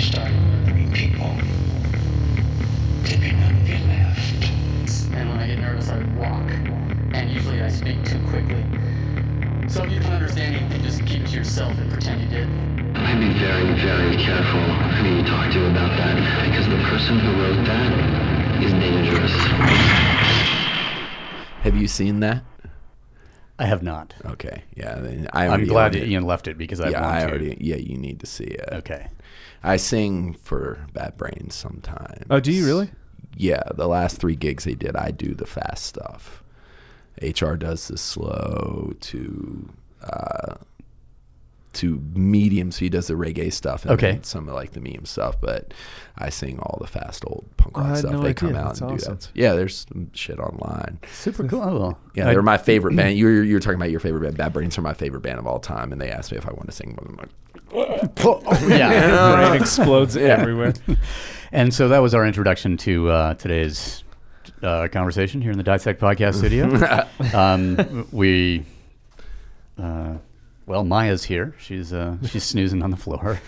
started murdering people. Dipping none of you left. And when I get nervous, I walk. And usually I speak too quickly. So if you don't understand anything, just keep it to yourself and pretend you did. I'd be very, very careful who you talk to about that, because the person who wrote that is dangerous. Have you seen that? I have not. Okay, yeah. I I'm glad that. Ian left it because I yeah, want I to. already. Yeah, you need to see it. Okay. I sing for Bad Brains sometimes. Oh, do you really? Yeah, the last three gigs they did, I do the fast stuff. HR does the slow to uh, to medium, so he does the reggae stuff and Okay. some of like the meme stuff. But I sing all the fast old punk Oh, rock had stuff. no they idea. come out That's and awesome. do that. Yeah, there's some shit online. Super cool. Oh. Yeah, I- they're my favorite band. You were, you were talking about your favorite band. Bad Brains are my favorite band of all time, and they asked me if I want to sing one. I'm like, yeah. Brain explodes everywhere. And so that was our introduction to uh, today's uh, conversation here in the Dissect Podcast studio. um, we, uh, well, Maya's here. She's uh, she's snoozing on the floor.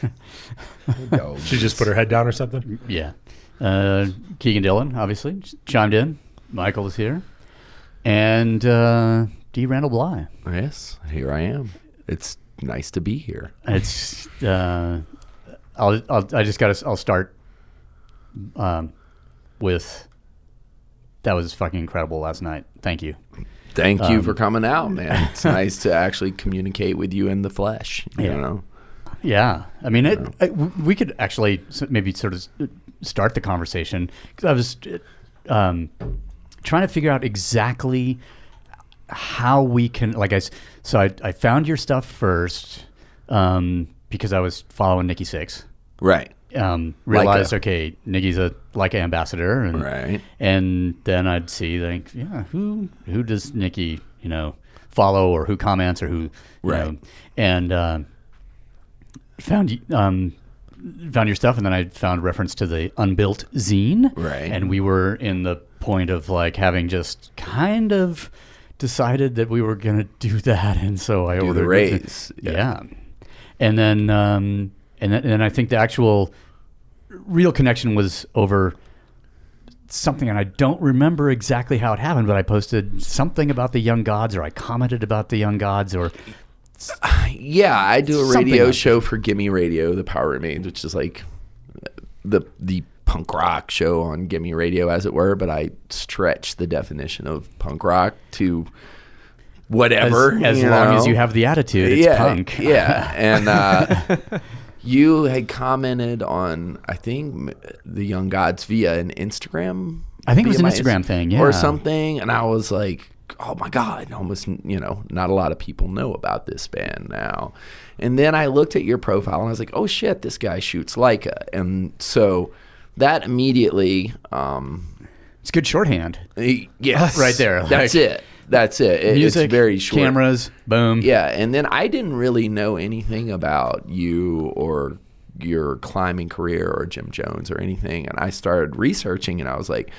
Yo, She just put her head down or something. yeah. Uh, Kegan Dillon, obviously, chimed in. Michael is here. And uh, D. Randall Blythe. yes, here I am. It's nice to be here. It's uh, I'll, I'll I just got to I'll start um, with that was fucking incredible last night. Thank you. Thank you Um, for coming out, man. It's nice to actually communicate with you in the flesh. You Yeah. know, Yeah, I mean, it, I- we could actually maybe sort of start the conversation because I was um, trying to figure out exactly how we can like I so I, I found your stuff first um, because I was following Nikki Sixx. right? Um, realized okay, Nikki's a Leica ambassador, and Right. and then I'd see like yeah, who who does Nikki you know follow or who comments or who you Right. know, and um, found um, found your stuff, and then I found reference to the unbuilt zine, Right. and we were in the point of like having just kind of decided that we were gonna do that, and so I Do ordered the raise. yeah. And then, um, and then, and then I think the actual real connection was over something, and I don't remember exactly how it happened, but I posted something about the young gods, or I commented about the young gods, or Yeah, I do a radio like show for Gimme Radio, The Power Remains, which is like the the punk rock show on Gimme Radio, as it were. But I stretch the definition of punk rock to whatever, as long as you have the attitude, it's yeah, punk. Yeah, and uh, you had commented on I think the Young Gods via an Instagram. I think it was an Instagram Inst- thing, yeah. or something, and I was like, oh my god, almost you know, not a lot of people know about this band now. And then I looked at your profile and I was like, oh shit, this guy shoots Leica, and so that immediately. Um, It's good shorthand. y- yes, Right there, That's it. That's it. It- Music, it's very short. cameras, boom. Yeah, and then I didn't really know anything about you or your climbing career or Gym Jones or anything, and I started researching, and I was like,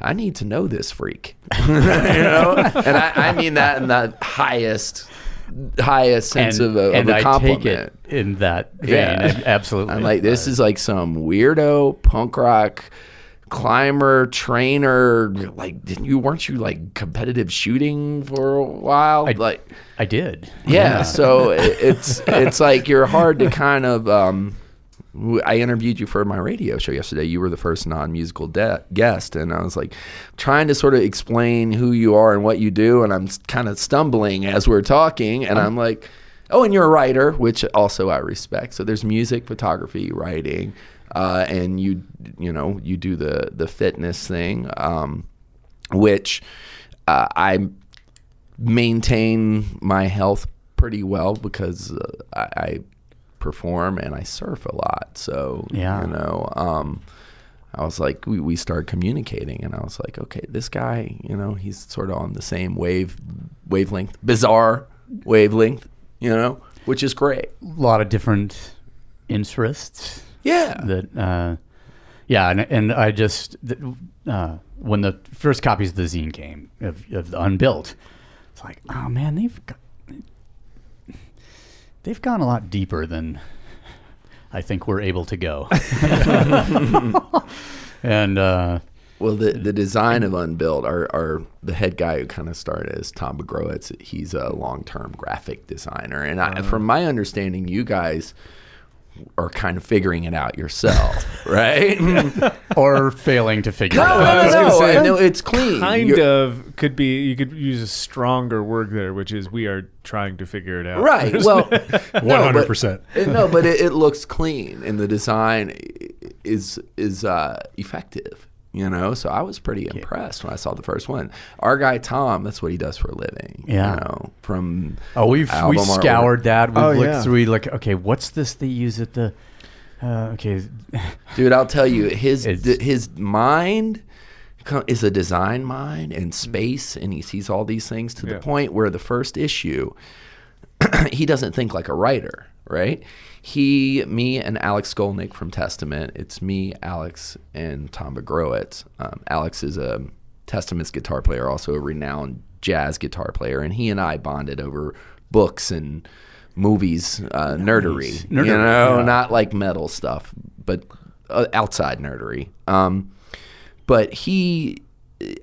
I need to know this freak, you know, and I, I mean that in the highest, highest sense and, of a, and of a I compliment. take it in that vein. Yeah. Absolutely. I'm like, this is like some weirdo punk rock climber trainer. Like, didn't you weren't you like competitive shooting for a while? I- like, I did. yeah, so it, it's it's like you're hard to kind of. Um, I interviewed you for my radio show yesterday. You were the first non-musical de- guest, and I was like trying to sort of explain who you are and what you do, and I'm kind of stumbling as we're talking, and I'm like, "Oh, and you're a writer," which also I respect. So there's music, photography, writing, uh, and you you know you do the the fitness thing, um, which uh, I maintain my health pretty well because uh, I, I perform and I surf a lot. So Yeah. you know, um, I was like, we, we started communicating, and I was like, okay, this guy, you know, he's sort of on the same wave wavelength, bizarre wavelength, you know, which is great. A lot of different interests. Yeah, that uh, yeah and, and i just uh, when the first copies of the zine came of, of the unbuilt it's like oh man they've got, they've gone a lot deeper than I think we're able to go. and uh, Well, the the design of Unbuilt, our, our the head guy who kind of started is Tom Bejgrowicz. He's a long term graphic designer, and I, from my understanding, you guys are kind of figuring it out yourself, right? or failing to figure it out. no, was gonna no, say, I know it's clean. kind You're- of could be you could use a stronger word there, which is we are trying to figure it out. Right. Well, One hundred percent. It- No, but it, it looks clean, and the design is is uh, effective. You know, so I was pretty impressed when I saw the first one. Our guy Tom, that's what he does for a living. Yeah. You know, from Oh, we've we album artwork. scoured that. We Oh, looked yeah. through. Like, okay, what's this they use at the? Uh, okay, Dude, I'll tell you, his It's- th- his mind is a design mind and space, and he sees all these things to Yeah. the point where the first issue, he doesn't think like a writer, right? He, me, and Alex Skolnick from Testament. It's me, Alex, and Tom Bejgrowicz. Um, Alex is a Testament's guitar player, also a renowned jazz guitar player, and he and I bonded over books and movies, uh, nerdery. You know, yeah. not like metal stuff, but uh, outside nerdery. Um, but he,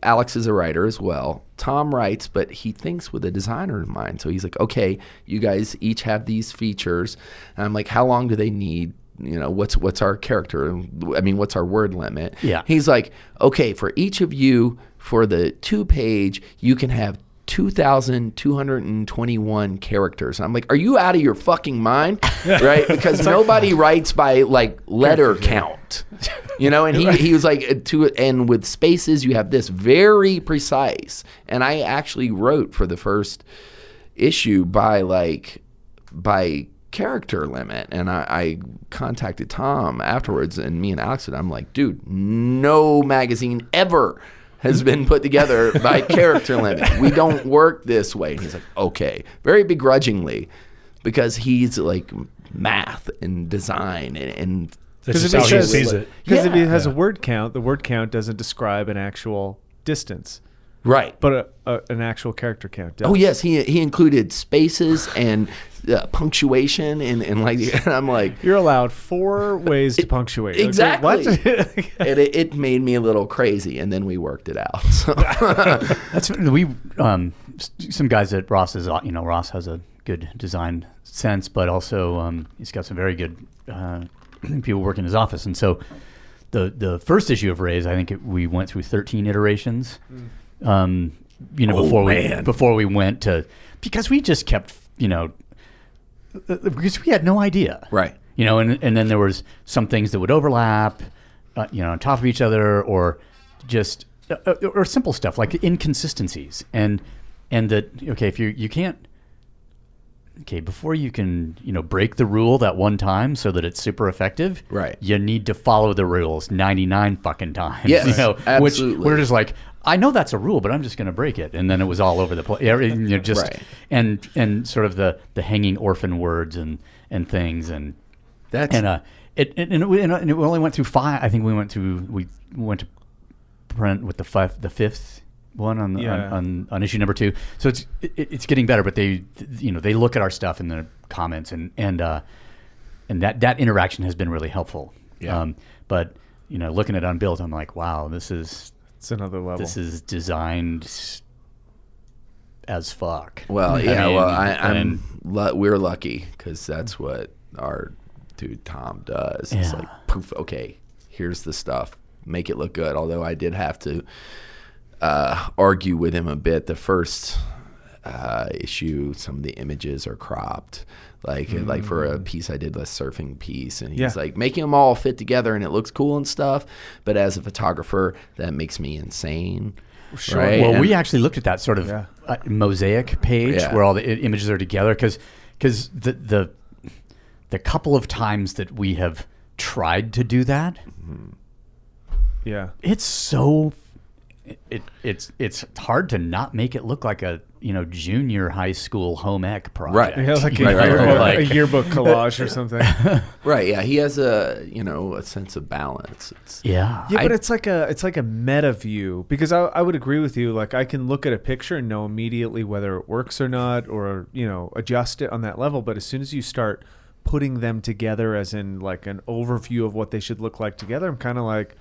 Alex is a writer as well. Tom writes, but he thinks with a designer in mind. So he's like, okay, you guys each have these features. And I'm like, how long do they need? You know, what's what's our character? I mean, what's our word limit? Yeah. He's like, okay, for each of you, for the two page, you can have 2,221 characters. And I'm like, are you out of your fucking mind? Right? Because nobody writes by like letter count. You know, and he, he was like, to and with spaces, you have this very precise. And I actually wrote for the first issue by like, by character limit and I, I contacted tom afterwards and me and alex and i'm like dude no magazine ever has been put together by character limit. We don't work this way. And he's like okay. Very begrudgingly because he's like math and design and, and Because if how he he says- it. Because if Yeah. it has a word count, the word count doesn't describe an actual distance, right but a, a, an actual character count. Does. Oh yes, he he included spaces and uh, punctuation and, and like and I'm like You're allowed four ways to punctuate. Okay, exactly. What? and it, it made me a little crazy, and then we worked it out. So That's we um some guys at Ross is you know Ross has a good design sense, but also um, he's got some very good uh, people work in his office, and so the the first issue of Rays, I think it, we went through 13 iterations. Um, you know Oh, before we before we went to because we just kept you know because we had no idea Right. you know and and then there was some things that would overlap uh, you know on top of each other or just uh, uh, or simple stuff like inconsistencies and and that okay if you you can't okay before you can you know break the rule that one time so that it's super effective Right. you need to follow the rules 99 fucking times Yes, you know absolutely. which we're just like I know that's a rule, but I'm just going to break it, and then it was all over the place. You know, just Right. and and sort of the the hanging orphan words and and things, and that's and uh, it and it, and it only went through five. I think we went through we went to print with the five the fifth one on, the, Yeah. on, on on issue number two. So it's it, it's getting better, but they you know they look at our stuff in the comments and and uh, and that that interaction has been really helpful. Yeah. Um, but you know, looking at unbuilt, I'm like, wow, this is it's another level. this is designed as fuck. well, I yeah. mean, well, I, I'm and- lu- we're lucky because that's what our dude Tom does. It's like poof. Okay, here's the stuff. Make it look good. Although I did have to uh, argue with him a bit. The first uh, issue, some of the images are cropped. Like like for a piece I did, a surfing piece, and he's Yeah. like making them all fit together, and it looks cool and stuff. But as a photographer, that makes me insane. Sure. Right? Well, And- we actually looked at that sort of Yeah. uh, mosaic page Yeah. where all the i- images are together because the the the couple of times that we have tried to do that, yeah. it's so it it's it's hard to not make it look like a you know junior high school home ec project. Right. Yeah, like a, Right, right, yearbook, right, right. a yearbook collage or something. Right. Yeah. He has a you know a sense of balance. It's, Yeah. Yeah, but I- it's like a it's like a meta view because I, I would agree with you. Like I can look at a picture and know immediately whether it works or not, or you know adjust it on that level. But as soon as you start putting them together as in like an overview of what they should look like together. I'm kind of like,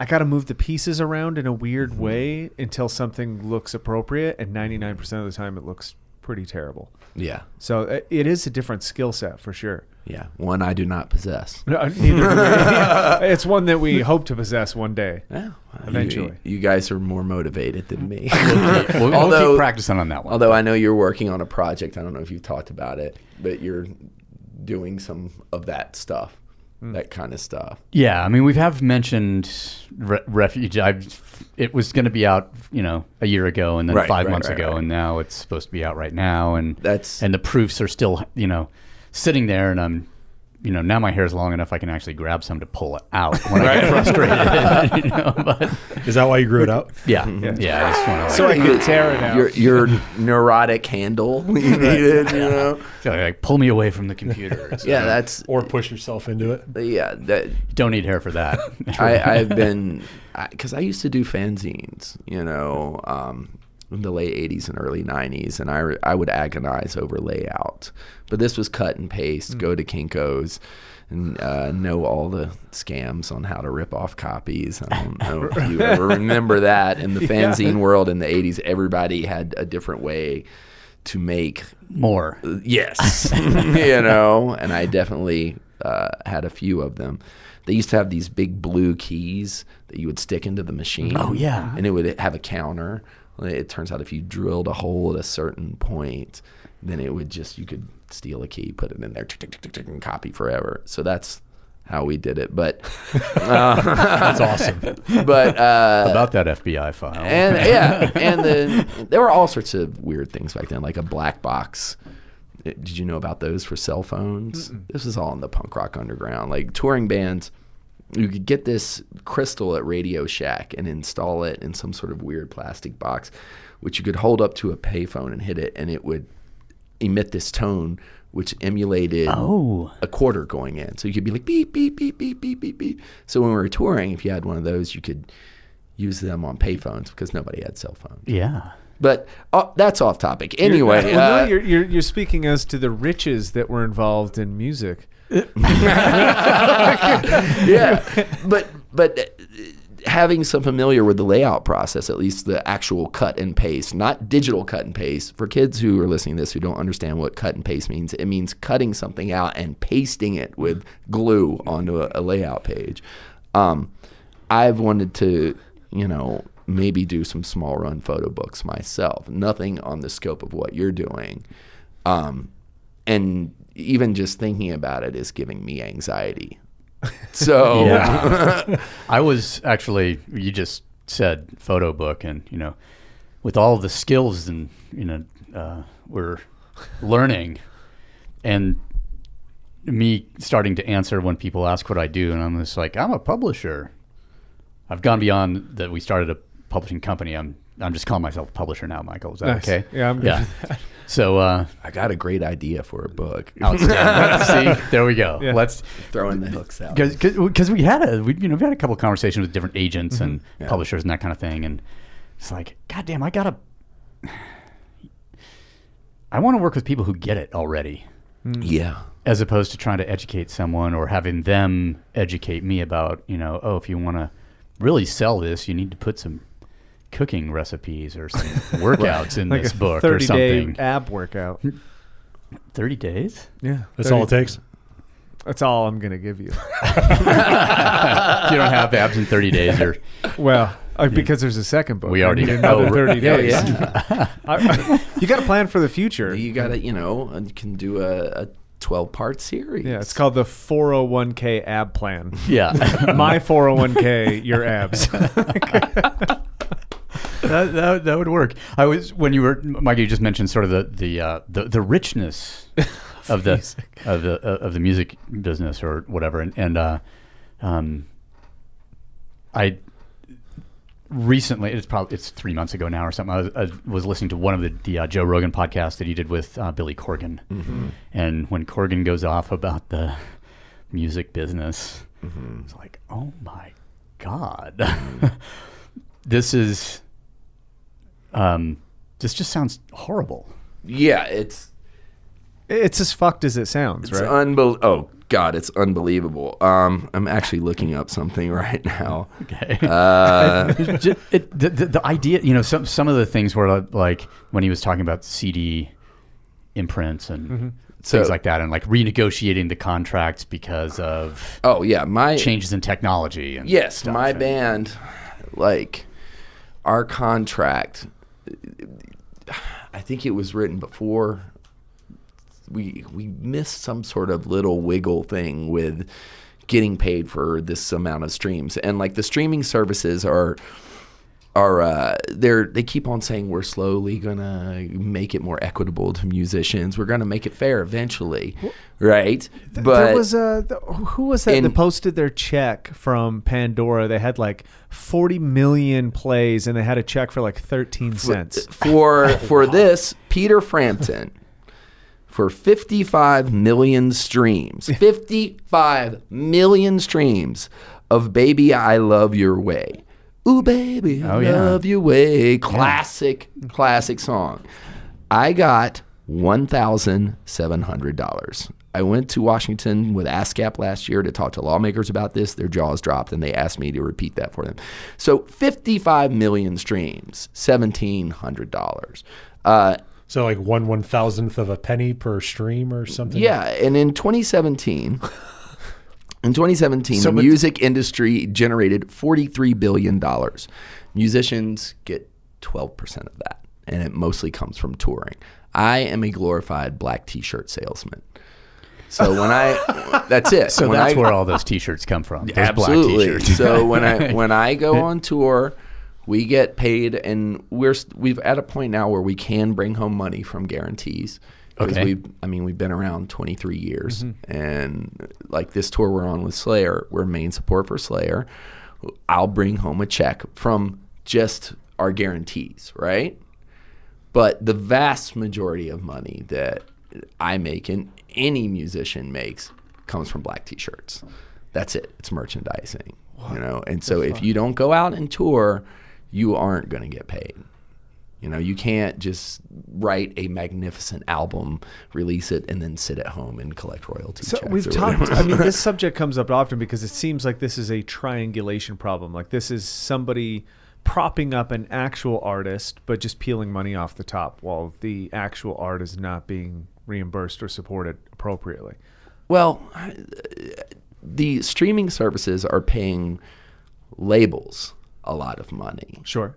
I got to move the pieces around in a weird Mm-hmm. way until something looks appropriate, and 99% of the time it looks pretty terrible. Yeah. So uh, it is a different skill set for sure. Yeah. One I do not possess. No, neither it's one that we hope to possess one day. Yeah. Eventually. You, you guys are more motivated than me. We'll, we'll Although- keep practicing on that one. Although I know you're working on a project, I don't know if you've talked about it, but you're doing some of that stuff, Mm. that kind of stuff. Yeah, I mean, we have mentioned re- refuge. I've, it was going to be out, you know, a year ago, and then Right, five right, months right, ago, and now it's supposed to be out right now, and That's and the proofs are still, you know, sitting there, and I'm, you know, now my hair is long enough I can actually grab some to pull it out when I get frustrated, you know. But Is that why you grew it out? yeah, yeah, I just want to So I can tear it out. your your neurotic handle you needed, you know. like, pull me away from the computer. So Yeah, that's Or push yourself into it? yeah. That don't need hair for that. I, I've been because I, used to do fanzines, you know, um, in the late '80s and early '90s, and I I would agonize over layout. But this was cut and paste. Go to Kinkos. And uh, know all the scams on how to rip off copies. I don't know if you ever remember that in the fanzine world in the '80s. Everybody had a different way to make More. Yes, you know, and I definitely uh, had a few of them. They used to have these big blue keys that you would stick into the machine. Oh, yeah. and it would have a counter. It turns out if you drilled a hole at a certain point, then it would just you could steal a key, put it in there, tick, tick, tick, tick, tick, and copy forever. So that's how we did it. But That's awesome. but uh, About that FBI file. and yeah, and then there were all sorts of weird things back then, like a black box. Uh, Did you know about those for cell phones? This was all in the punk rock underground. Like touring bands, you could get this crystal at Radio Shack and install it in some sort of weird plastic box, which you could hold up to a payphone and hit it, and it would emit this tone which emulated Oh. a quarter going in. So you could be like beep beep beep beep beep beep beep. So when we were touring, if you had one of those, you could use them on payphones because nobody had cell phones. yeah. But uh, that's off topic. Anyway, well, uh, no, you're, you're you're speaking as to the riches that were involved in music. yeah, but but uh, having some familiar with the layout process, at least the actual cut and paste, not digital cut and paste. For kids who are listening to this who don't understand what cut and paste means, it means cutting something out and pasting it with glue onto a, a layout page. Um, I've wanted to, you know, maybe do some small run photo books myself. Nothing on the scope of what you're doing. Um, and even just thinking about it is giving me anxiety. So Yeah. I was actually, you just said photo book, and, you know, with all the skills and, you know, uh, we're learning and me starting to answer when people ask what I do, and I'm just like, I'm a publisher. I've gone beyond that. We started a publishing company. I'm I'm just calling myself a publisher now, Michael. Is that Nice. okay? Yeah, I'm good yeah. So uh, I got a great idea for a book. See, there we go. Yeah. Let's Throwing the hooks out. because we had a we, you know we had a couple of conversations with different agents and Mm-hmm. Yeah. publishers and that kind of thing, and it's like, God damn, I gotta. I want to work with people who get it already, Yeah. as opposed to trying to educate someone or having them educate me about, you know, oh, if you want to really sell this, you need to put some cooking recipes or some workouts in Like this a book or 30 day something. ab workout. Thirty days. Yeah, That's all it takes. That's all I'm gonna give you. if you don't have abs in thirty days, you're Well, uh, because there's a second book. We already need did. another Oh, 30 days. yeah. I- you got to plan for the future. you got to, you know, you can do a, a 12 part series. Yeah, it's called the 401k ab plan. yeah. My 401k, your abs. That, that that would work. I was when you were Mike. You just mentioned sort of the the uh, the, the richness of the of the uh, of the music business or whatever, and and uh, um, I recently it's probably it's three months ago now or something. I was, I was listening to one of the, the uh, Joe Rogan podcasts that he did with uh, Billy Corgan, and when Corgan goes off about the music business, it's like, oh my god, this is um, this just sounds horrible. Yeah, it's It's as fucked as it sounds, It's right? unbel- Oh God, it's unbelievable. Um, I'm actually looking up something right now. Okay. Uh, Ju- it, the, the, the idea, you know, some some of the things were like when he was talking about CD imprints and Mm-hmm. things So- like that, and like renegotiating the contracts because of oh yeah, my changes in technology. And Yes, stuff. my band, like our contract. I think it was written before. We we missed some sort of little wiggle thing with getting paid for this amount of streams, and like the streaming services are are uh, they're they keep on saying we're slowly gonna make it more equitable to musicians. We're gonna make it fair eventually, right? Th- but there was a th- who was that that posted their check from Pandora? They had like 40 million plays, and they had a check for like 13 cents. for for this Peter Frampton for 55 million streams 55 million streams of baby I love your way ooh baby I Oh, yeah. love your way classic classic song I got $1,700 I went to Washington with ASCAP last year to talk to lawmakers about this. Their jaws dropped and they asked me to repeat that for them. So 55 million streams, $1,700. Uh, So like one one thousandth of a penny per stream or something. yeah, and in 2017, in 2017, So, the but- music industry generated 43 billion dollars. Musicians get 12 percent of that, and it mostly comes from touring. I am a glorified black T-shirt salesman. So when I, that's it. So When that's I- where all those T-shirts come from. Those Absolutely. black T-shirts. so when I when I go on tour, we get paid, and we're we've at a point now where we can bring home money from guarantees. Because Okay. we, I mean, we've been around 23 years, and like this tour we're on with Slayer, we're main support for Slayer. I'll bring home a check from just our guarantees, right? But the vast majority of money that I make and any musician makes comes from black t-shirts. That's it. It's merchandising, you know. And so if you don't go out and tour, you aren't going to get paid. You know, you can't just write a magnificent album, release it, and then sit at home and collect royalties. So we've talked. I mean, this subject comes up often because it seems like this is a triangulation problem. Like this is somebody propping up an actual artist, but just peeling money off the top, while the actual art is not being reimbursed or supported appropriately. Well, the streaming services are paying labels a lot of money, Sure.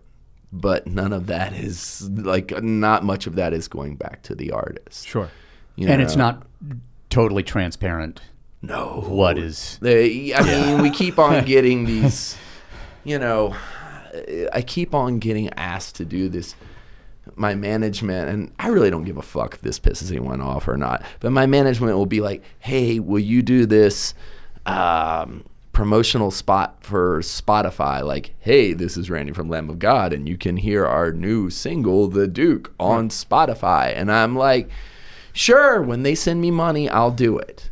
But none of that is like not much of that is going back to the artist. Sure. you and it's not totally transparent no what is They, I mean, we keep on getting these, you know, I keep on getting asked to do this. My management, and I really don't give a fuck if this pisses anyone off or not, but my management will be like, hey, will you do this um, promotional spot for Spotify? Like, hey, this is Randy from Lamb of God, and you can hear our new single, The Duke, on Spotify. And I'm like, sure, when they send me money, I'll do it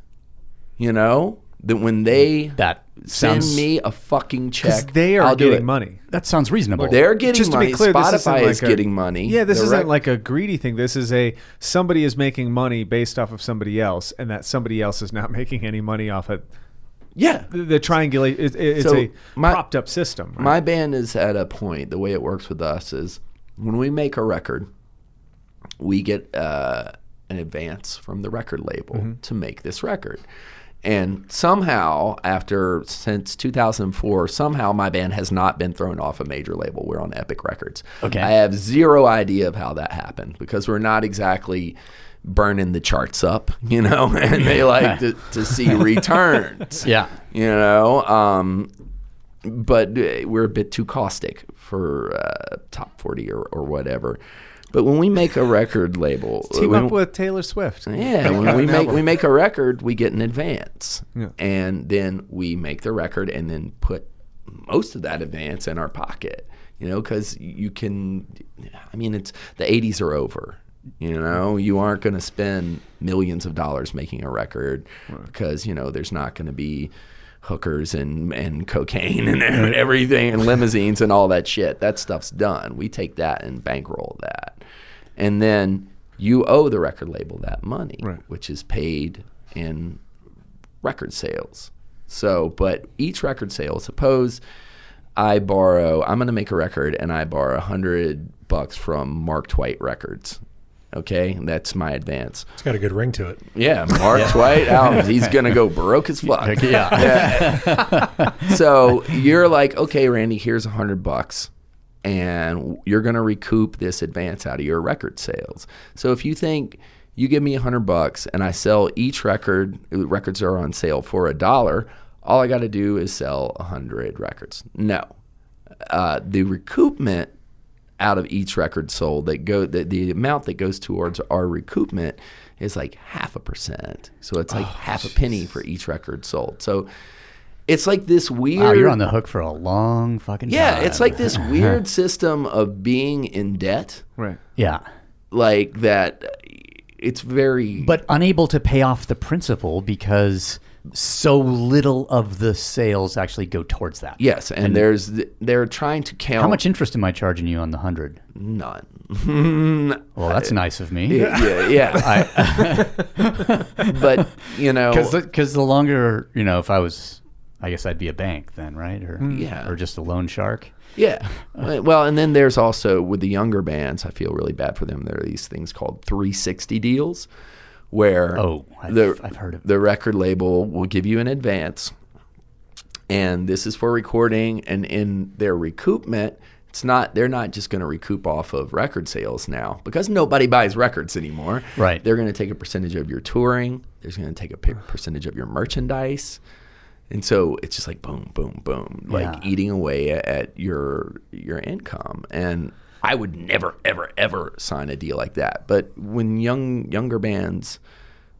you know that when they that send sounds me a fucking check they are I'll do getting it. money. that sounds reasonable. they're getting Just to be clear, spotify like is a- getting money Yeah, this isn't like a greedy thing. This is a somebody is making money based off of somebody else, and that somebody else is not making any money off it. Yeah The, the triangulate. It, it- it's So, a my- propped up system. right? my band is at a point the way it works with us is when we make a record we get uh, an advance from the record label Mm-hmm. to make this record and somehow after since 2004 somehow my band has not been thrown off a major label we're on epic records Okay. i have zero idea of how that happened because we're not exactly burning the charts up you know and they like to, to see returns yeah. you know um, but uh, we're a bit too caustic for uh, top 40 or, or whatever but when we make a record label Team when- up with Taylor Swift. yeah when we make we make a record we get an advance Yeah. and then we make the record and then put most of that advance in our pocket you know because you can i mean it's the 80s are over you know you aren't going to spend millions of dollars making a record because you know there's not going to be hookers and, and cocaine and everything and limousines and all that shit that stuff's done we take that and bankroll that and then you owe the record label that money, Right. which is paid in record sales. So, but each record sale, suppose I borrow, I'm going to make a record and I borrow a hundred bucks from Mark Twight Records. Okay, and that's my advance. It's got a good ring to it. Yeah, Mark Twight albums. He's gonna go broke as fuck. yeah. so you're like, okay, Randy, here's a hundred bucks, and you're gonna recoup this advance out of your record sales. So if you think you give me a hundred bucks and I sell each record, records are on sale for a dollar. All I got to do is sell a hundred records. No, uh, the recoupment out of each record sold that go the, the amount that goes towards our recoupment is like half a percent. So it's like oh, half a penny for each record sold. So it's like this weird. Wow, you're on the hook for a long fucking yeah, time. it's like this weird system of being in debt, Right. Yeah. like that. It's very But unable to pay off the principal because so little of the sales actually go towards that. yes, and, there's they're trying to count How much interest am I charging you on the hundred? none. Well, that's nice of me. yeah, yeah. but you know, Because the longer, you know, if I was, I guess I'd be a bank then, right? Or hmm. Yeah. or just a loan shark. Yeah. Well, and then there's also with the younger bands, I feel really bad for them. There are these things called 360 deals where Oh, I've- the, I've heard of the record label will give you an advance. And this is for recording and in their recoupment it's not they're not just going to recoup off of record sales now because nobody buys records anymore. Right. they're going to take a percentage of your touring. They're going to take a percentage of your merchandise. And so it's just like boom boom boom like Yeah. eating away at, at your your income. And i would never ever ever sign a deal like that but when young younger bands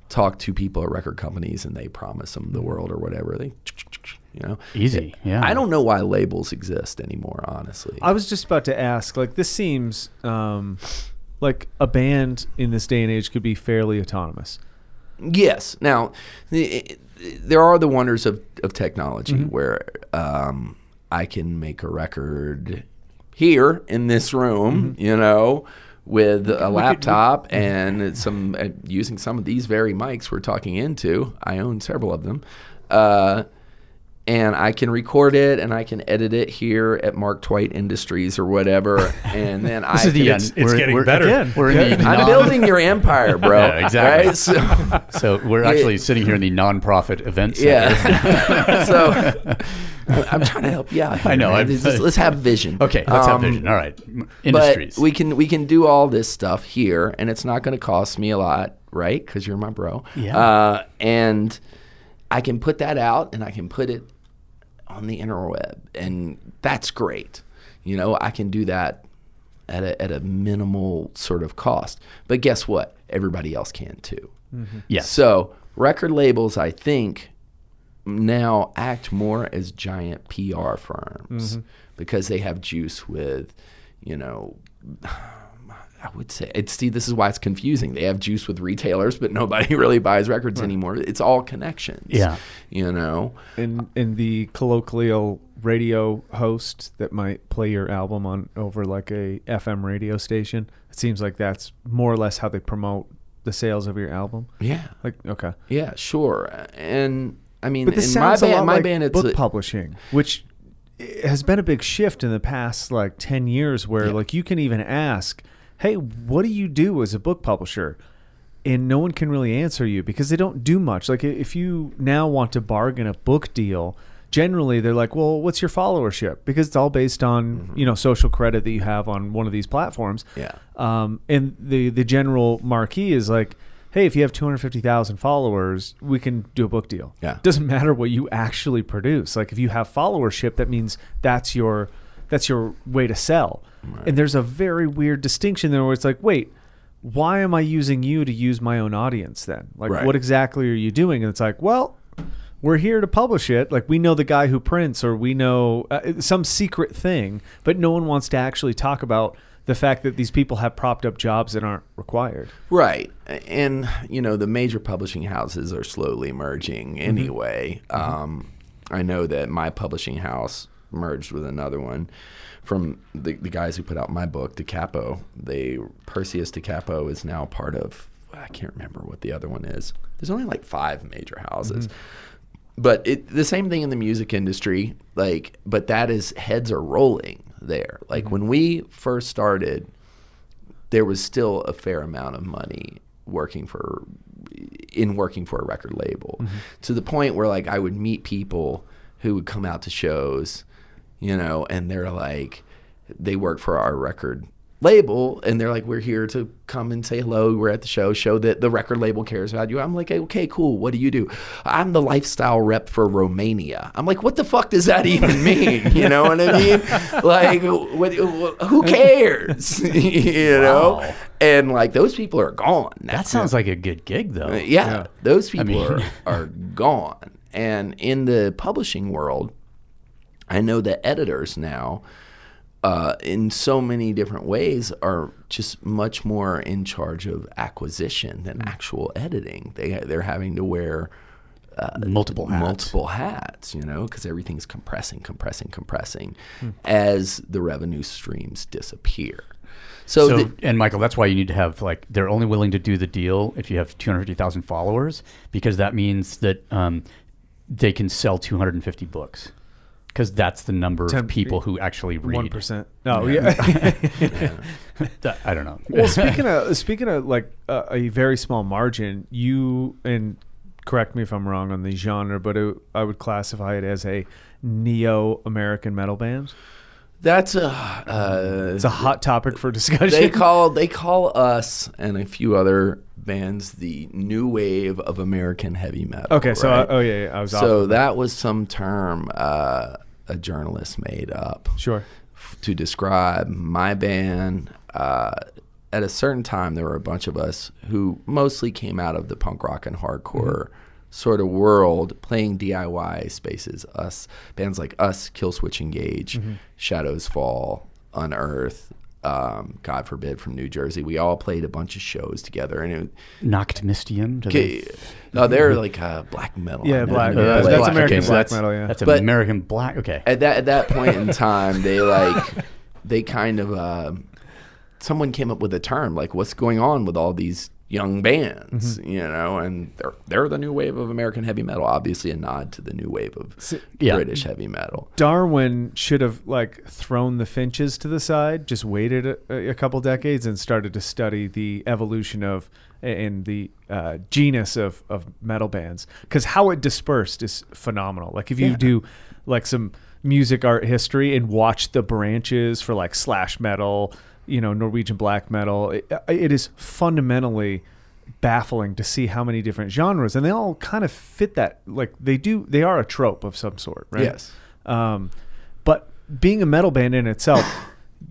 talk to people at record companies and they promise them the world or whatever they you know Easy, yeah. i don't know why labels exist anymore honestly I was just about to ask. Like, this seems um, like a band in this day and age could be fairly autonomous. Yes. Now, the- there are the wonders of, of technology Mm-hmm. where um, I can make a record here in this room, Mm-hmm. you know, with a laptop and some uh, using some of these very mics we're talking into. I own several of them. Uh, and I can record it and I can edit it here at Mark Twight Industries or whatever. And then I This is the can- end. It's- it's getting better. Again, We're in the I'm non- building your empire, bro. Yeah, exactly. Right? So, So we're actually sitting here in the nonprofit event center. Yeah. so I'm trying to help you out. Here, I know, man. Let's, just- let's have vision. Okay, let's have Um, vision. All right, industries. But we can we can do all this stuff here, and it's not going to cost me a lot, right? Because you're my bro. Yeah. Uh, and I can put that out, and I can put it on the interweb, and that's great. You know, I can do that at a at a minimal sort of cost. But guess what? Everybody else can too. Yeah. So record labels, I think, now act more as giant PR firms mm-hmm. because they have juice with, you know, I would say it's see this is why it's confusing. They have juice with retailers, but nobody really buys records anymore. It's all connections. Yeah. You know. And in the colloquial radio host that might play your album on over like a FM radio station. It seems like that's more or less how they promote the sales of your album. Yeah. Like okay, Yeah, sure. And I mean but this in my sounds a band lot my like band it's book publishing, which has been a big shift in the past like ten years, where Yeah. like you can even ask, "Hey, what do you do as a book publisher?" and no one can really answer you because they don't do much. Like if you now want to bargain a book deal, generally they're like, "Well, what's your followership?" Because it's all based on you know social credit that you have on one of these platforms. Mm-hmm. Yeah. Um, and the the general marquee is like, "Hey, if you have two hundred fifty thousand followers, we can do a book deal." Yeah. It doesn't matter what you actually produce. Like if you have followership, that means that's your that's your way to sell. And there's a very weird distinction there where it's like, wait, why am I using you to use my own audience then? Like, Right. what exactly are you doing? And it's like, well, we're here to publish it. Like, we know the guy who prints, or we know uh, some secret thing, but no one wants to actually talk about the fact that these people have propped up jobs that aren't required. Right. And, you know, the major publishing houses are slowly merging mm-hmm. anyway. Mm-hmm. Um, I know that my publishing house merged with another one from the, the guys who put out my book, Da Capo. They Perseus Da Capo is now part of I can't remember what the other one is. There's only like five major houses. Mm-hmm. But it the same thing in the music industry, like but that is heads are rolling there. Like mm-hmm. when we first started, there was still a fair amount of money working for in working for a record label mm-hmm. to the point where like I would meet people who would come out to shows, you know, and they're like they work for our record label and they're like we're here to come and say hello. We're at the show. Show that the record label cares about you. I'm like okay cool. What do you do? I'm the lifestyle rep for romania. I'm like what the fuck does that even mean? You know what i mean? Like what, who cares? You know? Wow. and like those people are gone. Now. That sounds like a good gig, though. Uh, yeah, those people mean- are, are gone. And in the publishing world, I know the editors now, uh, in so many different ways, are just much more in charge of acquisition than actual editing. They they're having to wear multiple hats. multiple hats, you know, because everything's compressing, compressing, compressing as the revenue streams disappear. So, So, the- and Michael, that's why you need to have like they're only willing to do the deal if you have 250,000 followers because that means that um, they can sell 250 books because that's the number Ten- of people who actually read. One percent. No, yeah. That- I don't know. well, speaking of speaking of like uh, a very small margin, you and correct me if I'm wrong on the genre, but it, I would classify it as a neo American metal band. that's a uh, It's a hot topic for discussion. they call they call us and a few other bands the new wave of American heavy metal. okay, so right? uh, oh yeah, yeah, I was so of that was some term uh, a journalist made up Sure. f- to describe my band. Uh, at a certain time, there were a bunch of us who mostly came out of the punk rock and hardcore sort of world, playing DIY spaces. Us bands like us, Killswitch Engage, Shadows Fall, Unearth. Um, God forbid, from New Jersey, we all played a bunch of shows together, and it, Nachtmystium. Do Okay. No, they're like uh, black metal. Yeah, black- They yeah, play- that's American Okay, so black that's- metal, yeah. That's But- American black. Okay. At that at that point in time, they like they kind of uh, someone came up with a term like, "What's going on with all these young bands?" Mm-hmm. You know, and they're they're the new wave of American heavy metal. Obviously, a nod to the new wave of yeah. British heavy metal. Darwin should have like thrown the finches to the side, just waited a, a couple decades, and started to study the evolution of and the uh, genus of, of metal bands. Because how it dispersed is phenomenal. Like if you Yeah. do like some music art history and watch the branches for like slash metal, you know, Norwegian black metal, it, it is fundamentally baffling to see how many different genres and they all kind of fit that like they do they are a trope of some sort right Yes. um, but being a metal band in itself,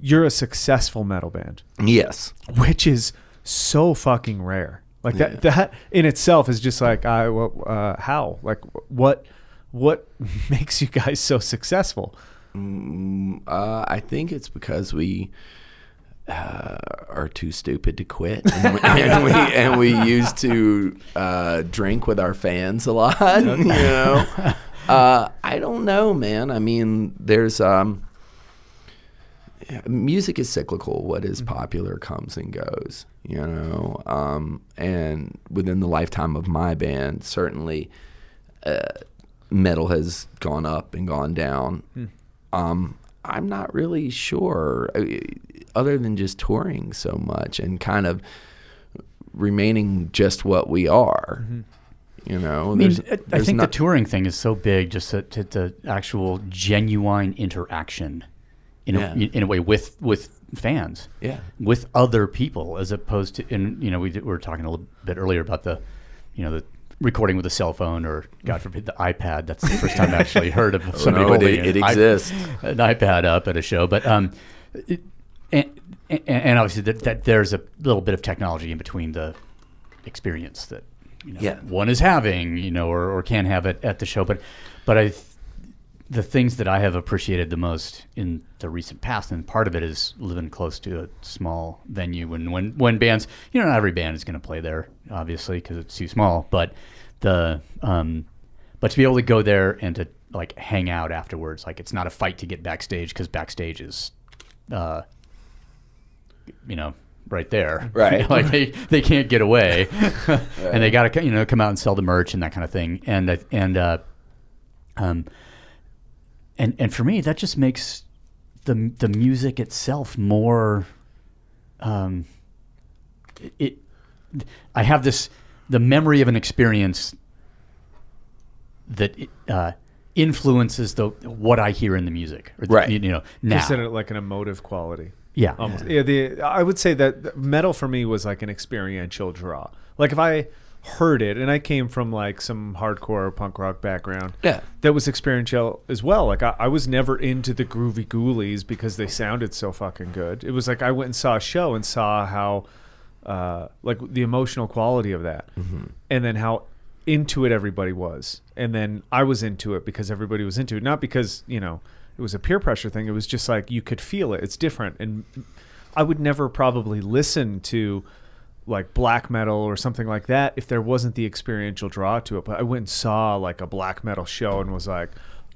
you're a successful metal band, Yes, which is so fucking rare. Like that, that in itself is just like, I, uh, how, like, what, what makes you guys so successful? Mm, uh, I think it's because we uh, are too stupid to quit, and we, and we, and we used to uh, drink with our fans a lot. You know, uh, I don't know, man. I mean, there's um, music is cyclical. What is popular comes and goes. You know, um, and within the lifetime of my band, certainly uh, metal has gone up and gone down. Um, I'm not really sure, uh, other than just touring so much and kind of remaining just what we are. You know, I mean, There's- I- I think not- the touring thing is so big, just that that the actual genuine interaction, in Yeah. a, in a way, with with fans, Yeah. with other people, as opposed to, and you know, we, did, we were talking a little bit earlier about the, you know, the recording with a cell phone or God forbid the iPad. That's the first time I actually heard of somebody no, it- holding it an iP- exists. an iPad up at a show, but um, it, and, and obviously that, that there's a little bit of technology in between the experience that you know, Yeah. one is having, you know, or, or can have it at the show. But but I, the things that I have appreciated the most in the recent past, and part of it is living close to a small venue, and when when bands, you know, not every band is going to play there, obviously, because it's too small. But the um, but to be able to go there and to like hang out afterwards, like it's not a fight to get backstage because backstage is, uh, you know, right there. Right. like they, they can't get away, and they got to you know come out and sell the merch and that kind of thing. And and uh, um, and and for me, that just makes the the music itself more. Um, it, I have this the memory of an experience that uh, influences the what I hear in the music. Or the- Right. You, know now. Consider it like an emotive quality. Yeah. Almost. Yeah. The I would say that metal for me was like an experiential draw. Like if I heard it, and I came from like some hardcore punk rock background. Yeah. That was experiential as well. Like I, I was never into the Groovie Ghoulies because they sounded so fucking good. It was like I went and saw a show and saw how, uh, like the emotional quality of that, and then how into it everybody was, and then I was into it because everybody was into it, not because you know it was a peer pressure thing. It was just like you could feel it. It's different, and I would never probably listen to like black metal or something like that if there wasn't the experiential draw to it. But I went and saw like a black metal show and was like,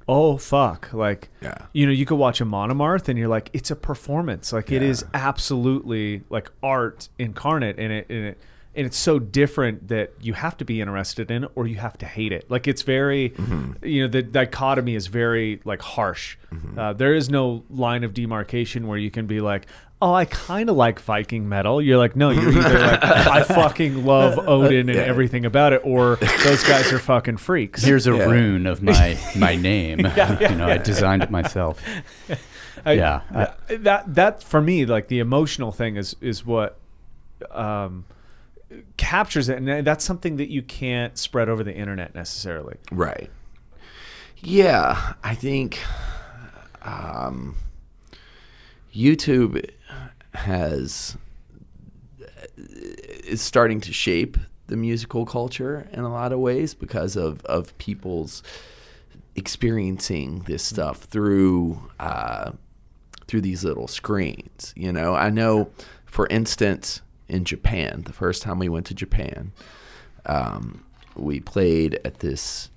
oh fuck, like Yeah. you know, you could watch a Monomarth and you're like, it's a performance. Like it is absolutely like art incarnate, and it and it and it's so different that you have to be interested in it or you have to hate it. Like it's very, you know, the dichotomy is very like harsh. Uh, there is no line of demarcation where you can be like, oh, I kind of like Viking metal. You're like, no, you're either like, I fucking love Odin and everything about it, or those guys are fucking freaks. Here's a Yeah. rune of my my name. yeah, you know, I designed it myself. I- yeah, I- that that for me, like the emotional thing is is what um, captures it, and that's something that you can't spread over the internet necessarily. Right. Yeah, I think um, YouTube has is starting to shape the musical culture in a lot of ways because of of people's experiencing this stuff through uh, through these little screens. You know, I know, for instance, in Japan, the first time we went to Japan, um, we played at this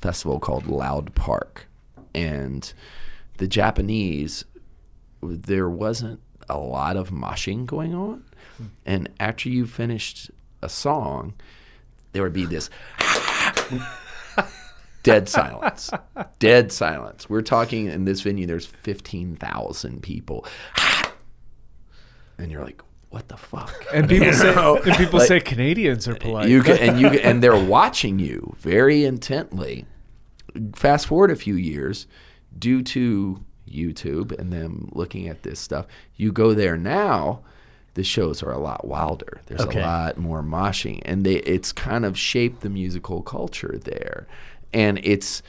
festival called Loud Park, and the Japanese, there wasn't a lot of moshing going on, hmm. and after you finished a song, there would be this dead silence. Dead silence. We're talking in this venue. There's fifteen thousand people, and you're like, "What the fuck?" And people You say, know? and people Like, say Canadians are polite. you can, and you can- and they're watching you very intently. Fast forward a few years, due to YouTube and them looking at this stuff, you go there now. The shows are a lot wilder. There's Okay. a lot more moshing, and they it's kind of shaped the musical culture there, and it's.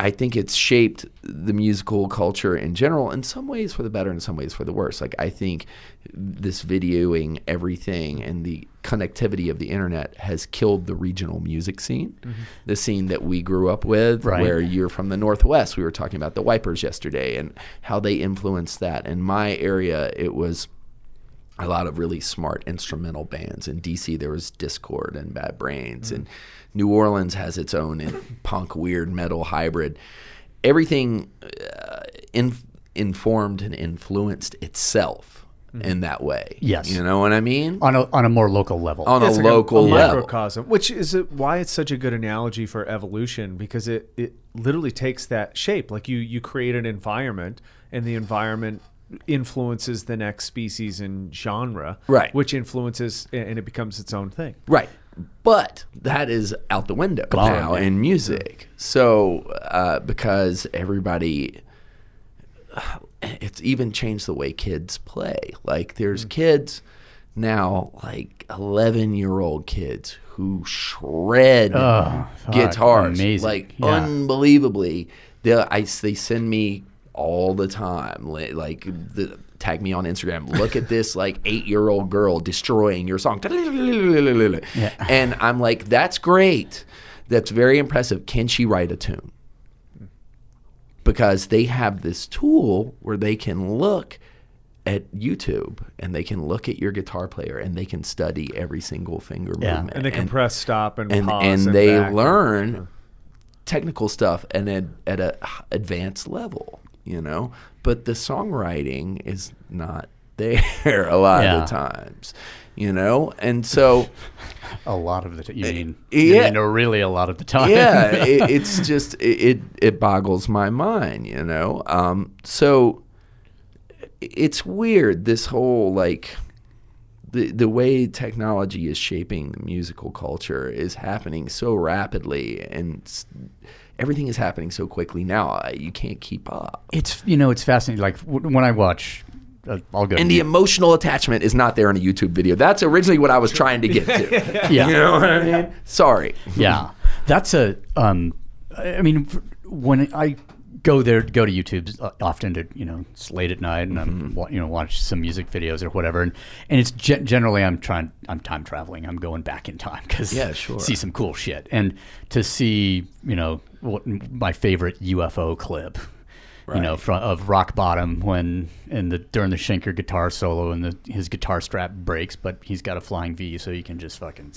I think it's shaped the musical culture in general, in some ways for the better, in some ways for the worse. Like I think this videoing everything and the connectivity of the internet has killed the regional music scene, mm-hmm. the scene that we grew up with, Right. where you're from the Northwest. We were talking about the Wipers yesterday and how they influenced that. In my area, it was a lot of really smart instrumental bands. In DC, there was Dischord and Bad Brains, mm. and New Orleans has its own punk, weird metal hybrid. Everything uh, in, informed and influenced itself in that way. Yes. you know what I mean. on a on a more local level. On It's a like local level. microcosm, which is it- why it's such a good analogy for evolution because it, it literally takes that shape. Like you you create an environment, and the environment influences the next species and genre, Right. Which influences and it becomes its own thing. Right. But that is out the window Gone. now in music. So, uh, because everybody, it's even changed the way kids play. Like, there's Mm. kids now, like 11 year old kids who shred Oh, guitars. amazing. Like, Yeah. unbelievably. They, I, they send me all the time, like, the, tag me on Instagram. Look at this, like, eight year old girl destroying your song. And I'm like, that's great. That's very impressive. Can she write a tune? Because they have this tool where they can look at YouTube and they can look at your guitar player and they can study every single finger Yeah. movement. And they can press stop and, and, pause and and they back. learn technical stuff and at, at a h- advanced level, you know. But the songwriting is not there a lot Yeah. of the times, you know. And so, A lot of the time. You mean, yeah. you mean really a lot of the time. yeah, it, it's just it, it it boggles my mind, you know. Um, so it's weird this whole like the the way technology is shaping the musical culture is happening so rapidly and s- everything is happening so quickly now uh, you can't keep up It's you know it's fascinating. Like w- when I watch, uh, I'll go. and the emotional attachment is not there in a YouTube video that's originally what I was trying to get to yeah, you know what I mean sorry yeah. That's a. Um, I I mean, when I go there, go to YouTube uh, often to you know it's late at night and Mm-hmm. I'm you know watch some music videos or whatever, and and it's ge- generally I'm trying I'm time traveling. I'm going back in time because Yeah, sure. see some cool shit and to see you know what my favorite UFO clip. You know, from of Rock Bottom when in the during the Schenker guitar solo and the his guitar strap breaks, but he's got a flying V, so he can just fucking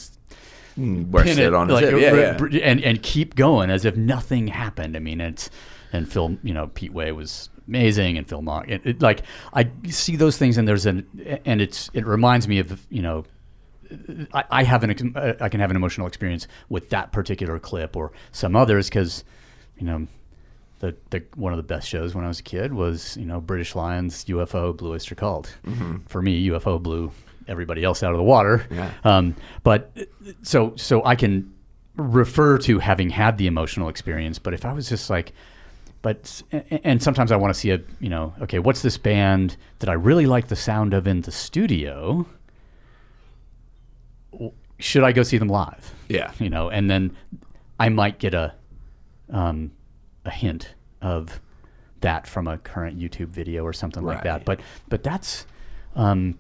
pin it on his like. Yeah, yeah. and and keep going as if nothing happened. I mean, it's and Phil, you know, Pete Way was amazing, and Phil Mogg. It, it, like I see those things, and there's an and it's it reminds me of you know. I, I have an I can have an emotional experience with that particular clip or some others because, you know, the, the one of the best shows when I was a kid was you know British Lions UFO Blue Oyster Cult. For me, UFO blew everybody else out of the water. Yeah. Um, but so so I can refer to having had the emotional experience. But if I was just like, but and sometimes I want to see a you know okay what's this band that I really like the sound of in the studio. Should I go see them live? Yeah. you know, and then I might get a um, a hint of that from a current YouTube video or something like that. But but that's um,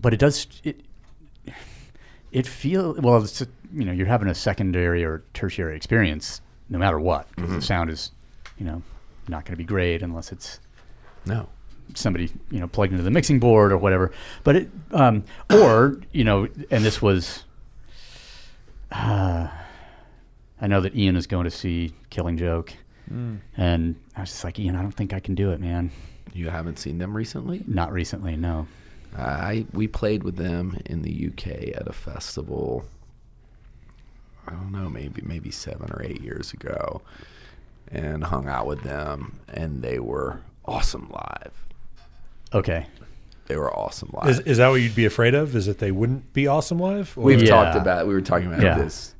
but it does it it feel well. It's a, you know you're having a secondary or tertiary experience no matter what 'cause Mm-hmm. the sound is you know not going to be great unless it's no somebody you know plugged into the mixing board or whatever. But it um, or you know, and this was. Uh, I know that Ian is going to see Killing Joke, and I was just like, Ian, I don't think I can do it, man. you haven't seen them recently Not recently, no. I we played with them in the UK at a festival. I don't know, maybe maybe seven or eight years ago, and hung out with them, and they were awesome live. Okay, They were awesome live. Is, is that what you'd be afraid of? Is that they wouldn't be awesome live? Or We've Yeah. talked about. We were talking about Yeah. this.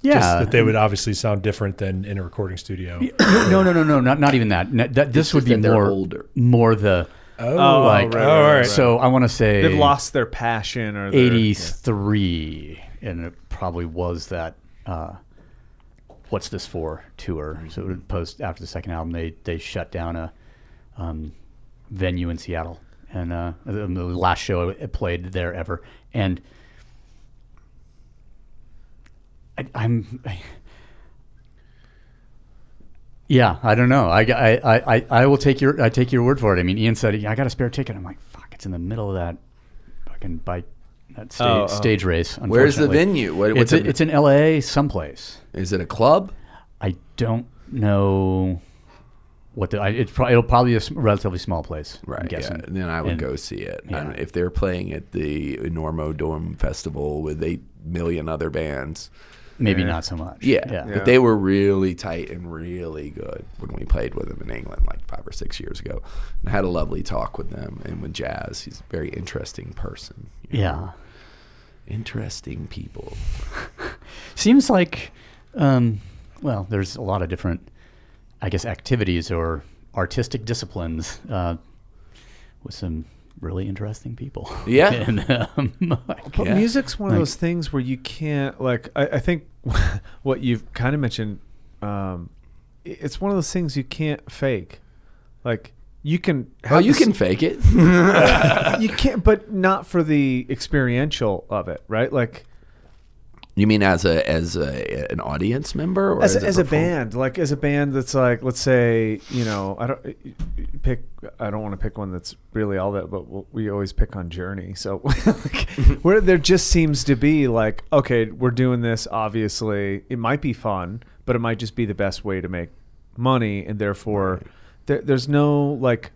yeah. just that they would obviously sound different than in a recording studio? no, no, no, no, not not even that. No, that this It's would be more older. more the Oh, Oh, like. right, oh, all right. So I want to say They've lost their passion or their, 83 and it probably was that uh, what's this for tour so it would post after the second album they they shut down a um, venue in seattle and uh, the the last show it played there ever and I, i'm yeah, I don't know. I, I, I, I will take your I take your word for it. I mean, Ian said I got a spare ticket. I'm like, fuck, it's in the middle of that fucking bike that oh, stage, Oh, oh. stage race. Where's the venue? What, It's a, it's in L.A. someplace. is it a club? I don't know what the. I, it's pro- it'll probably be a s- relatively small place. I'm Right. Yeah. guessing. Then I would And- go see it. yeah. And if they're playing at the Enormo Dome Festival with eight million other bands, Maybe Yeah. not so much. Yeah, yeah. Yeah. but they were really tight and really good when we played with them in England like five or six years ago. And I had a lovely talk with them and with Jaz. He's a very interesting person. you know. Yeah. interesting people. Seems like, um, well, there's a lot of different, I guess, activities or artistic disciplines uh, with some really interesting people. Yeah. and, um, But Yeah. music's one of those things where you can't like. I, I think what you've kind of mentioned. Um, it's one of those things you can't fake. Like you can. Oh, you the can s- fake it. you can't, but not for the experiential of it, right? Like you mean as a as a an audience member or as, a, as a band, like as a band that's like, let's say, you know, I don't pick. I don't want to pick one that's really all that, but we'll, we always pick on Journey. So like, where there just seems to be like, okay, we're doing this. Obviously, it might be fun, but it might just be the best way to make money, and therefore there, there's no like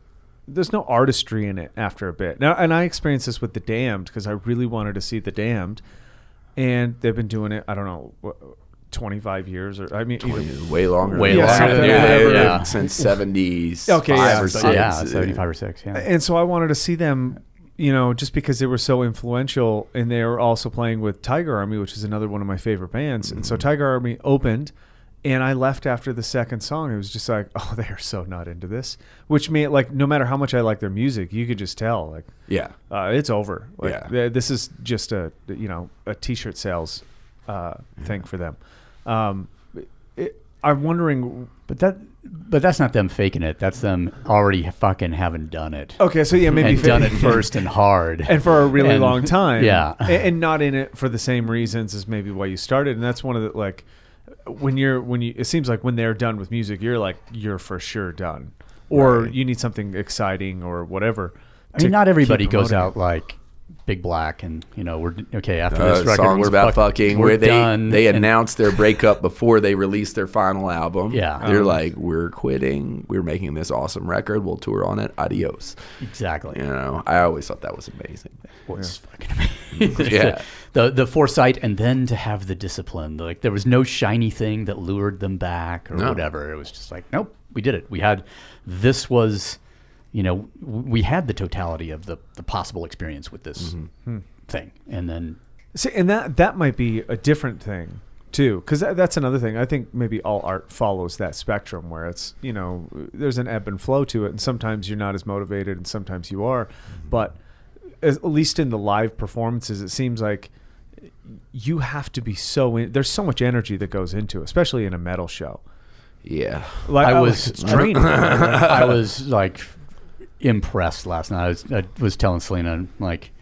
there's no artistry in it after a bit. Now, and I experienced this with the Damned because I really wanted to see the Damned, and they've been doing it. I don't know. what, 25 years or I mean even, way longer. Way than longer that. than Yeah, that, they've yeah. since seventies. Okay, yeah. or So, six. yeah, seventy-five or six. Yeah. and so I wanted to see them, you know, just because they were so influential, and they were also playing with Tiger Army, which is another one of my favorite bands. And so mm-hmm. Tiger Army opened, and I left after the second song. It was just like, oh, they are so not into this. Which made like, no matter how much I like their music, you could just tell, like, Yeah. uh, it's over. Like, Yeah. th- this is just a you know a t-shirt sales uh, thing for them. Um, it, I'm wondering. But that, but that's not them faking it. That's them already fucking having done it. Okay, so yeah, maybe and fa- done it first and hard. and for a really And- long time. Yeah. and, and not in it for the same reasons as maybe why you started. And that's one of the like when you're when you it seems like when they're done with music, you're like you're for sure done, or Right. you need something exciting or whatever. I mean, not everybody goes out like Big Black and you know we're okay after Uh, this record. songs we're about fuck- fucking we're where they done, they and- announced their breakup before they released their final album. Yeah. they're Um, like, we're quitting. We're making this awesome record. We'll tour on it. Adios. exactly. You know, I always thought that was amazing. was fucking amazing. Yeah. the the foresight and then to have the discipline. Like there was no shiny thing that lured them back or No. whatever. It was just like, nope, we did it. We had this was, you know, we had the totality of the the possible experience with this Mm-hmm. thing, and then See, and that that might be a different thing too, because that, that's another thing. I think maybe all art follows that spectrum where it's you know there's an ebb and flow to it, and sometimes you're not as motivated, and sometimes you are. But as, at least in the live performances, it seems like you have to be so in. There's so much energy that goes into, it, especially in a metal show. Yeah. Like I was it's draining. I was like impressed last night. I was, I was telling Selena like.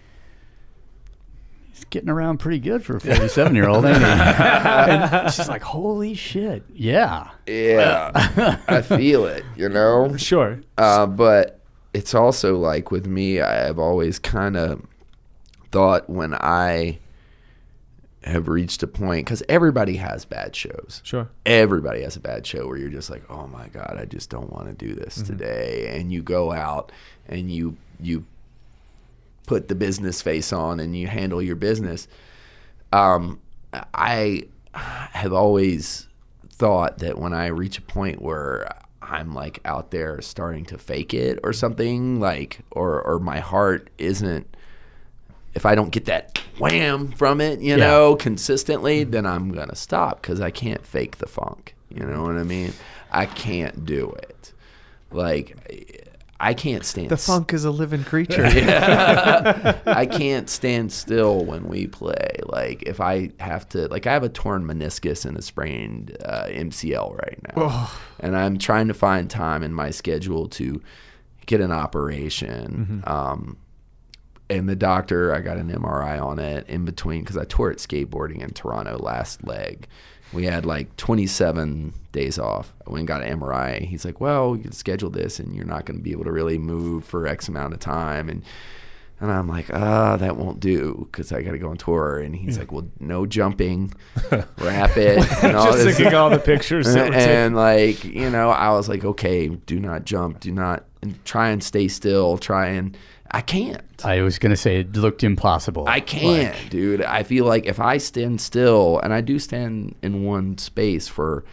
He's getting around pretty good for a 47 year old, ain't he? and she's like, "Holy shit, yeah!" Yeah. I feel it, you know? sure. Uh, but it's also like with me, I've always kind of thought when I have reached a point, because everybody has bad shows. Sure. Everybody has a bad show where you're just like, oh my God, I just don't want to do this today. And you go out and you, you put the business face on and you handle your business. Um, I have always thought that when I reach a point where I'm like out there starting to fake it or something like, or or my heart isn't. If I don't get that wham from it, you know, consistently, then I'm gonna stop because I can't fake the funk. You know what I mean? I can't do it. Like, I can't stand still. The funk is a living creature. I can't stand still when we play. Like if I have to, like I have a torn meniscus and a sprained uh, MCL right now, and I'm trying to find time in my schedule to get an operation. Um, and the doctor, I got an MRI on it in between because I tore it skateboarding in Toronto last leg. We had like 27 days off. I went and got an MRI. He's like, "Well, you can schedule this, and you're not going to be able to really move for X amount of time." And and I'm like, "Ah, that won't do because I got to go on tour." And he's like, "Well, no jumping, wrap it." And all Just this thinking all the pictures. taken. and like you know i was like okay do not jump do not and try and stay still try and i can't I was gonna say it looked impossible. i can't dude i feel like if i stand still and i do stand in one space for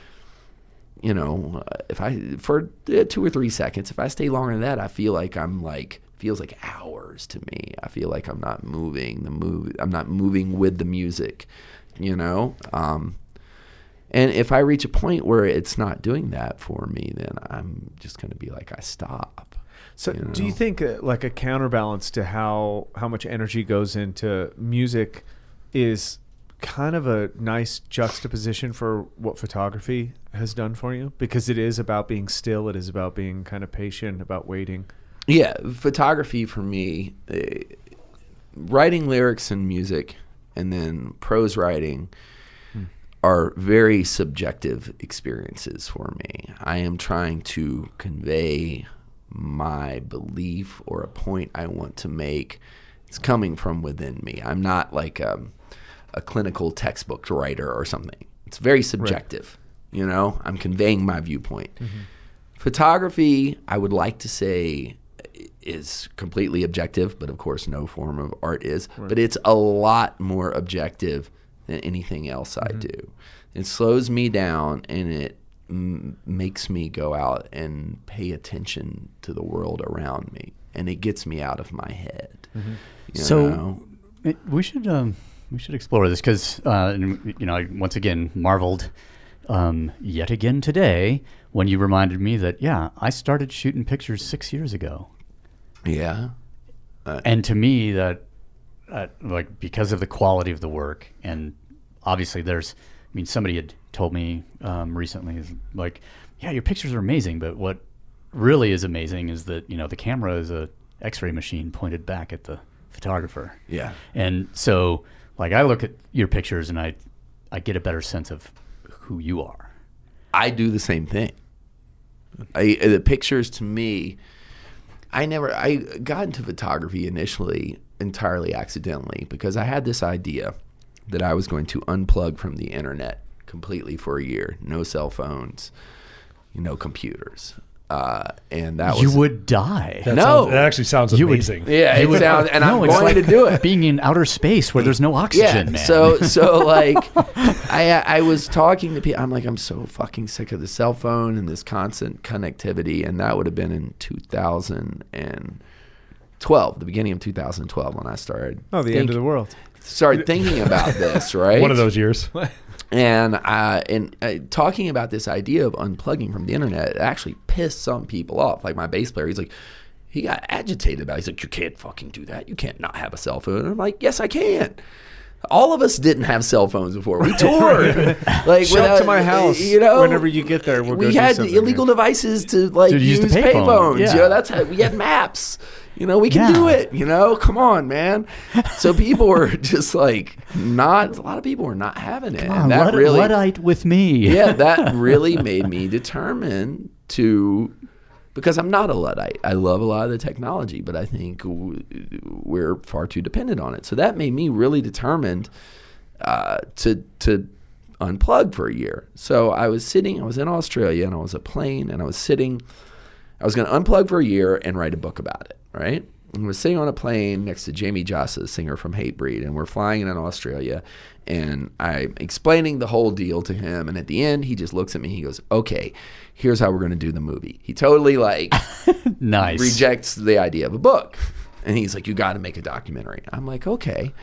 you know if i for uh, two or three seconds if i stay longer than that i feel like i'm like feels like hours to me i feel like i'm not moving the move i'm not moving with the music you know um and if I reach a point where it's not doing that for me, then I'm just going to be like, I stop. So, you do you think uh, like a counterbalance to how how much energy goes into music is kind of a nice juxtaposition for what photography has done for you? Because it is about being still, it is about being kind of patient, about waiting. Yeah, photography for me, uh, writing lyrics and music, and then prose writing are very subjective experiences for me. I am trying to convey my belief or a point I want to make. It's coming from within me. I'm not like um, a clinical textbook writer or something. It's very subjective. You know, I'm conveying my viewpoint. Photography, I would like to say, is completely objective, but of course, no form of art is. But it's a lot more objective than anything else I do. It slows me down and it m- makes me go out and pay attention to the world around me, and it gets me out of my head. You So- It- we should um, we should explore this because uh, you know I once again marveled um, yet again today when you reminded me that yeah I started shooting pictures six years ago, yeah, and to me that uh, like because of the quality of the work and obviously there's I mean somebody had told me um, recently is like yeah your pictures are amazing but what really is amazing is that you know the camera is a X-ray machine pointed back at the photographer. yeah. And so, like, I look at your pictures and I, I get a better sense of who you are. I do the same thing. I, the pictures to me, I never. I got into photography initially entirely accidentally because I had this idea that I was going to unplug from the internet completely for a year. No cell phones, no computers, uh, and that was you would die. That No. sounds- that actually sounds You would- amazing. Yeah, it sounds, and I'm going like to do it. Being in outer space where there's no oxygen, yeah. man. So so like I I was talking to people. I'm like I'm so fucking sick of the cell phone and this constant connectivity. And that would have been in 2012, the beginning of 2012 when I started. Oh, the end of the world. Started thinking about this, right? One of those years. And uh, and uh, talking about this idea of unplugging from the internet it actually pissed some people off. Like my bass player, he's like, he got agitated about. it. He's like, you can't fucking do that. You can't not have a cell phone. And I'm like, yes, I can. All of us didn't have cell phones before. We toured. like Show up to my house You know, whenever you get there. We'll we had illegal devices to like To use use, the payphone. payphones. Yeah. You know, that's how we had maps. You know, we can Yeah. do it. You know, come on, man. So people were just like not. A lot of people were not having it. Come and on, that Lud- really, Luddite with me. yeah, that really made me determined to because I'm not a luddite. I love a lot of the technology, but I think we're far too dependent on it. So that made me really determined uh, to to unplug for a year. So I was sitting. I was in Australia, and I was a plane, and I was sitting. I was going to unplug for a year and write a book about it. Right. And was sitting on a plane next to Jamey Jasta, singer from Hatebreed, and we're flying in Australia. And I'm explaining the whole deal to him. And at the end, he just looks at me. He goes, "Okay, here's how we're going to do the movie." He totally like nice. rejects the idea of a book. And he's like, you got to make a documentary. I'm like, okay.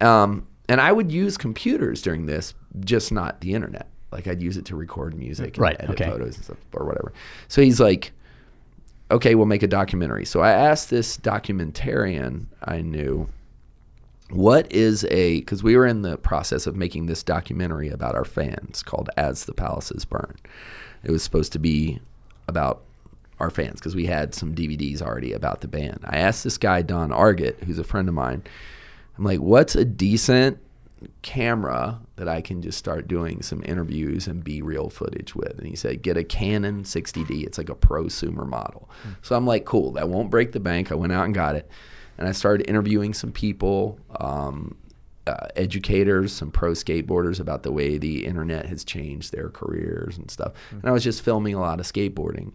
Um, and I would use computers during this, just not the internet. Like I'd use it to record music and Right, edit okay. photos and stuff or whatever. So he's like, okay, we'll make a documentary. So I asked this documentarian I knew, what is a, because we were in the process of making this documentary about our fans called As the Palaces Burn. It was supposed to be about our fans because we had some DVDs already about the band. I asked this guy, Don Argott, who's a friend of mine, I'm like, what's a decent camera that I can just start doing some interviews and be real footage with? And he said, get a Canon 60D. It's like a prosumer model. So I'm like, cool, that won't break the bank. I went out and got it. And I started interviewing some people, um, uh, educators, some pro skateboarders about the way the internet has changed their careers and stuff. And I was just filming a lot of skateboarding.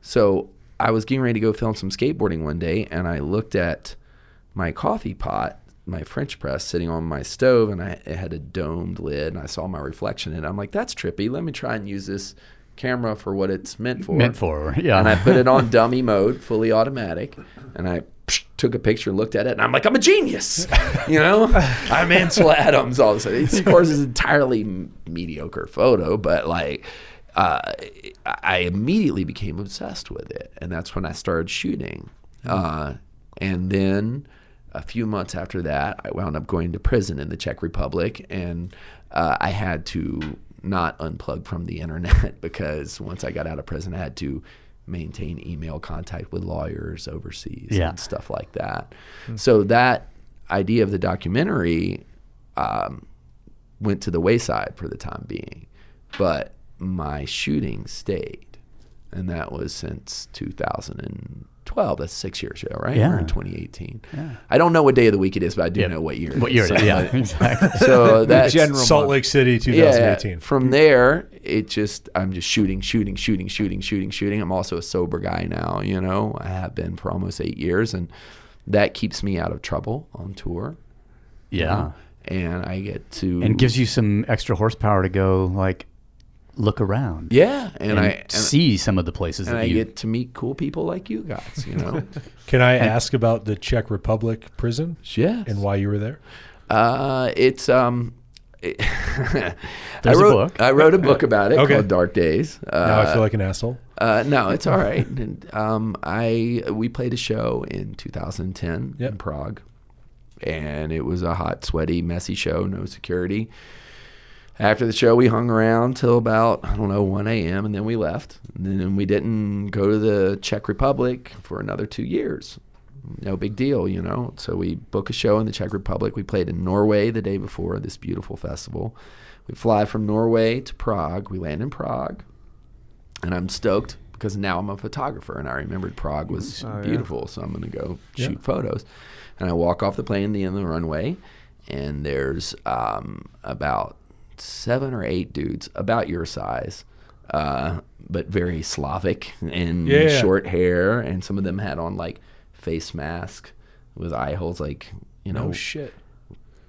So I was getting ready to go film some skateboarding one day, and I looked at my coffee pot, my French press, sitting on my stove, and I, it had a domed lid, and I saw my reflection in it. I'm like, that's trippy. Let me try and use this camera for what it's meant for. Meant for, yeah. And I put it on dummy mode, fully automatic, and I took a picture, and looked at it, and I'm like, I'm a genius. You know, I'm Ansel Adams. All of a sudden, it's, of course, it's an entirely mediocre photo, but like, uh, I immediately became obsessed with it, and that's when I started shooting. Uh, and then a few months after that, I wound up going to prison in the Czech Republic, and uh, I had to not unplug from the internet because once I got out of prison, I had to maintain email contact with lawyers overseas Yeah. and stuff like that. So that idea of the documentary um, went to the wayside for the time being, but my shooting stayed, and that was since 12. That's six years ago, right? Yeah. We're in 2018. Yeah. I don't know what day of the week it is, but I do Yeah. know what year. it What is. year? it is, So, yeah, exactly. So that's general Salt month. Lake City, yeah. 2018. From there, it just I'm just shooting, shooting, shooting, shooting, shooting, shooting. I'm also a sober guy now. You know, I have been for almost eight years, and that keeps me out of trouble on tour. yeah. and I get to And gives you some extra horsepower to go like look around. yeah, and, And, I and, see some of the places and that I you get to meet cool people like you guys. You know, Can I ask about the Czech Republic prison Yeah, and why you were there? Uh, it's um. it- I There's a wrote book. I wrote a book about it Okay. called Dark Days. Uh, Now I feel like an asshole. Uh, no, it's all right. And, um, I we played a show in 2010 in Prague, and it was a hot, sweaty, messy show. No security. After the show, we hung around till about I don't know 1 a.m. and then we left. And then we didn't go to the Czech Republic for another two years. No big deal, you know. So we book a show in the Czech Republic. We played in Norway the day before this beautiful festival. We fly from Norway to Prague. We land in Prague and I'm stoked because now I'm a photographer, and I remembered Prague was Oh, yeah. beautiful, so I'm gonna go Yeah. shoot photos. And I walk off the plane, at the end of the runway, and there's um, about seven or eight dudes about your size, uh, but very Slavic and Yeah, short hair, and some of them had on like face mask with eye holes, like you know, No shit.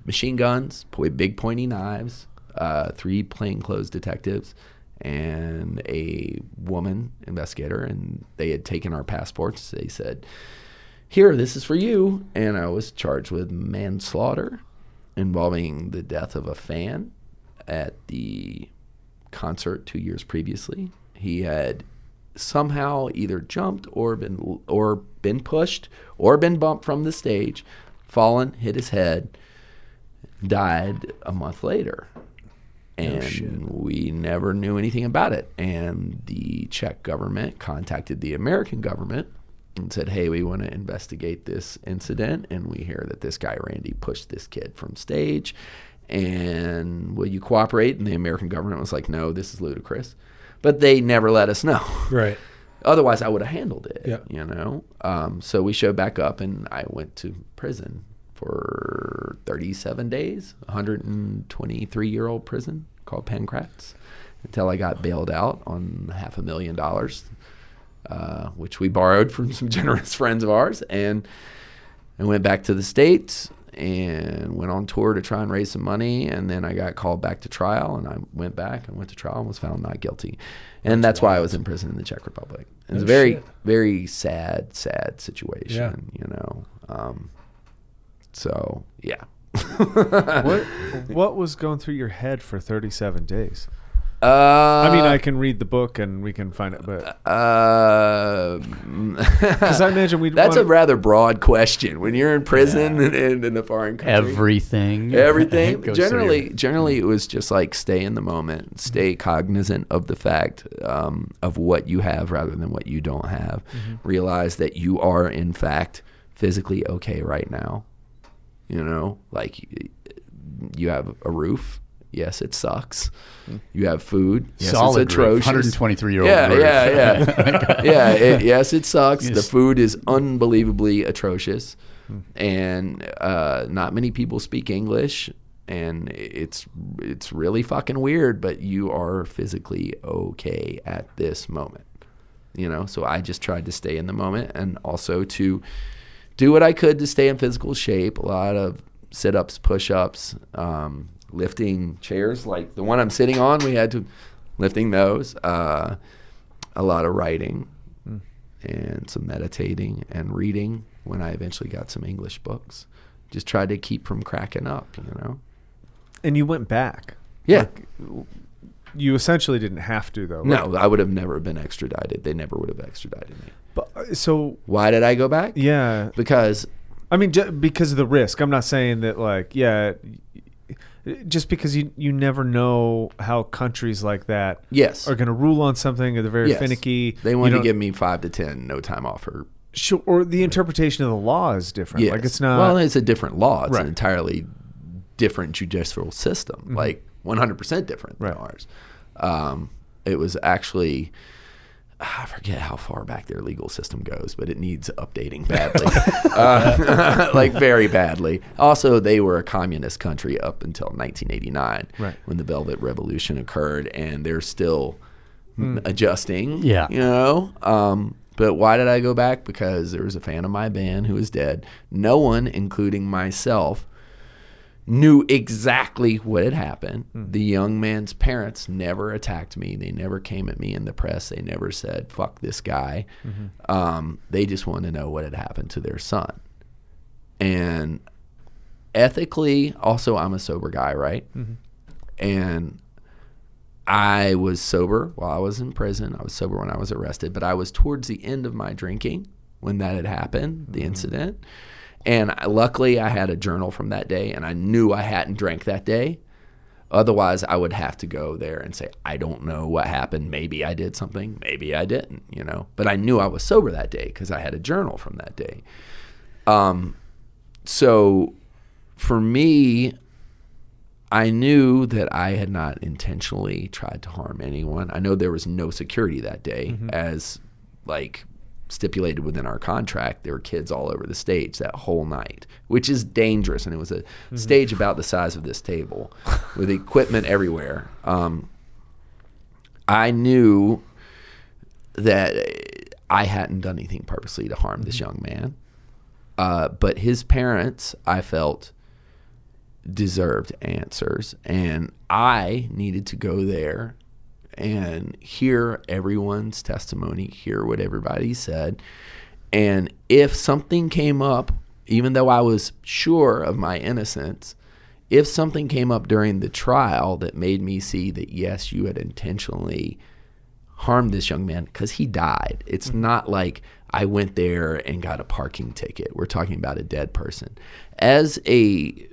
machine guns, big pointy knives, uh, three plainclothes detectives, and a woman investigator. And they had taken our passports. They said, Here, this is for you. And I was charged with manslaughter involving the death of a fan at the concert two years previously. He had somehow either jumped or been or been pushed or been bumped from the stage, fallen, hit his head, died a month later. And we never knew anything about it. And the Czech government contacted the American government and said, Hey, we want to investigate this incident. And we hear that this guy, Randy, pushed this kid from stage. And will you cooperate? And the American government was like, No, this is ludicrous. But they never let us know. Right. Otherwise, I would have handled it. Yeah. You know. Um, so we showed back up, and I went to prison for 37 days, 123 year old prison called Pankrác, until I got bailed out on half a million dollars, uh, which we borrowed from some generous friends of ours, and I went back to the states and went on tour to try and raise some money and then I got called back to trial and I went back and went to trial and was found not guilty. And that's, why I was in prison in the Czech Republic. It was No a very shit. very sad sad situation, you know. Um, so, yeah. what what was going through your head for 37 days? Uh, I mean, I can read the book and we can find it, but Uh, because I imagine we'd that's a rather broad question. When you're in prison and, and in a foreign country, Everything. everything. Goes through generally generally it was just like stay in the moment. Stay cognizant of the fact um, of what you have rather than what you don't have. Realize that you are in fact physically okay right now. You know like you have a roof yes it sucks. You have food. Yes Solid it's roof, atrocious. 123-year-old yeah roof. yeah yeah. Yeah it, yes it sucks. The food is unbelievably atrocious. And uh, not many people speak English, and it's it's really fucking weird. But you are physically okay at this moment, you know. So I just tried to stay in the moment, and also to do what I could to stay in physical shape. A lot of sit ups, push ups, um, lifting chairs like the one I'm sitting on. We had to lifting those. Uh, a lot of writing and some meditating and reading when I eventually got some English books. Just tried to keep from cracking up, you know? and you went back. Yeah. You essentially didn't have to though. No, I would have never been extradited. They never would have extradited me. But, uh, so Why did I go back? yeah, Because I mean, because of the risk. I'm not saying that like yeah, just because you you never know how countries like that yes, are going to rule on something or they're very yes, finicky. They You wanted to don't- give me five to ten, no time off or Sure, or the interpretation of the law is different. Like it's not. Well, it's a different law. It's Right. an entirely different judicial system, like 100% different than Right. ours. Um, it was actually I forget how far back their legal system goes, but it needs updating badly, uh, like very badly. Also, they were a communist country up until 1989, Right. when the Velvet Revolution occurred, and they're still adjusting. Yeah. you know. Um, but why did I go back? Because there was a fan of my band who was dead. No one, including myself, knew exactly what had happened. Hmm. The young man's parents never attacked me. They never came at me in the press. They never said, fuck this guy. Mm-hmm. Um, they just wanted to know what had happened to their son. And ethically, also, I'm a sober guy, right? Mm-hmm. And I was sober while I was in prison. I was sober when I was arrested, but I was towards the end of my drinking when that had happened, the mm-hmm. incident. And I, luckily, I had a journal from that day, and I knew I hadn't drank that day. Otherwise, I would have to go there and say, I don't know what happened. Maybe I did something. Maybe I didn't, you know. But I knew I was sober that day because I had a journal from that day. Um, so for me, I knew that I had not intentionally tried to harm anyone. I know there was no security that day, as like stipulated within our contract. There were kids all over the stage that whole night, which is dangerous. And it was a stage about the size of this table with equipment everywhere. Um, I knew that I hadn't done anything purposely to harm this young man. Uh, but his parents, I felt, deserved answers. And I needed to go there and hear everyone's testimony, hear what everybody said. And if something came up, even though I was sure of my innocence, if something came up during the trial that made me see that, yes, you had intentionally harmed this young man because he died. It's mm-hmm. not like I went there and got a parking ticket. We're talking about a dead person. As a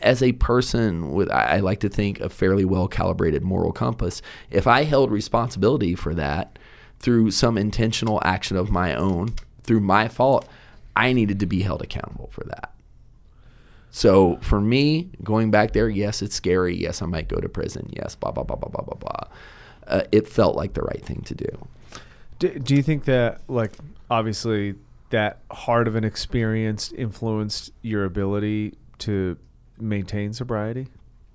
as a person with I like to think a fairly well calibrated moral compass, if I held responsibility for that through some intentional action of my own, through my fault, I needed to be held accountable for that. So for me, going back there, yes, it's scary. Yes, I might go to prison. Yes, blah blah blah blah blah blah blah. Uh, it felt like the right thing to do. Do, do you think that, like, obviously, that hard of an experience influenced your ability to maintain sobriety?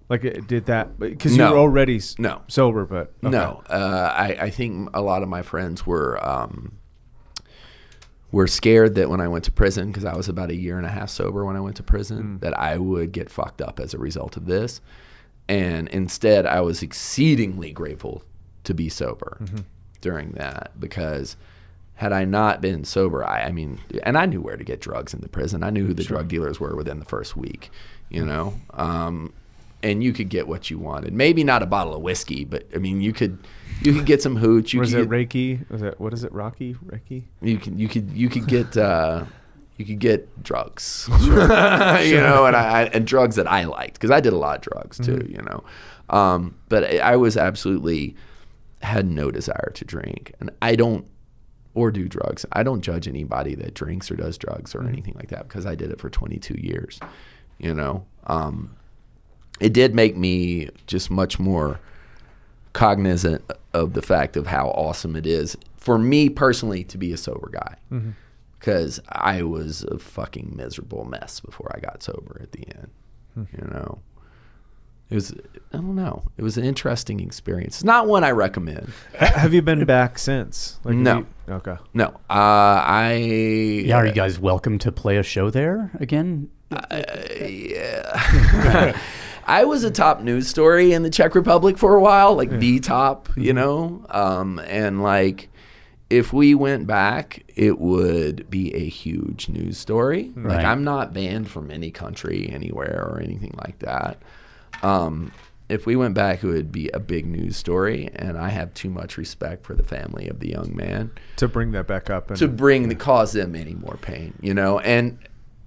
Like, it did that because No. you were already s- No. sober, but okay. No, uh, I, I think a lot of my friends were um, were scared that when I went to prison, because I was about a year and a half sober when I went to prison, that I would get fucked up as a result of this. And instead, I was exceedingly grateful to be sober during that because had I not been sober, I, I mean, and I knew where to get drugs in the prison. I knew who the drug dealers were within the first week, you know. Um, and you could get what you wanted. Maybe not a bottle of whiskey, but I mean, you could you could get some hooch. You was could it get, Reiki? Was it what is it? Rocky? Reiki? you can you could you could get uh, you could get drugs, you know, and I, I and drugs that I liked because I did a lot of drugs too, Mm-hmm. you know. Um, but I, I was absolutely had no desire to drink, and I don't or do drugs. I don't judge anybody that drinks or does drugs or Mm-hmm. anything like that because I did it for 22 years, you know. Um, it did make me just much more cognizant of the fact of how awesome it is for me personally to be a sober guy because I was a fucking miserable mess before I got sober at the end. You know, it was I don't know. It was an interesting experience. It's not one I recommend. Have you been back since? Like, No. you- okay. No, uh, I Yeah, are you guys welcome to play a show there again? Yeah. I was a top news story in the Czech Republic for a while, like the top, you know? Um, and like, if we went back, it would be a huge news story. Like, I'm not banned from any country, anywhere, or anything like that. Um, if we went back, it would be a big news story. And I have too much respect for the family of the young man To bring that back up and to bring the cause them any more pain, you know? And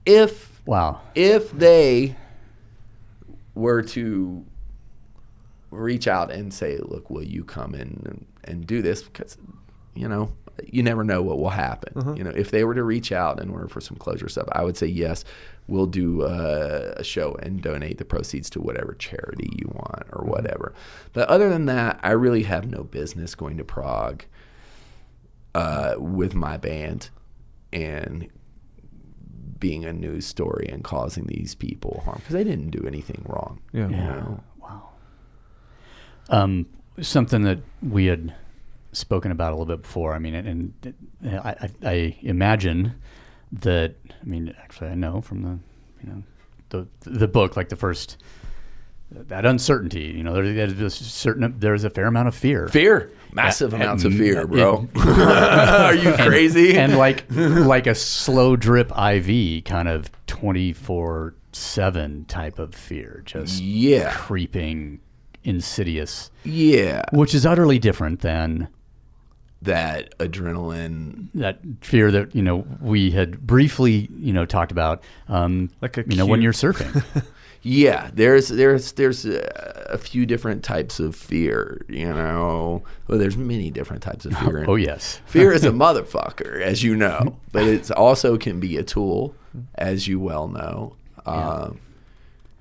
if Wow. if they were to reach out and say, "Look, will you come in and, and do this?" Because you know, you never know what will happen. You know, if they were to reach out in order for some closure stuff, I would say yes. We'll do uh, a show and donate the proceeds to whatever charity you want or whatever. But other than that, I really have no business going to Prague uh, with my band and being a news story and causing these people harm because they didn't do anything wrong. Yeah. you Yeah. know? Wow. Um, something that we had spoken about a little bit before. I mean, and, and I, I, I imagine that. I mean, actually, I know from the, you know, the the book, like the first. That uncertainty, you know, there, there's a certain, there's a fair amount of fear. Fear, massive Yeah, amounts of fear, bro. and- Are you crazy? and like like a slow drip IV kind of 24/7 type of fear just yeah, creeping insidious yeah. which is utterly different than That adrenaline. that fear that you know we had briefly you know talked about um Like a you know when you're surfing Yeah, there's there's there's a, a few different types of fear. You know, well, there's many different types of fear. oh yes Fear is a motherfucker, as you know, but it also can be a tool, as you well know. Um,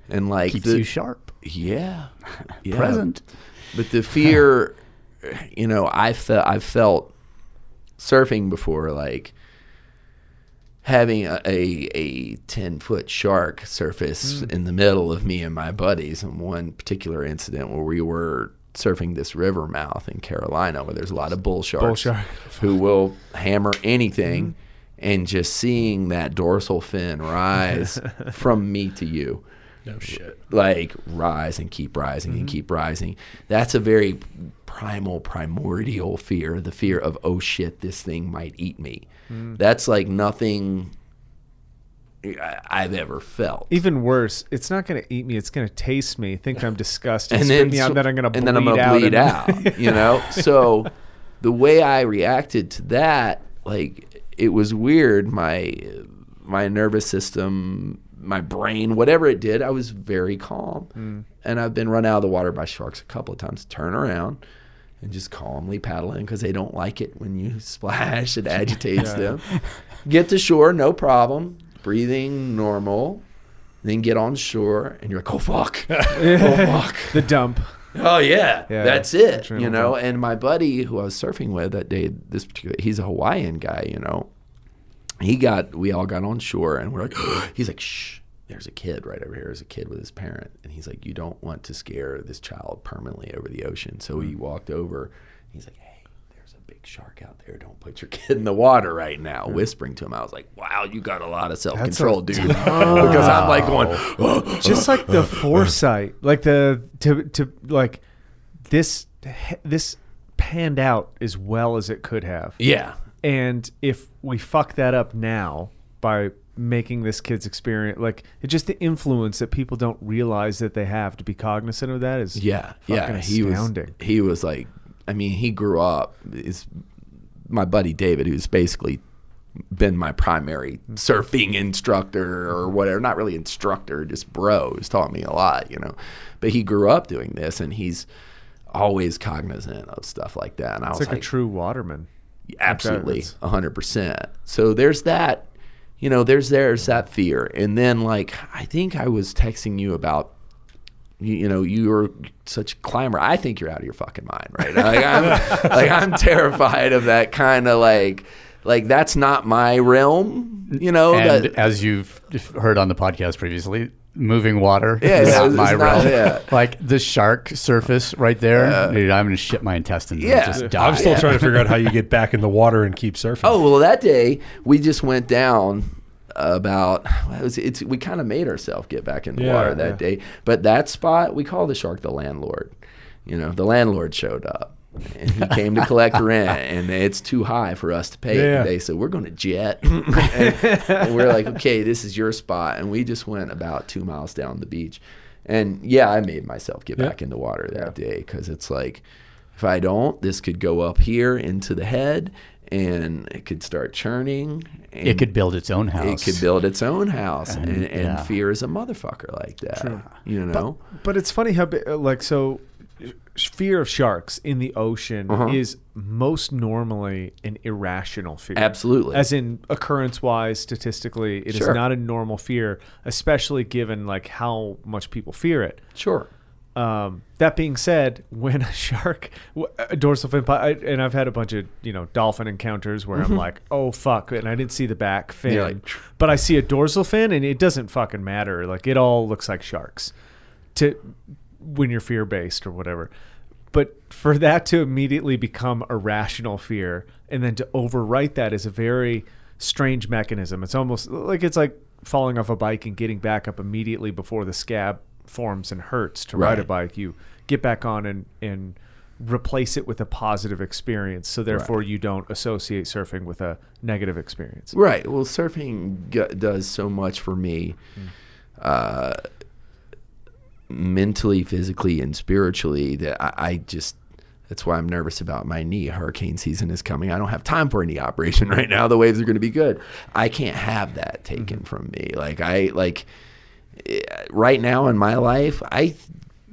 and like keeps the- you sharp Yeah, yeah. present But the fear, you know, I felt I felt surfing before, like having a a, a ten foot shark surface Mm. in the middle of me and my buddies. in one particular incident where we were surfing this river mouth in Carolina, where there's a lot of bull sharks Bull shark. who will hammer anything. Mm-hmm. And just seeing that dorsal fin rise from me to you, No shit. like rise and keep rising and keep rising. That's a very primal, primordial fear. The fear of oh shit, this thing might eat me. That's like nothing I've ever felt. Even worse, it's not going to eat me. It's going to taste me, think I'm disgusting, and then me out, so- then I'm going to and then I'm gonna out. bleed and- out. You know, so the way I reacted to that, like it was weird. My my nervous system, my brain, whatever it did, I was very calm. Hmm. And I've been run out of the water by sharks a couple of times. Turn around. And just calmly paddle in because they don't like it when you splash. It agitates them. Get to shore, no problem. Breathing normal. Then get on shore, and you're like, "Oh fuck, oh fuck." the dump. Oh yeah, Yeah, that's it. You know, dump. and my buddy who I was surfing with that day, this particular, he's a Hawaiian guy. You know, he got, we all got on shore, and we're like, he's like, shh. There's a kid right over here. There's a kid with his parent, and he's like, you don't want to scare this child permanently over the ocean. So Mm. he walked over. He's like, hey, there's a big shark out there. Don't put your kid in the water right now. Whispering to him, I was like, wow, you got a lot of self control, dude. because I'm like going, Just like the foresight, like the to to like this this panned out as well as it could have. yeah, And if we fuck that up now by making this kid's experience like it just the influence that people don't realize that they have to be cognizant of that is Yeah, yeah. He was astounding. he was like, I mean, he grew up. Is my buddy David, who's basically been my primary mm. surfing instructor or whatever. Not really instructor, just bro. Who's taught me a lot, you know. But he grew up doing this, and he's always cognizant of stuff like that. And I it's was like, a true waterman. Absolutely, a hundred percent. So there's that, you know, there's there's that fear, and then like I think I was texting you about, you, you know, you're such a climber. I think you're out of your fucking mind, right? Like I'm, like I'm terrified of that kind of like, like that's not my realm, you know. and that, as you've heard on the podcast previously moving water Yeah, is it's- not it's my not- realm yeah. like the shark surface right there dude i'm gonna shit my intestines Yeah. and just die I'm still trying to figure out how you get back in the water and keep surfing. Oh well, that day we just went down about well, it was, it's we kind of made ourselves get back in the Yeah, water that yeah. day. But that spot we call the shark the landlord. You know, the landlord showed up and he came to collect rent, and it's too high for us to pay Yeah. today. So we're going to jet, and, and we're like, okay, this is your spot, and we just went about two miles down the beach. And yeah, I made myself get Yeah. back in the water that day because it's like, if I don't, this could go up here into the head, and it could start churning. And it could build its own house It could build its own house, and, and, yeah. fear is a motherfucker like that. You know, But it's funny how bi- like so fear of sharks in the ocean Uh-huh. is most normally an irrational fear. Absolutely. As in occurrence wise, statistically, it is Sure. not a normal fear, especially given like how much people fear it. Sure. Um, that being said, when a shark, a dorsal fin, I, and I've had a bunch of you know dolphin encounters where I'm like, oh fuck, and I didn't see the back fin, like, but I see a dorsal fin, and it doesn't fucking matter. Like it all looks like sharks, to when you're fear based or whatever. But for that to immediately become a rational fear, and then to overwrite that is a very strange mechanism. It's almost like it's like falling off a bike and getting back up immediately before the scab forms and hurts to ride a bike. You get back on and and replace it with a positive experience. So therefore, you don't associate surfing with a negative experience. Right. Well, surfing g- does so much for me, uh, mentally, physically, and spiritually that I, I just. That's why I'm nervous about my knee. Hurricane season is coming. I don't have time for a knee operation right now. The waves are going to be good. I can't have that taken from me. Like I like eh, right now in my life, I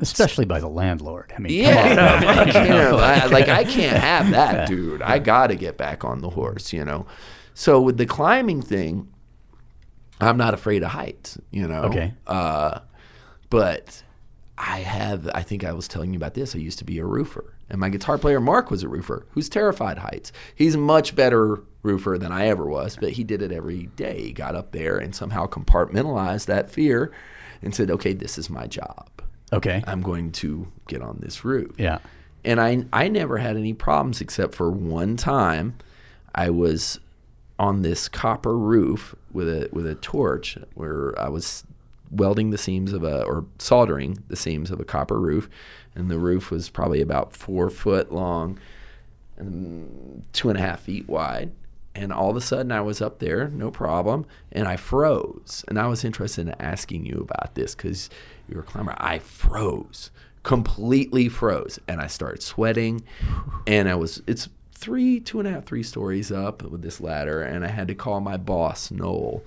especially by the landlord. I mean, yeah, come on. I can't, I- like I can't have that, dude. I got to get back on the horse, you know. So with the climbing thing, I'm not afraid of heights, you know. Okay. Uh, but I have. I think I was telling you about this. I used to be a roofer, and my guitar player Mark was a roofer who's terrified heights. He's a much better roofer than I ever was, but he did it every day. He got up there and somehow compartmentalized that fear, and said, "Okay, this is my job." okay. I'm going to get on this roof. Yeah. And I I never had any problems except for one time I was on this copper roof with a with a torch where I was welding the seams of a or soldering the seams of a copper roof and the roof was probably about four foot long and two and a half feet wide. And all of a sudden, I was up there, no problem, and I froze. And I was interested in asking you about this because you were a climber. I froze, completely froze, and I started sweating. And I was, it's three, two and a half, three stories up with this ladder, and I had to call my boss, Noel,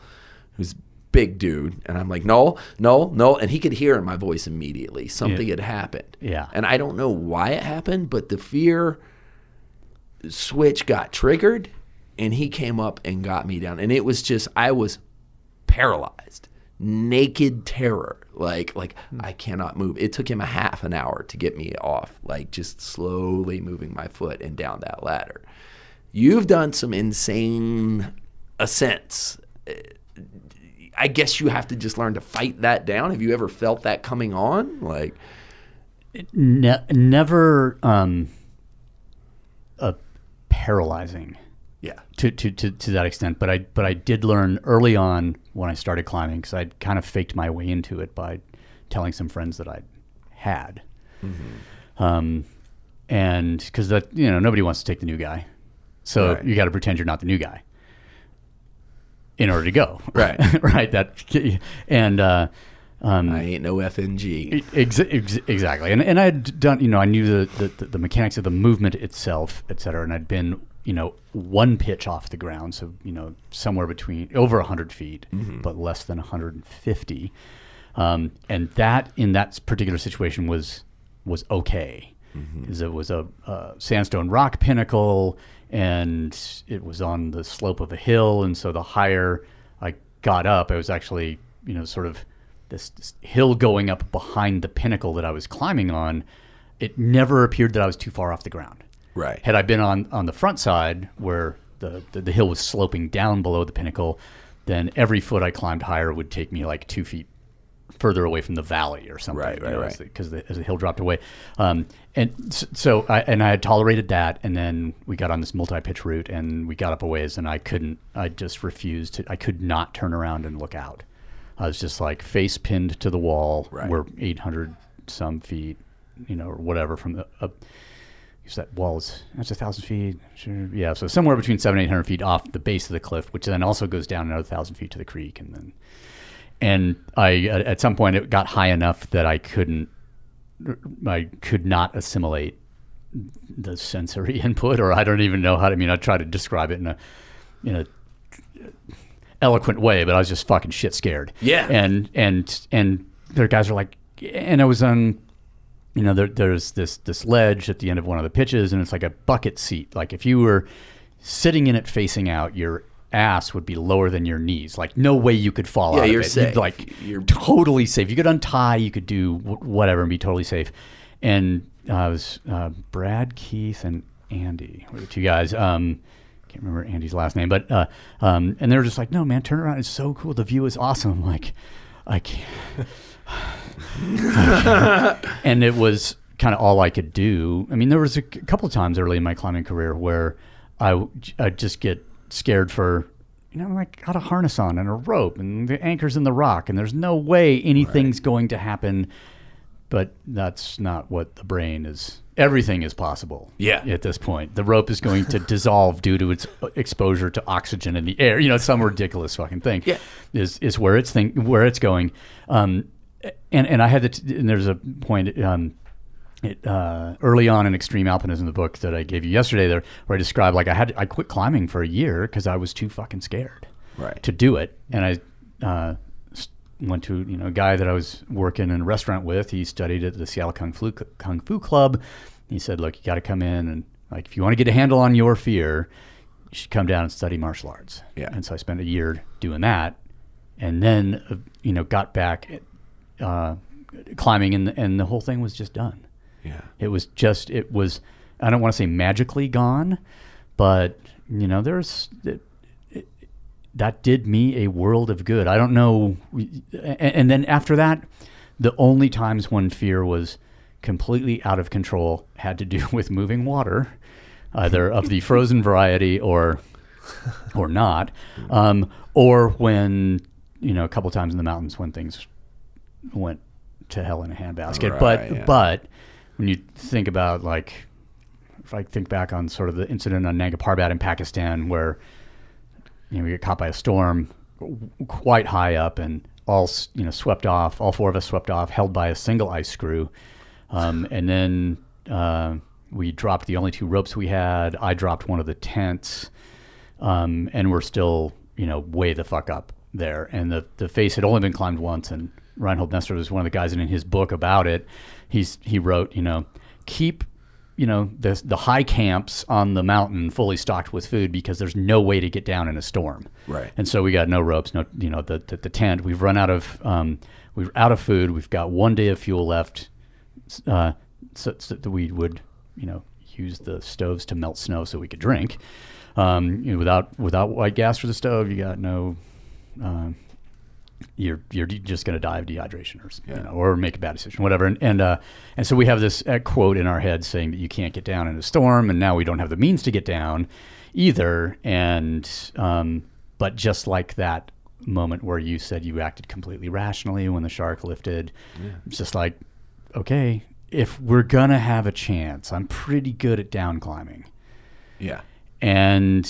who's big dude, and I'm like, no, no, no. and he could hear in my voice immediately something Yeah. had happened. Yeah. and I don't know why it happened, but the fear switch got triggered and he came up and got me down and it was just i was paralyzed naked terror like like i cannot move it took him a half an hour to get me off like just slowly moving my foot and down that ladder you've done some insane ascents Uh, i guess you have to just learn to fight that down. Have you ever felt that coming on? Like Ne- never um, a paralyzing. Yeah. To, to, to, to that extent, but I but I did learn early on when I started climbing because I kind of faked my way into it by telling some friends that I had, um, and because that you know nobody wants to take the new guy, so Right. you got to pretend you're not the new guy in order to go, Right. right? That and. Uh, um, i ain't no fng Ex- ex- exactly, and and I had done, you know, I knew the, the the mechanics of the movement itself, et cetera, and I'd been, you know, one pitch off the ground, so you know, somewhere between over hundred feet, but less than 150, um, and that in that particular situation was was okay, because it was a, uh sandstone rock pinnacle, and it was on the slope of a hill, and so the higher I got up, I was actually, you know, sort of this, this hill going up behind the pinnacle that I was climbing on, it never appeared that I was too far off the ground. Right. Had I been on, on the front side where the, the, the hill was sloping down below the pinnacle, then every foot I climbed higher would take me like two feet further away from the valley or something. Right, right, right. Because the, as the hill dropped away, um, and so I and I had tolerated that, and then we got on this multi-pitch route, and we got up a ways, and I couldn't. I just refused to. I could not turn around and look out. I was just like face pinned to the wall. Right. We're 800 some feet, you know, or whatever from the up. Use that wall's that's a thousand feet. Sure. Yeah, so somewhere between seven eight hundred feet off the base of the cliff, which then also goes down another thousand feet to the creek, and then and I at some point it got high enough that I couldn't I could not assimilate the sensory input, or I don't even know how to. I mean, I try to describe it in a in a eloquent way, but I was just fucking shit scared. Yeah. and and and their guys are like, and I was on you know, there, there's this this ledge at the end of one of the pitches, and it's like a bucket seat. Like if you were sitting in it facing out, your ass would be lower than your knees. Like no way you could fall Yeah, out you're of it. safe. You'd, like You're- totally safe. You could untie, you could do wh- whatever and be totally safe. And uh, it was uh, Brad, Keith, and Andy were the two guys. Um, can't remember Andy's last name, but uh, um, and they were just like, "No, man, turn around. It's so cool. The view is awesome." I'm like, I can't. and it was kind of all I could do. I mean, there was a c- couple of times early in my climbing career where I w- I'd just get scared for, you know, like got a harness on and a rope and the anchor's in the rock and there's no way anything's going to happen. But that's not what the brain is. Everything is possible. Yeah. At this point, the rope is going to dissolve due to its exposure to oxygen in the air. You know, some ridiculous fucking thing. Yeah. Is is where it's think where it's going. Um, and and I had to. T- and there's a point. Um, it, uh, early on in extreme alpinism, the book that I gave you yesterday, there where I described like I had I quit climbing for a year because I was too fucking scared Right. to do it, and I uh, went to you know a guy that I was working in a restaurant with. He studied at the Seattle Kung Fu Kung Fu Club. He said, "Look, you got to come in and like if you want to get a handle on your fear, you should come down and study martial arts." Yeah. And so I spent a year doing that, and then uh, you know got back uh, climbing, and and the whole thing was just done. Yeah. It was just it was I don't want to say magically gone, but you know there's it, it, that did me a world of good. I don't know, and, and then after that, the only times when fear was completely out of control had to do with moving water, either of the frozen variety or or not, um, or when you know a couple times in the mountains when things went to hell in a handbasket. Right, but yeah. but when you think about like if I think back on sort of the incident on Nanga Parbat in Pakistan where you know we get caught by a storm quite high up and all you know swept off all four of us swept off held by a single ice screw. Um, and then uh, we dropped the only two ropes we had. I dropped one of the tents um, and we're still you know way the fuck up there. And the the face had only been climbed once and Reinhold Messner was one of the guys and in his book about it he's he wrote you know keep you know the the high camps on the mountain fully stocked with food because there's no way to get down in a storm Right. and so we got no ropes no you know the the, the tent we've run out of um, we're out of food we've got one day of fuel left uh, so, so that we would, you know, use the stoves to melt snow so we could drink. Um, you know, without without white gas for the stove, you got no. Um, you're you're just going to die of dehydration, or s- you know, or make a bad decision, whatever. And and uh, and so we have this uh, quote in our head saying that you can't get down in a storm, and now we don't have the means to get down either. And um, but just like that moment where you said you acted completely rationally when the shark lifted, it's just like okay, if we're gonna have a chance, I'm pretty good at down climbing, Yeah. and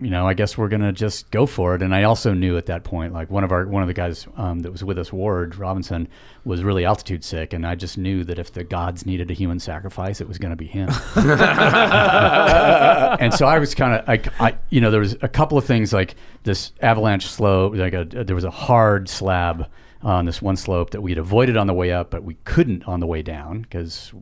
you know, I guess we're gonna just go for it. And I also knew at that point, like one of our one of the guys um, that was with us, Ward Robinson, was really altitude sick, and I just knew that if the gods needed a human sacrifice, it was gonna be him. and so I was kind of like, I, you know, there was a couple of things like this avalanche slope, like a, there was a hard slab on this one slope that we had avoided on the way up, but we couldn't on the way down because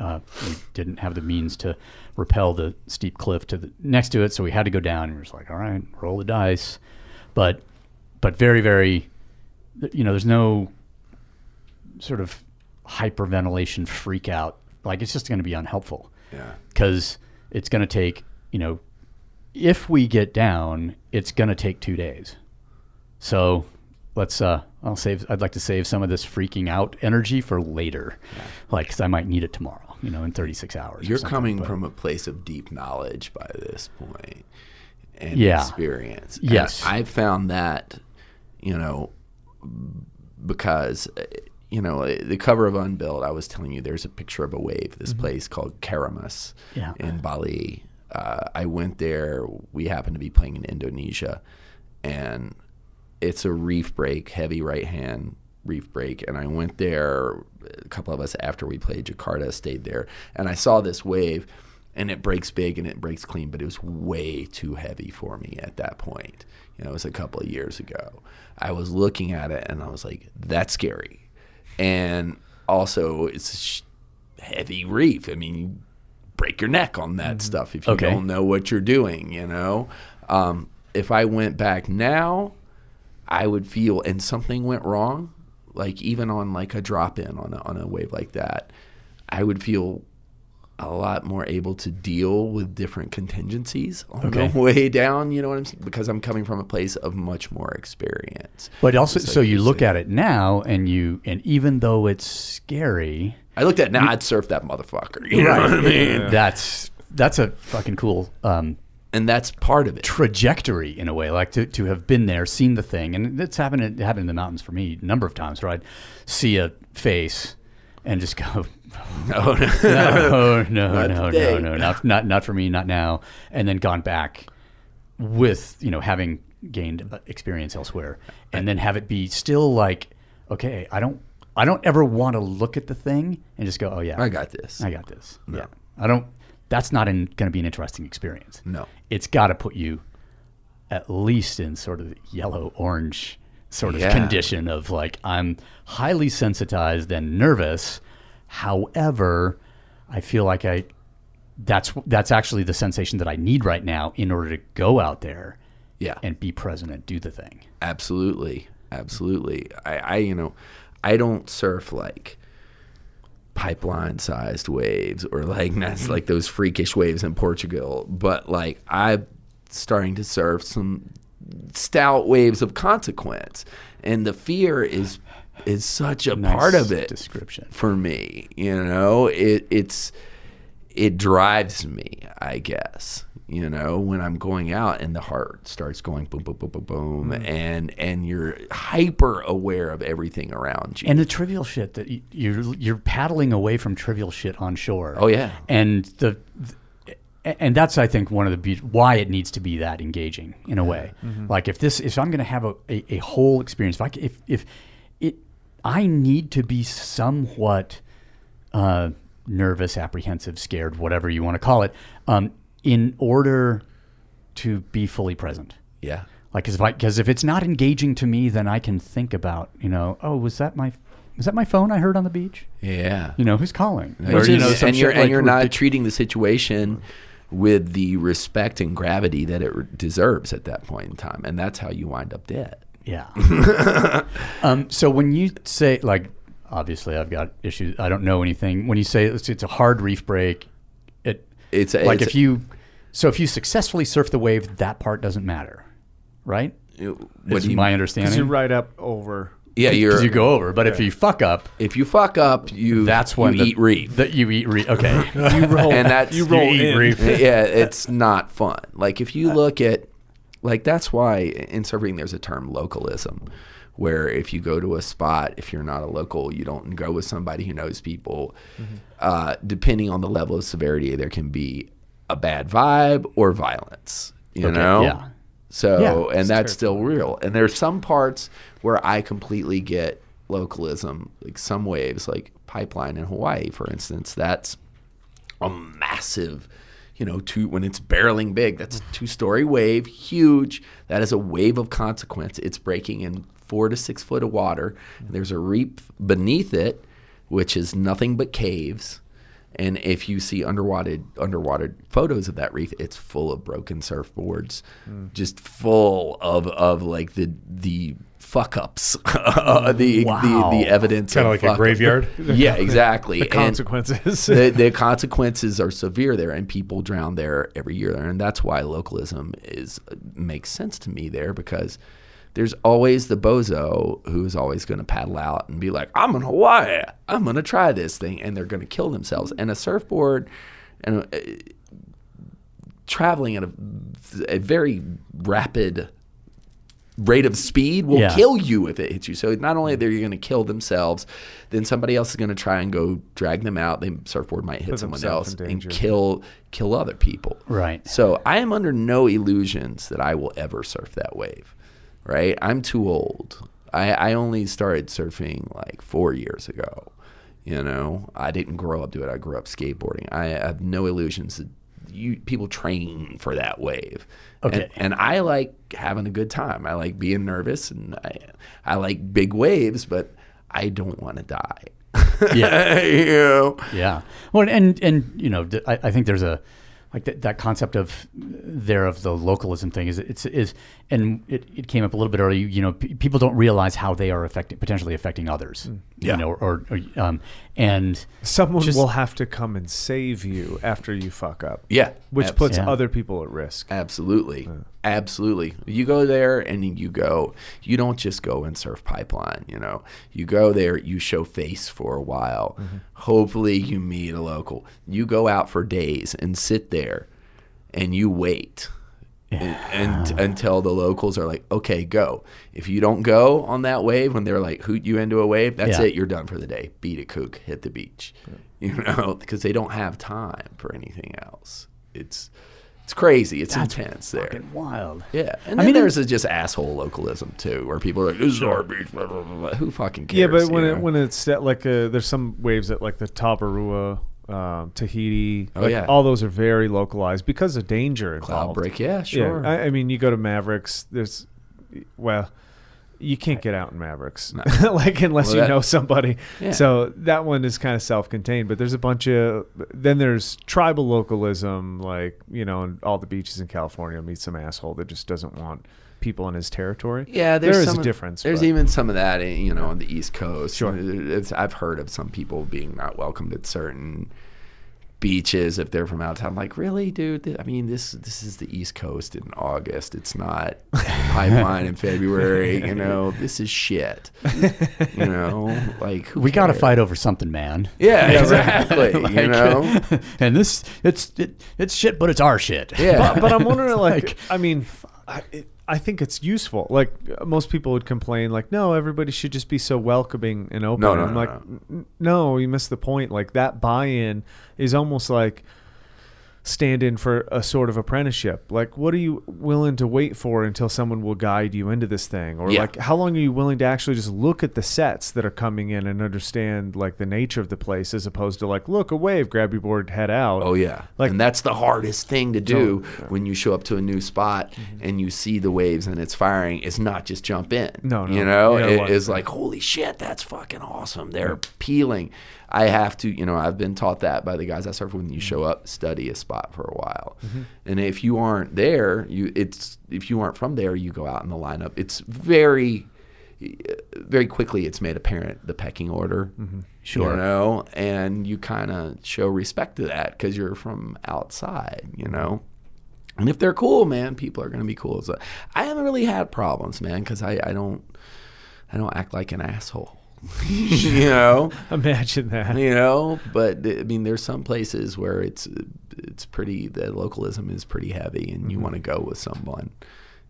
uh, we didn't have the means to repel the steep cliff to the next to it. So we had to go down, and we were just like, all right, roll the dice. But, but very, very, you know, there's no sort of hyperventilation freak out. Like it's just going to be unhelpful Yeah. because it's going to take, you know, if we get down, it's going to take two days. So let's, uh, I'll save, I'd like to save some of this freaking out energy for later. Like, cause I might need it tomorrow, you know, in 36 hours. You're coming but- from a place of deep knowledge by this point and Yeah. experience. And Yes. I found that, you know, because, you know, the cover of Unbuilt, I was telling you there's a picture of a wave, this place called Keramas Mm-hmm. Yeah. in Bali. Uh, I went there. We happened to be playing in Indonesia, and it's a reef break, heavy right hand reef break. And I went there, a couple of us after we played Jakarta stayed there, and I saw this wave, and it breaks big and it breaks clean, but it was way too heavy for me at that point. You know, it was a couple of years ago. I was looking at it and I was like, that's scary. And also it's a heavy reef. I mean, you break your neck on that stuff if you Okay. don't know what you're doing. You know, um, if I went back now, I would feel and something went wrong, like even on like a drop in on a, on a wave like that, I would feel a lot more able to deal with different contingencies on Okay. the way down. You know what I'm saying? Because I'm coming from a place of much more experience. But also, Just so you you look at it now, and you, and even though it's scary, I looked at it now. I'd surf that motherfucker. You know what I mean? that's that's a fucking cool um, And that's part of it. trajectory in a way, like to, to have been there, seen the thing, and it's happened it happened in the mountains for me a number of times where I'd see a face and just go, No, no. no, no, no, no, no, not not not for me, not now, and then gone back with you know having gained uh, experience elsewhere, and then have it be still like, okay, I don't I don't ever want to look at the thing and just go, oh yeah, I got this. I got this. Yeah, I don't. That's not going to be an interesting experience. No. it's got to put you at least in sort of yellow orange sort of Yeah. condition of like I'm highly sensitized and nervous. However, I feel like I that's that's actually the sensation that I need right now in order to go out there Yeah. and be present and do the thing. Absolutely, absolutely. I, I, you know, I don't surf like pipeline-sized waves or like that's mm-hmm. like those freakish waves in Portugal. But like I'm starting to surf some stout waves of consequence, and the fear is is such a Nice part of it description. for me. You know, it it's it drives me, I guess. You know, when I'm going out and the heart starts going boom, boom, boom, boom, boom, and and you're hyper aware of everything around you. And the trivial shit that you, you're you're paddling away from trivial shit on shore. Oh, yeah. and the, and that's I think one of the be- why it needs to be that engaging in a way. Like if this if I'm going to have a, a, a whole experience, if I if if it I need to be somewhat uh, nervous, apprehensive, scared, whatever you want to call it, um, in order to be fully present. yeah, Like, cause if I, cause if it's not engaging to me, then I can think about, you know, oh, was that my, was that my phone I heard on the beach? yeah. You know, who's calling? Which you know, and you're shit and you're not treating the situation with the respect and gravity that it deserves at that point in time, and that's how you wind up dead. Yeah. um, so when you say like, obviously I've got issues. I don't know anything. When you say it's, it's a hard reef break, It's a- like it's if you, so if you successfully surf the wave, that part doesn't matter, right? What Is do you- my Because you ride up over. yeah, you're. Because you go over, but if you fuck up, if you fuck up, you that's when you the, eat reef. That you eat reef. Okay. You roll. and that's you roll eat in. reef. yeah, it's not fun. Like if you uh, look at, like that's why in surfing there's a term localism, where if you go to a spot, if you're not a local, you don't go with somebody who knows people. Uh, depending on the level of severity, there can be a bad vibe or violence. You Okay, know. yeah. So Yeah, and that's still real. And there's some parts where I completely get localism, like some waves, like pipeline in Hawaii, for instance. That's a massive, you know, two when it's barreling big. That's a two-story wave, huge. That is a wave of consequence. It's breaking in four to six foot of water. And there's a reef beneath it, which is nothing but caves. And if you see underwater underwater photos of that reef, it's full of broken surfboards, mm. just full of of like the the fuck ups, the, the Wow. the evidence, Kind of of like a fuck-up. graveyard. Yeah, exactly. The consequences. the, the consequences are severe there, and people drown there every year there, and that's why localism is makes sense to me there because there's always the bozo who's always going to paddle out and be like, "I'm in Hawaii, I'm going to try this thing," and they're going to kill themselves. And a surfboard and uh, traveling at a, a very rapid rate of speed will Yeah. kill you if it hits you. So not only are they going to kill themselves, then somebody else is going to try and go drag them out. The surfboard might hit Put someone else and kill kill other people. Right. So I am under no illusions that I will ever surf that wave. Right? I'm too old. I, I only started surfing like four years ago. You know, I didn't grow up doing it. I grew up skateboarding. I have no illusions that you people train for that wave. Okay. And, and I like having a good time. I like being nervous and I I like big waves, but I don't want to die. Yeah. you know? Yeah. Well, and and you know, I, I think there's a like that, that concept of there of the localism thing is it's is and it, it came up a little bit earlier. You know, p- people don't realize how they are affecting potentially affecting others. Yeah. You know, or, or um, and Someone Just- will have to come and save you after you fuck up. Yeah. Which abs- puts Yeah. other people at risk. Absolutely. Absolutely. You go there and you go, you don't just go and surf pipeline, you know. You go there, you show face for a while. Hopefully you meet a local. You go out for days and sit there and you wait. And, and until the locals are like, okay, go. If you don't go on that wave when they're like hoot you into a wave, that's Yeah. it. You're done for the day. Beat a kook, hit the beach. You know, because they don't have time for anything else. It's it's crazy. It's intense there. fucking wild. Yeah, and I mean, there's a just asshole localism too, where people are like, "This is our beach." Blah, blah, blah. Who fucking cares? Yeah, but when it, know? when it's at like uh there's some waves at like the Tavarua, um, Tahiti. Oh, like, yeah. all those are very localized because of danger cloud involved. break, yeah, sure. Yeah, I, I mean, you go to Mavericks. There's, well, you can't get out in Mavericks, like unless Well, you that- know somebody. Yeah. So that one is kind of self-contained. But there's a bunch of then there's tribal localism, like you know, in all the beaches in California meet some asshole that just doesn't want people in his territory. yeah, there's there is some a of- difference. There's but- even some of that, in, you know, on the East Coast. Sure. It's, I've heard of some people being not welcomed at certain beaches if they're from out of town. Like, really, dude? I mean, this this is the East Coast in August. It's not pipeline in February. You know, this is shit. You know, like who We got to fight over something, man. Yeah, exactly. you know. and this it's it, it's shit, but it's our shit. Yeah. but, but I'm wondering, like, Like- I mean, I, it, I think it's useful. Like most people would complain, like, no, everybody should just be so welcoming and open. No, no, I'm no, like, no. No, you missed the point. Like that buy-in is almost like stand in for a sort of apprenticeship. Like, what are you willing to wait for until someone will guide you into this thing? Or Yeah. like, how long are you willing to actually just look at the sets that are coming in and understand like the nature of the place as opposed to like, look, a wave, grab your board, head out. Oh yeah, Like- and that's the hardest thing to do when you show up to a new spot Mm-hmm. and you see the waves and it's firing. It's not just jump in. No, no. you know, it watch like holy shit, that's fucking awesome. They're peeling. I have to, you know, I've been taught that by the guys I surf with. When you show up, study a spot for a while, Mm-hmm. and if you aren't there, you it's if you aren't from there, you go out in the lineup. It's very very quickly it's made apparent the pecking order. Sure. You know, and you kind of show respect to that because you're from outside, you know. And if they're cool, man, people are going to be cool. So I haven't really had problems, man, because I, I don't I don't act like an asshole. you know, Imagine that. you know. But I mean, there's some places where it's it's pretty the localism is pretty heavy, and you want to go with someone.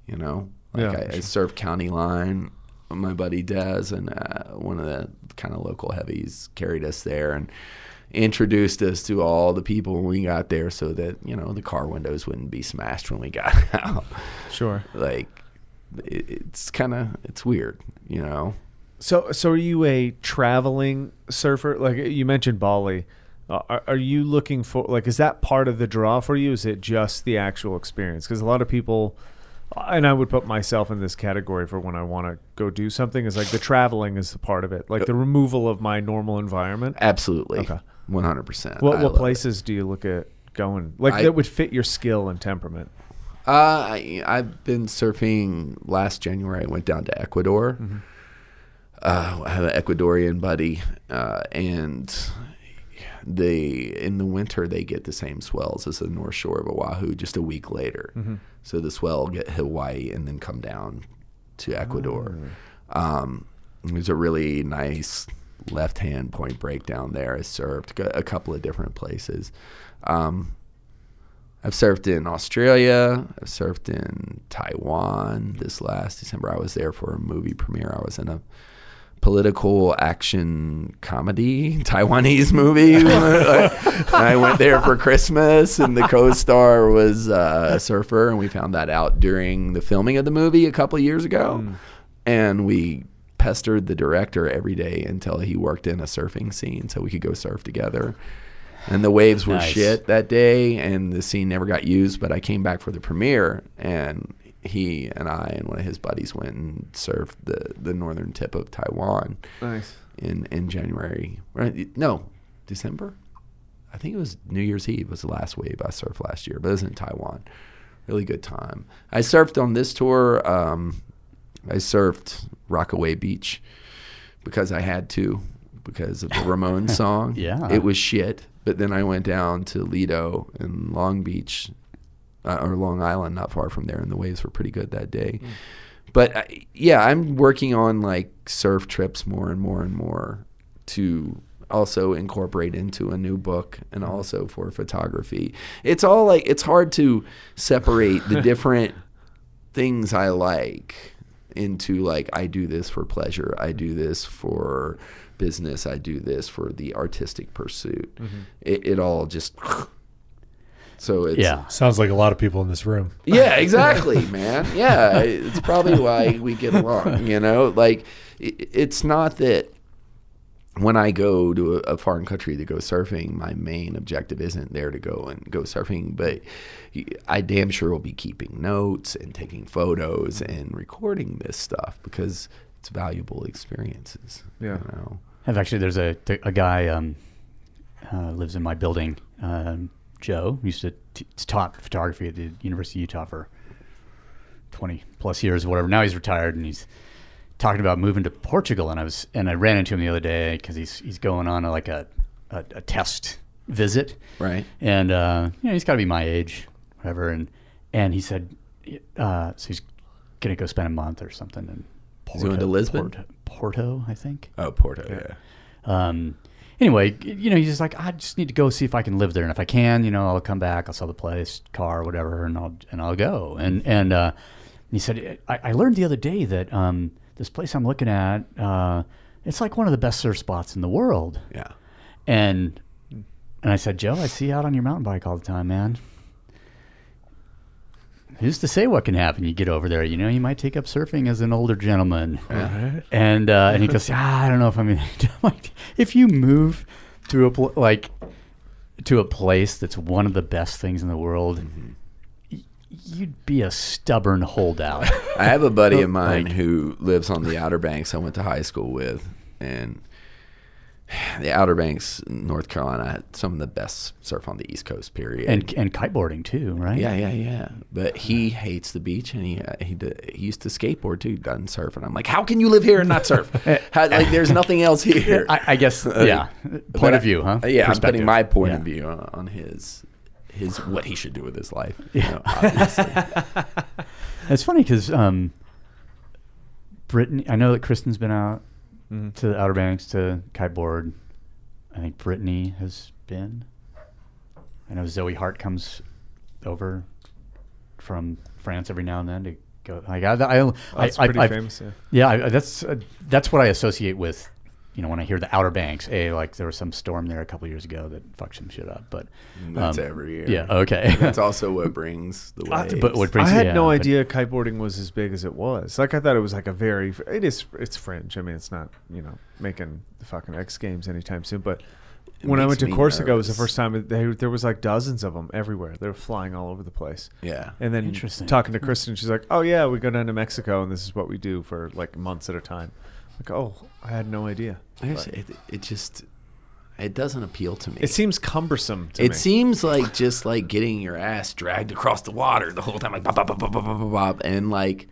You know, like Mm-hmm. Yeah, I, I surf County Line. My buddy Des and uh, one of the kind of local heavies carried us there and introduced us to all the people when we got there, so that you know the car windows wouldn't be smashed when we got out. Sure. like it, it's kind of it's weird, you know. So, so are you a traveling surfer? Like you mentioned Bali. Uh, are, are you looking for like is that part of the draw for you? Is it just the actual experience? Because a lot of people, and I would put myself in this category for when I want to go do something. Is like the traveling is the part of it, like the removal of my normal environment. Absolutely, Okay. one hundred percent. What what places do you look at going like I- that would fit your skill and temperament? Uh, I, I've been surfing. Last January, I went down to Ecuador. Uh, I have an Ecuadorian buddy, uh, and they in the winter they get the same swells as the North Shore of Oahu just a week later. So the swell will get Hawaii and then come down to Ecuador. Um, there's a really nice left hand point break down there. I surfed a a couple of different places. Um, I've surfed in Australia. I've surfed in Taiwan. This last December, I was there for a movie premiere. I was in a political action comedy Taiwanese movie. I went there for Christmas, and the co-star was uh, a surfer, and we found that out during the filming of the movie a couple of years ago, and we pestered the director every day until he worked in a surfing scene so we could go surf together. And the waves were Nice. shit that day, and the scene never got used. But I came back for the premiere, and he and I and one of his buddies went and surfed the the northern tip of Taiwan Nice. in in January. Right? No, December. I think it was New Year's Eve was the last wave I surfed last year, but it was in Taiwan. Really good time. I surfed on this tour. Um, I surfed Rockaway Beach because I had to because of the Ramones song. Yeah. it was shit. But then I went down to Lido and Long Beach uh, or Long Island, not far from there, and the waves were pretty good that day. But uh, yeah, I'm working on like surf trips more and more and more to also incorporate into a new book and also for photography. It's all like it's hard to separate the different things I like into like I do this for pleasure, I do this for business, I do this for the artistic pursuit. It, it all just so it's Yeah. Sounds like a lot of people in this room. yeah, exactly, man. Yeah, it's probably why we get along. You know, like it's not that when I go to a, a foreign country to go surfing, my main objective isn't there to go and go surfing, but I damn sure will be keeping notes and taking photos and recording this stuff because it's valuable experiences. Yeah. You know? I've actually there's a a guy um, uh, lives in my building. Um, Joe used to t- taught photography at the University of Utah for twenty plus years, whatever. Now he's retired and he's talking about moving to Portugal. And I was and I ran into him the other day because he's he's going on a, like a, a a test visit, Right. and uh, you know he's got to be my age, whatever. And and he said, uh, so he's gonna go spend a month or something in He's going to Lisbon? Porto, Porto, I think. Oh, Porto. Yeah. Um, anyway, you know, he's just like, I just need to go see if I can live there, and if I can, you know, I'll come back, I'll sell the place, car, whatever, and I'll and I'll go. And and uh, he said, I, I learned the other day that um, this place I'm looking at, uh, it's like one of the best surf spots in the world. Yeah. And and I said, Joe, I see you out on your mountain bike all the time, man. Who's to say what can happen? You get over there, you know, you might take up surfing as an older gentleman. And uh, and he goes, ah, I don't know if I'm gonna. Like, if you move to a pl- like to a place that's one of the best things in the world, y- you'd be a stubborn holdout. I have a buddy of mine like- who lives on the Outer Banks. I went to high school with, and the Outer Banks, North Carolina, had some of the best surf on the East Coast. Period. and and kiteboarding too, right? yeah, yeah, yeah. But he hates the beach, and he uh, he, he used to skateboard too, doesn't surf. And I'm like, how can you live here and not surf? How, like, there's nothing else here. I, I guess. Yeah. Point But of view, huh? Yeah, I'm putting my point Yeah. of view on, on his his what he should do with his life. You know, obviously. It's funny because um, Brittany, I know that Kristen's been out Mm-hmm. to the Outer Banks to kiteboard. I think Brittany has been. I know Zoe Hart comes over from France every now and then to go. Like I, I, I, That's I, pretty I've- famous. Yeah. Yeah, I, that's uh, that's what I associate with. You know, when I hear the Outer Banks, a like there was some storm there a couple years ago that fucked some shit up, but mm, That's um, every year. Yeah, okay. That's also what brings the I- waves. but what I had yeah, no but- idea kiteboarding was as big as it was. Like I thought it was like a very. It is. It's fringe. I mean, it's not you know making the fucking X Games anytime soon. But It when I went to me Corsica, it was the first time they, there was like dozens of them everywhere. They were flying all over the place. yeah. And then Interesting. talking to Kristen, she's like, "Oh yeah, we go down to Mexico, and this is what we do for like months at a time." Like, oh, I had no idea. I just, it, it just it doesn't appeal to me. It seems cumbersome to it me. Seems like just like getting your ass dragged across the water the whole time, like bop, bop, bop, bop, bop, bop, bop, and like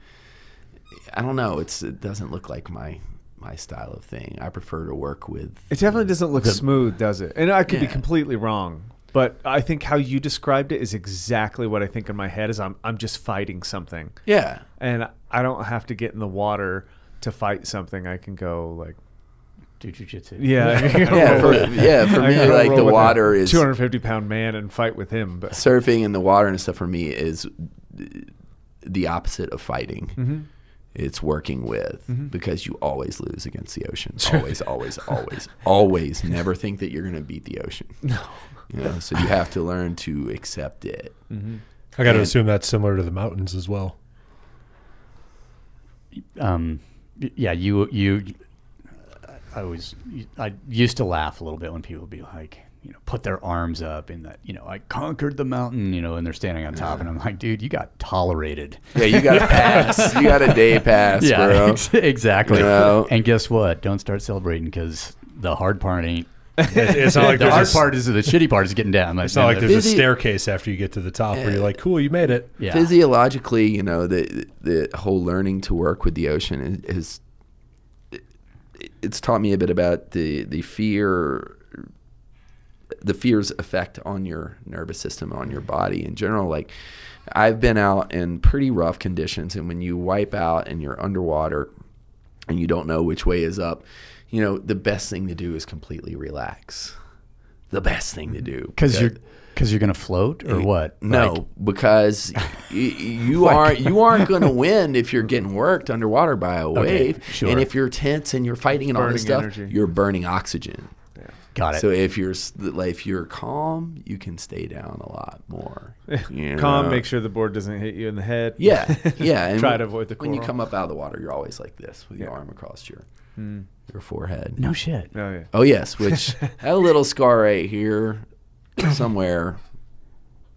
I don't know. It's it doesn't look like my my style of thing. I prefer to work with. It definitely doesn't look the, smooth, does it? And I could yeah. be completely wrong, but I think how you described it is exactly what I think in my head. Is I'm I'm just fighting something. Yeah. And I don't have to get in the water to fight something. I can go like do jujitsu. yeah, yeah, for, yeah. For me, like the water is 250 pound man and fight with him. But surfing in the water and stuff. For me, is the opposite of fighting. Mm-hmm. It's working with because you always lose against the ocean. Always, always, always, always. Never think that you're going to beat the ocean. No. You know, so you have to learn to accept it. I got to assume that's similar to the mountains as well. um, y- yeah, you you. I always I used to laugh a little bit when people would be like, you know, put their arms up in that, you know, I conquered the mountain, you know, and they're standing on top, and I'm like, dude, you got tolerated. Yeah, you got a pass. you got a day pass, bro. ex- exactly. You know? And guess what? Don't start celebrating because the hard part ain't. It's, it's not like the hard a, part is the shitty part is getting down. Like, It's not like there's a staircase after you get to the top where you're like, cool, you made it. yeah. Physiologically, you know, the the whole learning to work with the ocean is, is it's taught me a bit about the the fear the fear's effect on your nervous system on your body in general like i've been out in pretty rough conditions and when you wipe out and you're underwater and you don't know which way is up you know the best thing to do is completely relax the best thing to do Because you're because you're gonna float or eh, what? no, Like, because y- you aren't you aren't going to win if you're getting worked underwater by a wave. sure. And if you're tense and you're fighting and all this stuff, energy. you're burning oxygen. got it. So if you're like, if you're calm, you can stay down a lot more. you Calm, know? make sure the board doesn't hit you in the head. Yeah, yeah. And Try to avoid the when you come up out of the water, you're always like this with your arm across your your forehead. no shit. Oh yeah. Oh yes, which I have a little scar right here somewhere.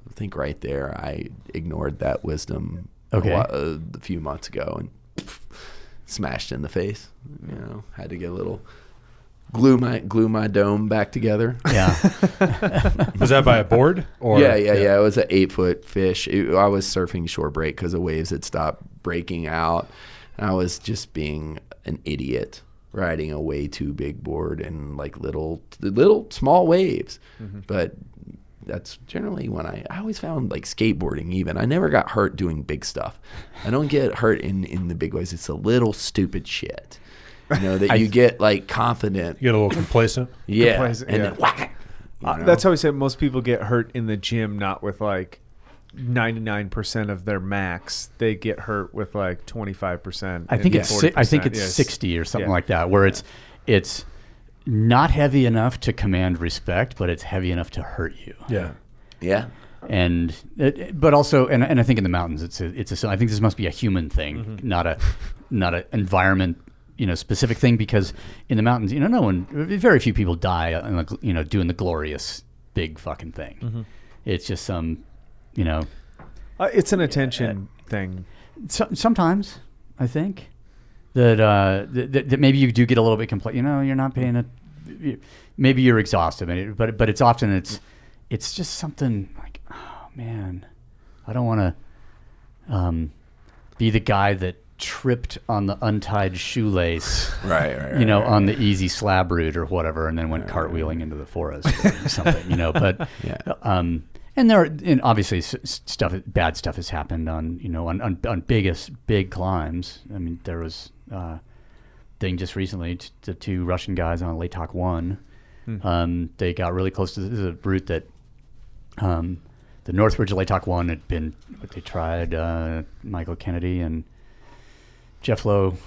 I think right there. I ignored that wisdom a Okay. whi- uh, a few months ago and smashed in the face. You know, had to get a little glue my glue my dome back together. Yeah. Was that by a board? Or yeah, yeah, yeah. It was an eight foot fish. It- I was surfing short break because the waves had stopped breaking out. I was just being an idiot riding a way too big board and like little, little small waves. But that's generally when I, I always found like skateboarding even. I never got hurt doing big stuff. I don't get hurt in, in the big ways. It's a little stupid shit. You know, that you get like confident. You get a little complacent. Yeah. Complacent, and yeah. then whack. you Uh, know? That's how we say most people get hurt in the gym, not with like 99% of their max. They get hurt with like 25%. I think and it's si- I think it's Yes. sixty or something Yeah. like that, where it's it's not heavy enough to command respect, but it's heavy enough to hurt you. Yeah. yeah. And it, it- but also, and, and I think in the mountains, it's a, it's a. I think this must be a human thing, Mm-hmm. not a not an environment you know specific thing because in the mountains, you know, no one, very few people die, in the, you know, doing the glorious big fucking thing. Mm-hmm. It's just some, you know, Uh, it's an attention thing. so, sometimes I think that, uh, that that that maybe you do get a little bit compl- You know, you're not paying a. you- Maybe you're exhausted, and it- but but it's often it's it's just something like, oh man, I don't want to um, be the guy that tripped on the untied shoelace. Right, right, You know, right, on the easy slab route or whatever, and then went cartwheeling into the forest or something. You know, but Yeah. um, and there, are, and obviously, stuff, bad stuff has happened on, you know, on on, on biggest big climbs. I mean, there was uh, thing just recently, t- the two Russian guys on Latok One. Um, they got really close to this is a route that um, the Northridge Latok One had been. What they tried, uh, Michael Kennedy and Jeff Lowe,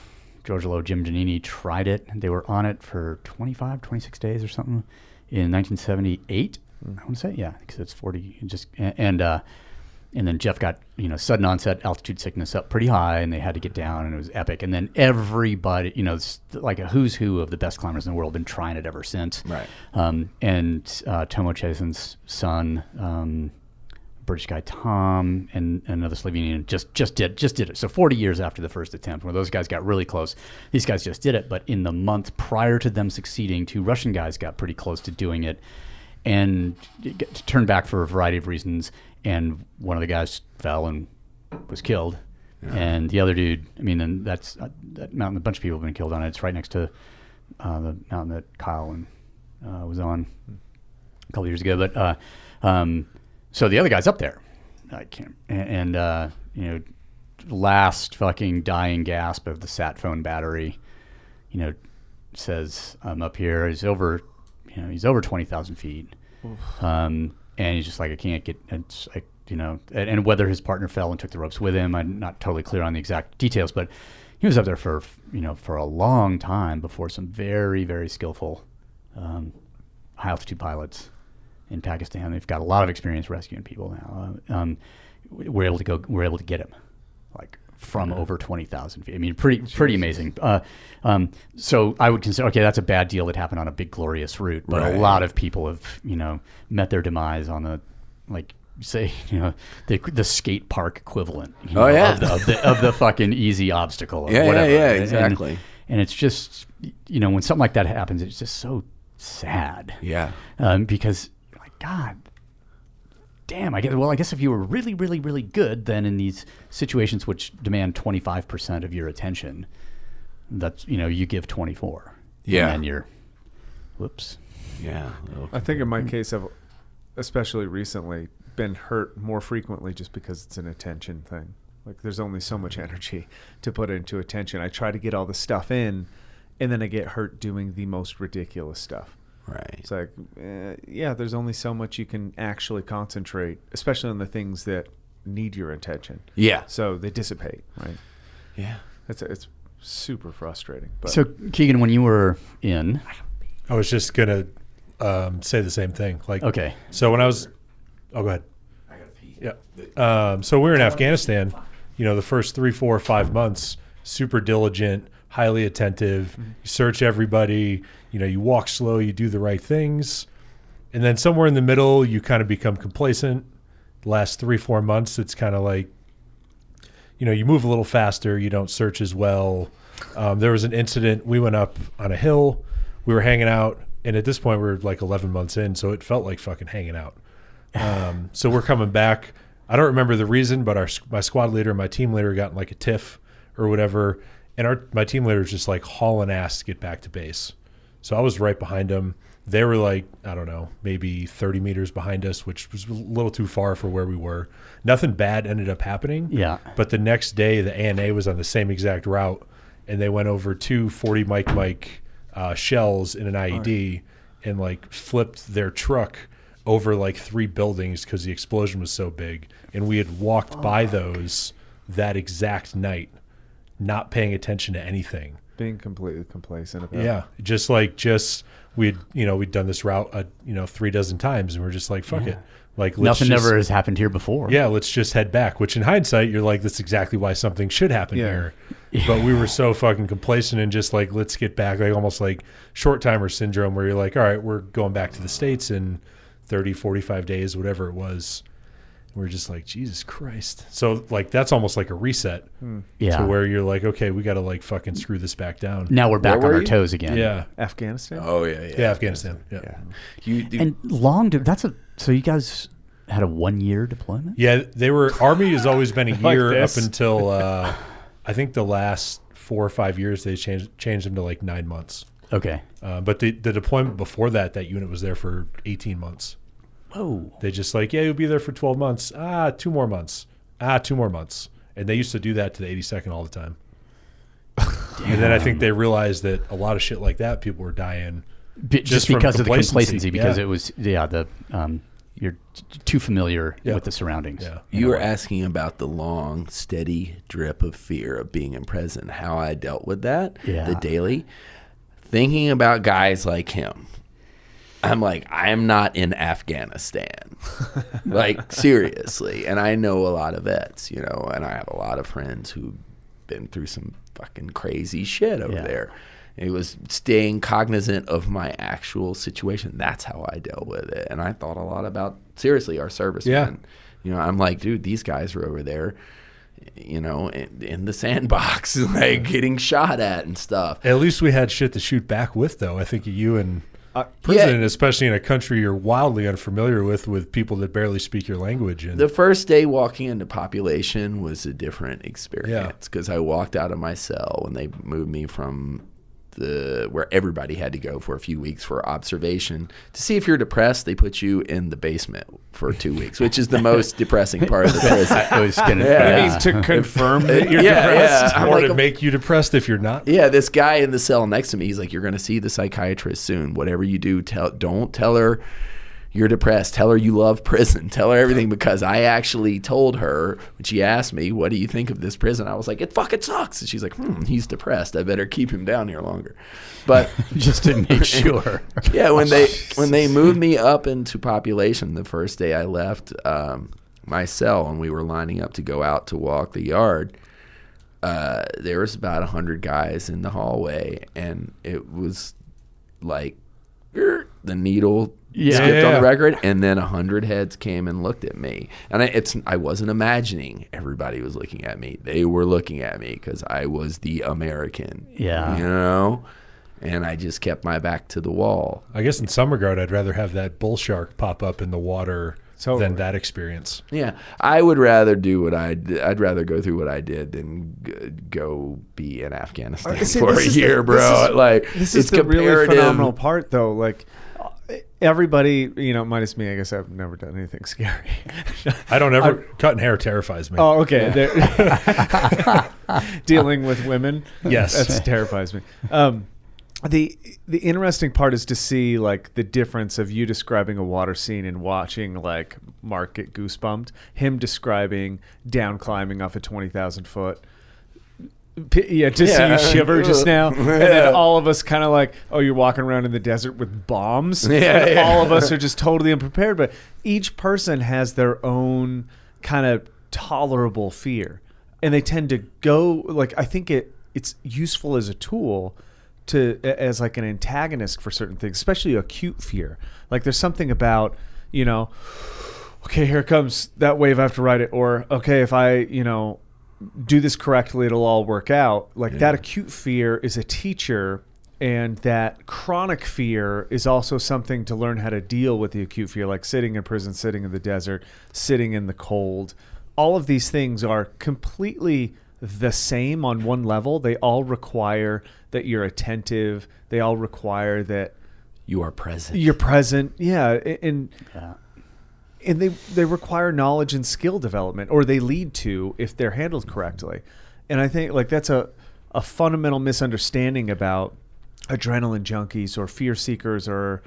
George Lowe, Jim Donini tried it. They were on it for 25, 26 days or something in 1978. I want to say, yeah, because it's 40. and Just and uh, and then Jeff got you know sudden onset altitude sickness up pretty high, and they had to get down, and it was epic. And then everybody, you know, like a who's who of the best climbers in the world, been trying it ever since. Right. Um, and uh, Tomo Česen's son. Um, British guy Tom and another Slovenian just just did just did it. So 40 years after the first attempt, where those guys got really close, these guys just did it. But in the month prior to them succeeding, two Russian guys got pretty close to doing it, and turned back for a variety of reasons. And one of the guys fell and was killed, and the other dude. I mean, and that's uh, that mountain. A bunch of people have been killed on it. It's right next to uh, the mountain that Kyle and uh, was on a couple years ago. But uh, um, so the other guy's up there. I can't. And, and uh, you know, last fucking dying gasp of the sat phone battery. You know, says I'm up here. He's over. You know, he's over twenty thousand feet. Um, and he's just like I can't get. It's like you know, and, and whether his partner fell and took the ropes with him, I'm not totally clear on the exact details, but he was up there for you know for a long time before some very very skillful um, high altitude pilots in Pakistan. They've got a lot of experience rescuing people now. Uh, um, we're able to go. We're able to get him, like from over 20,000 feet. I mean, pretty pretty amazing. Uh, um, so I would consider okay, that's a bad deal that happened on a big glorious route, but Right. a lot of people have you know met their demise on a like say you know the the skate park equivalent. you Oh, know, yeah. of the, of the of the fucking easy obstacle. Or Yeah, yeah, whatever. yeah, And- exactly. And, it's just you know when something like that happens, it's just so sad Yeah. um, because like God, damn. I guess well, I guess if you were really, really, really good, then in these situations which demand twenty five percent of your attention, that's you know you give twenty four. Yeah. and then you're, whoops. Yeah. I think in my case, I've especially recently been hurt more frequently just because it's an attention thing. Like there's only so much energy to put into attention. I try to get all the stuff in, and then I get hurt doing the most ridiculous stuff. Right. It's like, eh, yeah, there's only so much you can actually concentrate, especially on the things that need your attention. Yeah. So they dissipate, right? Yeah. It's it's super frustrating. But So Kegan, when you were in, I was just gonna um, say the same thing. Like, okay, So when I was, oh, go ahead. I gotta pee. Yeah. Um, so we were in Afghanistan. You know, the first three, four, five months, super diligent, highly attentive. You search everybody. You know, you walk slow. You do the right things, and then somewhere in the middle, you kind of become complacent. Last three, four months, it's kind of like, you know, you move a little faster. You don't search as well. Um, there was an incident. We went up on a hill. We were hanging out, and at this point, we are like 11 months in, so it felt like fucking hanging out. Um, so we're coming back. I don't remember the reason, but our my squad leader, and my team leader, got in like a tiff or whatever, and our my team leader was just like hauling ass to get back to base. So I was right behind them. They were like I don't know, maybe 30 meters behind us, which was a little too far for where we were. Nothing bad ended up happening. Yeah. But the next day, the ANA was on the same exact route, and they went over two 40 Mike Mike uh, shells in an IED and like flipped their truck over like three buildings because the explosion was so big. And we had walked by those that exact night, not paying attention to anything. Being completely complacent about Yeah, just like just we'd you know we'd done this route uh, you know three dozen times, and we're just like fuck it, like let's nothing just- ever has happened here before. yeah, let's just head back. Which in hindsight, you're like, that's exactly why something should happen Yeah. here. But we were so fucking complacent and just like, let's get back, like almost like short timer syndrome, where you're like, all right, we're going back to the States in 30, 45 days, whatever it was. We're just like, Jesus Christ. So, like, that's almost like a reset yeah. to where you're like, okay, we got to like fucking screw this back down. now we're back Where on our you? toes again. Yeah. Afghanistan. Oh yeah. Yeah. Yeah, Afghanistan. Yeah. Yeah. You do, And long. De- that's a. So you guys had a one year deployment. Yeah, they were Army has always been a Like year up until uh, I think the last four or five years they changed changed them to like nine months. Okay. Uh, but the the deployment before that, that unit was there for eighteen months. Oh. They just like, yeah, you'll be there for twelve months. Ah, two more months. Ah, two more months. And they used to do that to the eighty second all the time. and then I think they realized that a lot of shit like that, people were dying. B- just, Just because of the complacency, complacency, because yeah. it was yeah the um you're t- too familiar Yeah. with the surroundings. Yeah. you were asking about the long, steady drip of fear of being in prison. How I dealt with that. Yeah. The daily. Thinking about guys like him. I'm like, I'm not in Afghanistan. like, seriously. And I know a lot of vets, you know, and I have a lot of friends who've been through some fucking crazy shit over Yeah. there. It was staying cognizant of my actual situation. That's how I dealt with it. And I thought a lot about, seriously, our servicemen. Yeah. You know, I'm like, dude, these guys are over there, you know, in, in the sandbox, like getting shot at and stuff. At least we had shit to shoot back with, though. I think you and Uh, prison, Yeah. especially in a country you're wildly unfamiliar with, with people that barely speak your language. And The first day walking into population was a different experience because I walked out of my cell when they moved me from the where everybody had to go for a few weeks for observation to see if you're depressed. They put you in the basement for two weeks, which is the most depressing part of the prison. I was gonna. Yeah. yeah. to confirm that you're yeah, depressed. yeah. Or like, to make you depressed if you're not. Yeah, this guy in the cell next to me, he's like, "You're going to see the psychiatrist soon. Whatever you do, tell don't tell her you're depressed. Tell her you love prison. Tell her everything because I actually told her when she asked me, "What do you think of this prison?" I was like, "It fucking sucks." And she's like, "Hmm, he's depressed. I better keep him down here longer." But just to make sure. yeah, when they when they moved me up into population the first day I left um, my cell and we were lining up to go out to walk the yard, uh, there was about a hundred guys in the hallway, and it was like the needle Yeah. skipped on the record, and then a hundred heads came and looked at me, and I, it's I wasn't imagining everybody was looking at me; they were looking at me because I was the American, Yeah. you know, and I just kept my back to the wall. I guess in some regard, I'd rather have that bull shark pop up in the water Totally. than that experience. Yeah, I would rather do what I did. I'd rather go through what I did than go be in Afghanistan see, for a this is the- year, this bro. is- like This it's is the really phenomenal part, though. Like everybody, you know, minus me. I guess I've never done anything scary. I don't ever cutting hair terrifies me. oh, okay. Dealing with women, Yes. that terrifies me. Um, the the interesting part is to see like the difference of you describing a water scene and watching like Mark get goosebumped. Him describing down climbing off a twenty thousand foot. Yeah, just Yeah. see you shiver just now, and then all of us kind of like, oh, you're walking around in the desert with bombs. Yeah, yeah. all of us are just totally unprepared. But each person has their own kind of tolerable fear, and they tend to go like I think it it's useful as a tool to as like an antagonist for certain things, especially acute fear. Like there's something about you know, okay, here comes that wave. I have to ride it, or okay, if I you know do this correctly, it'll all work out. Like that acute fear is a teacher, and that chronic fear is also something to learn how to deal with the acute fear, like sitting in prison, sitting in the desert, sitting in the cold. All of these things are completely the same on one level. They all require that you're attentive. They all require that You are present. you're present. Yeah, and Yeah. And they they require knowledge and skill development or they lead to if they're handled correctly. And i think like that's a a fundamental misunderstanding about adrenaline junkies or fear seekers or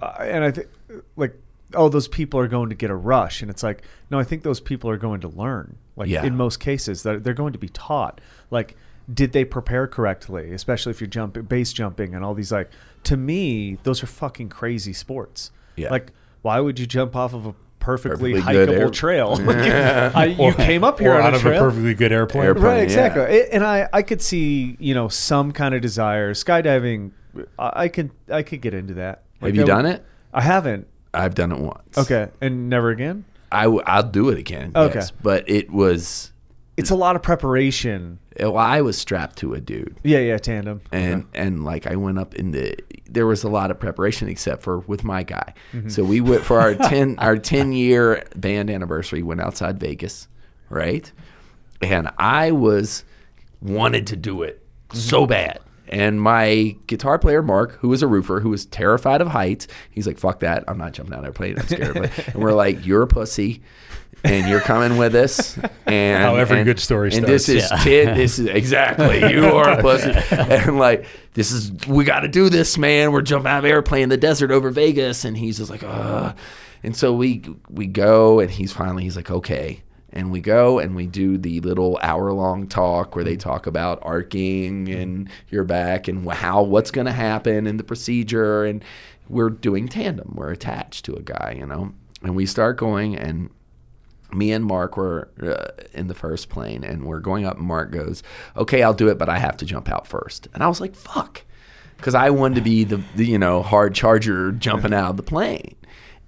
uh, and i think like oh those people are going to get a rush. And it's like no i think those people are going to learn. Like Yeah. in most cases they're, they're going to be taught. Like did they prepare correctly especially if you're jumping base jumping and all these like to me those are fucking crazy sports. Yeah. like why would you jump off of a perfectly, Perfectly hikeable air- trail? I, you came up here or on out a of trail. a perfectly good airplane. Airplane. right, yeah. exactly. It- and I, I could see, you know, some kind of desire. Skydiving, I, I could, I could get into that. Have you done it? I haven't. I've done it once. Okay, and never again. I w- I'll do it again. Okay. Yes, but it was. It's a lot of preparation. Well, I was strapped to a dude. Yeah, yeah, tandem. and and like I went up in the there was a lot of preparation except for with my guy. Mm-hmm. So we went for our ten our ten year band anniversary. Went outside Vegas, right? And I was wanted to do it Mm-hmm. so bad. And my guitar player Mark, who was a roofer, who was terrified of heights, he's like, "Fuck that! I'm not jumping out there playing. I'm scared." of it." and we're like, "You're a pussy." And you're coming with us, and How every and- good story And this is Yeah. this is exactly you are a pussy, and like this is we got to do this, man. We're jumping out of airplane in the desert over Vegas, and he's just like, uh. And so we we go, and he's finally he's like, okay, and we go and we do the little hour long talk where they talk about arcing and your back and how what's going to happen and the procedure, and we're doing tandem, we're attached to a guy, you know, and we start going and me and Mark were uh, in the first plane and we're going up and Mark goes, "Okay, I'll do it, but I have to jump out first. And I was like, "Fuck." Cuz I wanted to be the, the you know, hard charger jumping out of the plane.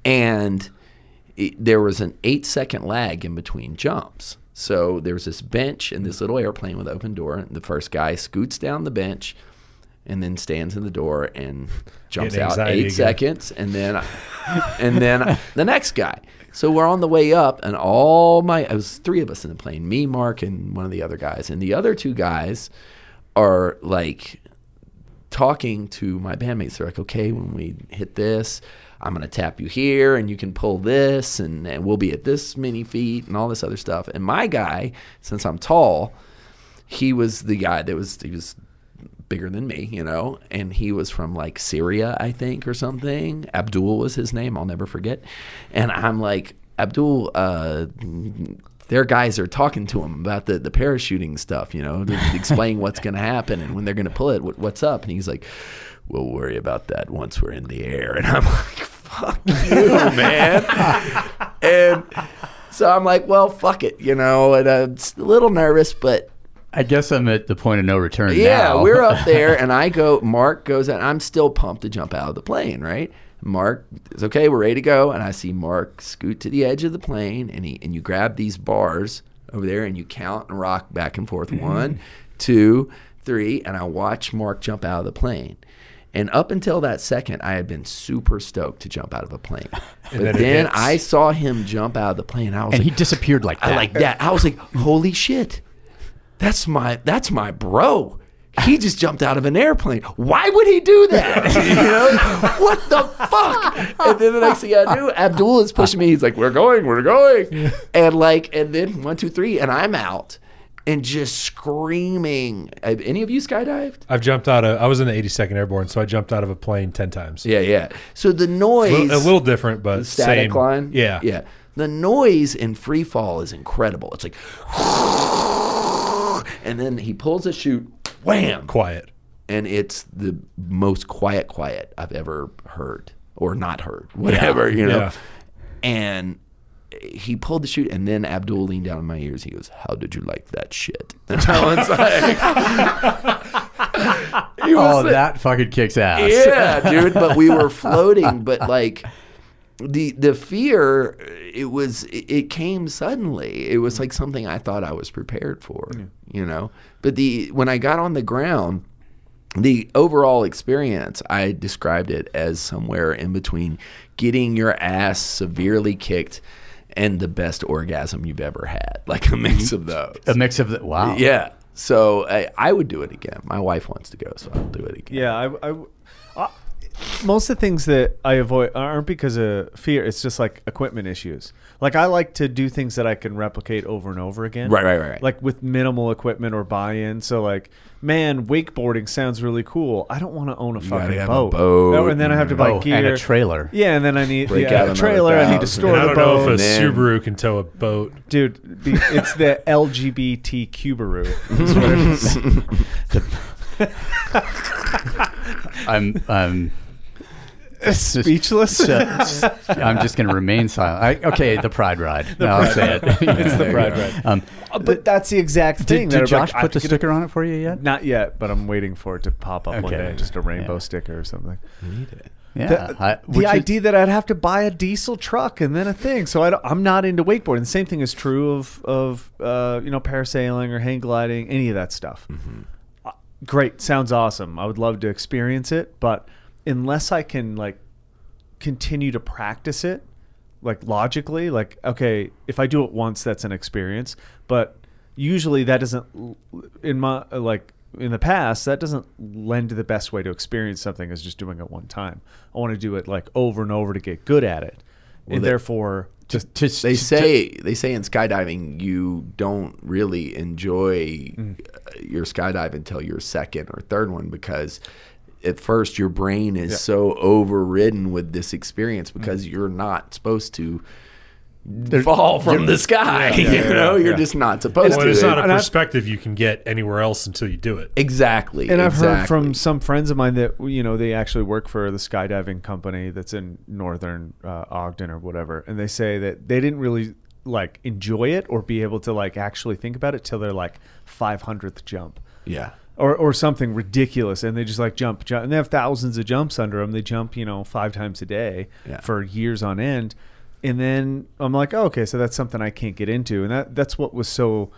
And it, there was an 8 second lag in between jumps. So there was this bench in this little airplane with open door and the first guy scoots down the bench and then stands in the door and jumps out 8 again. seconds and then and then the next guy. So we're on the way up, and all my it was three of us in the plane, me, Mark, and one of the other guys, and the other two guys are like talking to my bandmates. They're like, okay, when we hit this, I'm gonna tap you here, and you can pull this, and, and we'll be at this many feet, and all this other stuff. And my guy, since I'm tall, he was the guy that was he was bigger than me, you know, and he was from like Syria, I think, or something. Abdul was his name. I'll never forget. And I'm like, Abdul, uh, their guys are talking to him about the, the parachuting stuff, you know, to explain what's going to happen and when they're going to pull it, what, what's up. And he's like, we'll worry about that once we're in the air. And I'm like, fuck you, man. and so I'm like, well, fuck it, you know, and I'm a little nervous, but I guess I'm at the point of no return Yeah, now. we're up there, and I go. Mark goes, and I'm still pumped to jump out of the plane. Right, Mark is okay. We're ready to go, and I see Mark scoot to the edge of the plane, and he and you grab these bars over there, and you count and rock back and forth. Mm-hmm. One, two, three, and I watch Mark jump out of the plane. And up until that second, I had been super stoked to jump out of a plane. But then then. I saw him jump out of the plane. I was and like, he disappeared like that. I like that. I was like, holy shit. That's my that's my bro. He just jumped out of an airplane. Why would he do that? You know? what the fuck? And then the next thing I knew, Abdul is pushing me. He's like, "We're going, we're going," and like, and then one, two, three, and I'm out and just screaming. Have any of you skydived? I've jumped out of. I was in the 82nd Airborne, so I jumped out of a plane ten times. Yeah, yeah. So the A noise, little, a little different, but static same. line. Yeah, yeah. The noise in free fall is incredible. It's like, and then he pulls a chute, wham, Quiet. and it's the most quiet, quiet I've ever heard or not heard, whatever you know. Yeah. And he pulled the chute, and then Abdul leaned down in my ears. He goes, "How did you like that shit?" And I was like, oh, like- that fucking kicks ass. yeah, dude. But we were floating, but like the the fear, it was it, it came suddenly. It was mm-hmm. like something I thought I was prepared for, you know. But the when I got on the ground. The overall experience, I described it as somewhere in between getting your ass severely kicked and the best orgasm you've ever had, like a mix mm-hmm. of those. A mix of the wow. Yeah. So I, I would do it again. My wife wants to go, so I'll do it again. Yeah, I, I, I- most of the things that I avoid aren't because of fear. It's just like equipment issues. Like I like to do things that I can replicate over and over again. Right, right, right, right. Like with minimal equipment or buy-in. So like, man, wakeboarding sounds really cool. I don't want to own a gotta fucking have a boat. boat Oh, and then I have to buy Oh, gear and a trailer. Yeah, and then I need Break yeah, a another trailer. I need to thousand. store And I the don't know boat. if a Man. Subaru can tow a boat. Dude, the, it's the LGBT Cubaroo. is what it is. I'm I'm Speechless. I'm just going to remain silent. I, okay, the pride ride. No, I'll say it. It's the pride ride. Um, but that's the exact thing. did, did I'm like, Josh put the could- sticker on it for you yet? Not yet, but I'm waiting for it to pop up one day, just a rainbow Yeah. sticker or something. Yeah. The, I- the which is- idea that I'd have to buy a diesel truck and then a thing, so I don't, I'm not into wakeboarding. The same thing is true of of uh, you know parasailing or hang gliding, any of that stuff. Uh, great, sounds awesome. I would love to experience it, but unless I can like continue to practice it like logically like okay if i do it once that's an experience. But usually that doesn't in my like in the past that doesn't lend to the best way to experience something is just doing it one time. I want to do it like over and over to get good at it. And they- therefore just, to, They to- say they say in skydiving you don't really enjoy Mm. your skydive until your second or third one because at first your brain is Yeah. so overridden with this experience Mm. because you're not supposed to fall from the sky. yeah, you yeah, know, you're yeah. just not supposed Well, to. it's not a And I've- perspective you can get anywhere else until you do it. exactly. and I've heard from some friends of mine that you know they actually work for the skydiving company that's in northern uh, Ogden or whatever, and they say that they didn't really like enjoy it or be able to like actually think about it till their like 500th jump yeah. Or or something ridiculous, and they just like jump, jump, and they have thousands of jumps under them. They jump, you know, five times a day Yeah. for years on end, and then I'm like, oh, okay, so that's something I can't get into, and that that's what was so.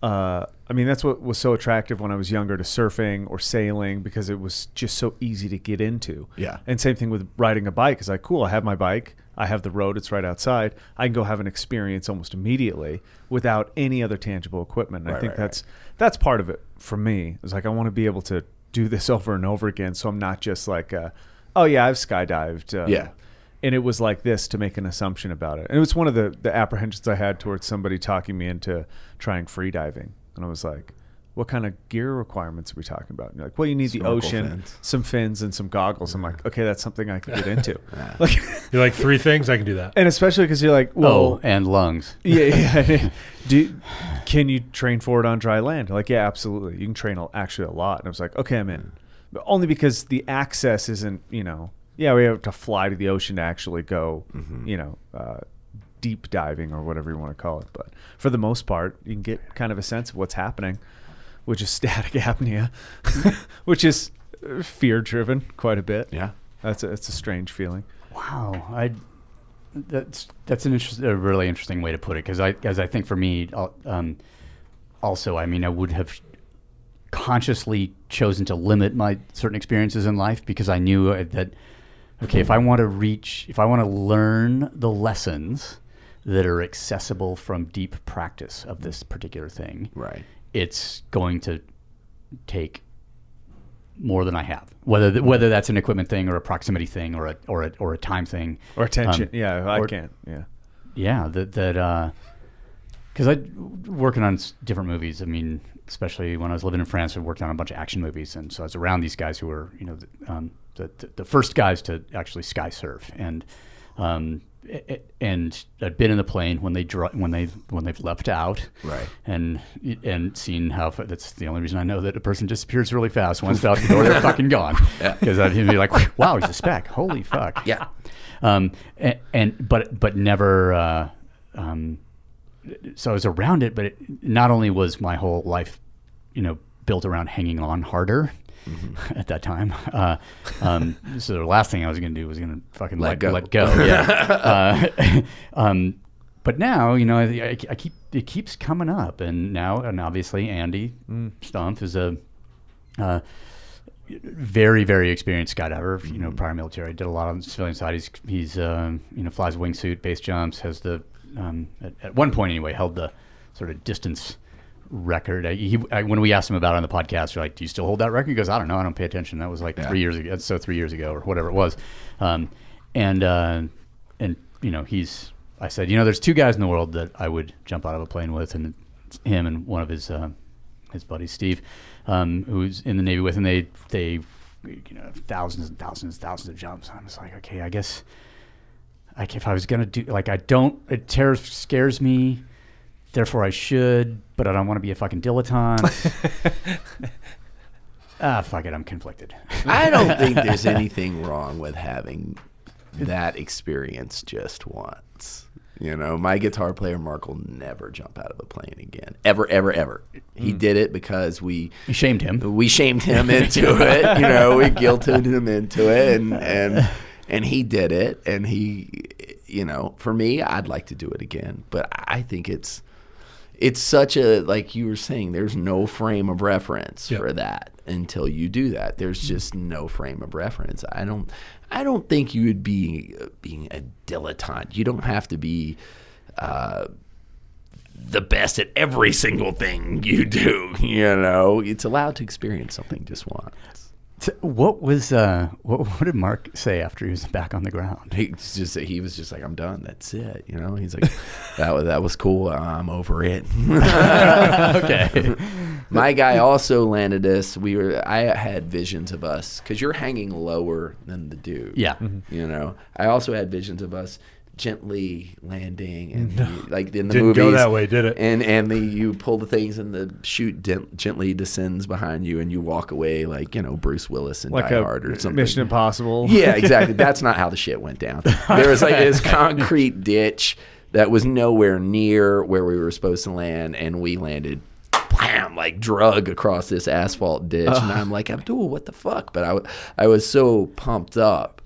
Uh, I mean, that's what was so attractive when I was younger to surfing or sailing because it was just so easy to get into. Yeah. And same thing with riding a bike. It's like, cool, I have my bike. I have the road. It's right outside. I can go have an experience almost immediately without any other tangible equipment. And I think right, that's that's part of it for me. It's like I want to be able to do this over and over again, so I'm not just like, uh, oh yeah, I've skydived. Uh, Yeah. And it was like this to make an assumption about it. And it was one of the, the apprehensions I had towards somebody talking me into trying free diving. And I was like, what kind of gear requirements are we talking about? And you're like, well, you need the ocean, fins. some fins, and some goggles. I'm like, okay, that's something I can get into. Like, You're like three things. I can do that. and especially because you're like, well, oh, and lungs. yeah, yeah. Do can you train for it on dry land? Like, yeah, absolutely. You can train actually a lot. And I was like, okay, I'm in. But only because the access isn't, you know, yeah, we have to fly to the ocean to actually go, you know, uh, deep diving or whatever you want to call it. But for the most part, you can get kind of a sense of what's happening which is static apnea, which is fear driven quite a bit. Yeah. That's a, it's a strange feeling. Wow, I that's that's an interest, a really interesting way to put it because I as I think for me, uh, um, also I mean I would have consciously chosen to limit my certain experiences in life because I knew uh, that okay if I want to reach if I want to learn the lessons that are accessible from deep practice of this particular thing, Right. It's going to take more than I have. Whether th- whether that's an equipment thing or a proximity thing or a or a or a time thing Or attention. Um, yeah, I or- can't. Yeah. Yeah, that that because I working on different movies. I mean, especially when I was living in France, I worked on a bunch of action movies, and so I was around these guys who were you know the, um, the, the the first guys to actually sky surf and. Um, and I'd been in the plane when they dro- when they when they've left out, Right. And and seen how fa- that's the only reason I know that a person disappears really fast. Once they're out the door, they're fucking gone. Because I'd be like, wow, he's a speck. Holy fuck. Yeah. Um, and, and but but never. Uh, um, so I was around it, but it not only was my whole life, you know, built around hanging on harder. At that time, uh, um, so the last thing I was going to do was going to fucking Let let, go. Let go. Yeah. uh, um, but now, you know, I, I, I keep it keeps coming up, and now, and obviously, Andy Stumpf is a uh, very, very experienced skydiver. You know, prior military, did a lot on the civilian side. He's he's um, you know flies a wingsuit, base jumps, has the um, at, at one point anyway held the sort of distance record. I, he, I, when we asked him about it on the podcast, we're like, "Do you still hold that record?" He goes, "I don't know. I don't pay attention." That was like three years ago. So three years ago or whatever it was, um, and uh, and you know he's. I said, you know, there's two guys in the world that I would jump out of a plane with, and it's him and one of his uh, his buddy Steve, um, who's in the Navy with him. They they you know thousands and thousands and thousands of jumps. I was like, okay, I guess like if I was gonna do like I don't it terror scares me, therefore I should, but I don't want to be a fucking dilettante. ah, fuck it, I'm conflicted. I don't think there's anything wrong with having that experience just once. You know, my guitar player Mark will never jump out of a plane again. Ever, ever, ever. He did it because we You shamed him. we shamed him into it. You know, we guilted him into it, and and and he did it. And he, you know, for me, I'd like to do it again, but I think it's it's such a like you were saying. There's no frame of reference Yep. for that until you do that. There's just no frame of reference. I don't. I don't think you would be uh, being a dilettante. You don't have to be. Uh, the best at every single thing you do. You know, it's allowed to experience something just once. What was uh what, what did Mark say after he was back on the ground? He's just he was just like, I'm done. That's it. You know, he's like, that was that was cool. I'm over it. okay. My guy also landed us. We were. I had visions of us because you're hanging lower than the dude. Yeah. You know, I also had visions of us gently landing and you- like in the Didn't movies. go that way, did it? And and the, you pull the things and the chute gent- gently descends behind you and you walk away like you know Bruce Willis and Like Die Hard or something. Mission Impossible. Yeah, exactly. That's not how the shit went down. There was like this concrete ditch that was nowhere near where we were supposed to land, and we landed, bam, like drug across this asphalt ditch. And uh. I'm like, Abdul, what the fuck? But I, w- I was so pumped up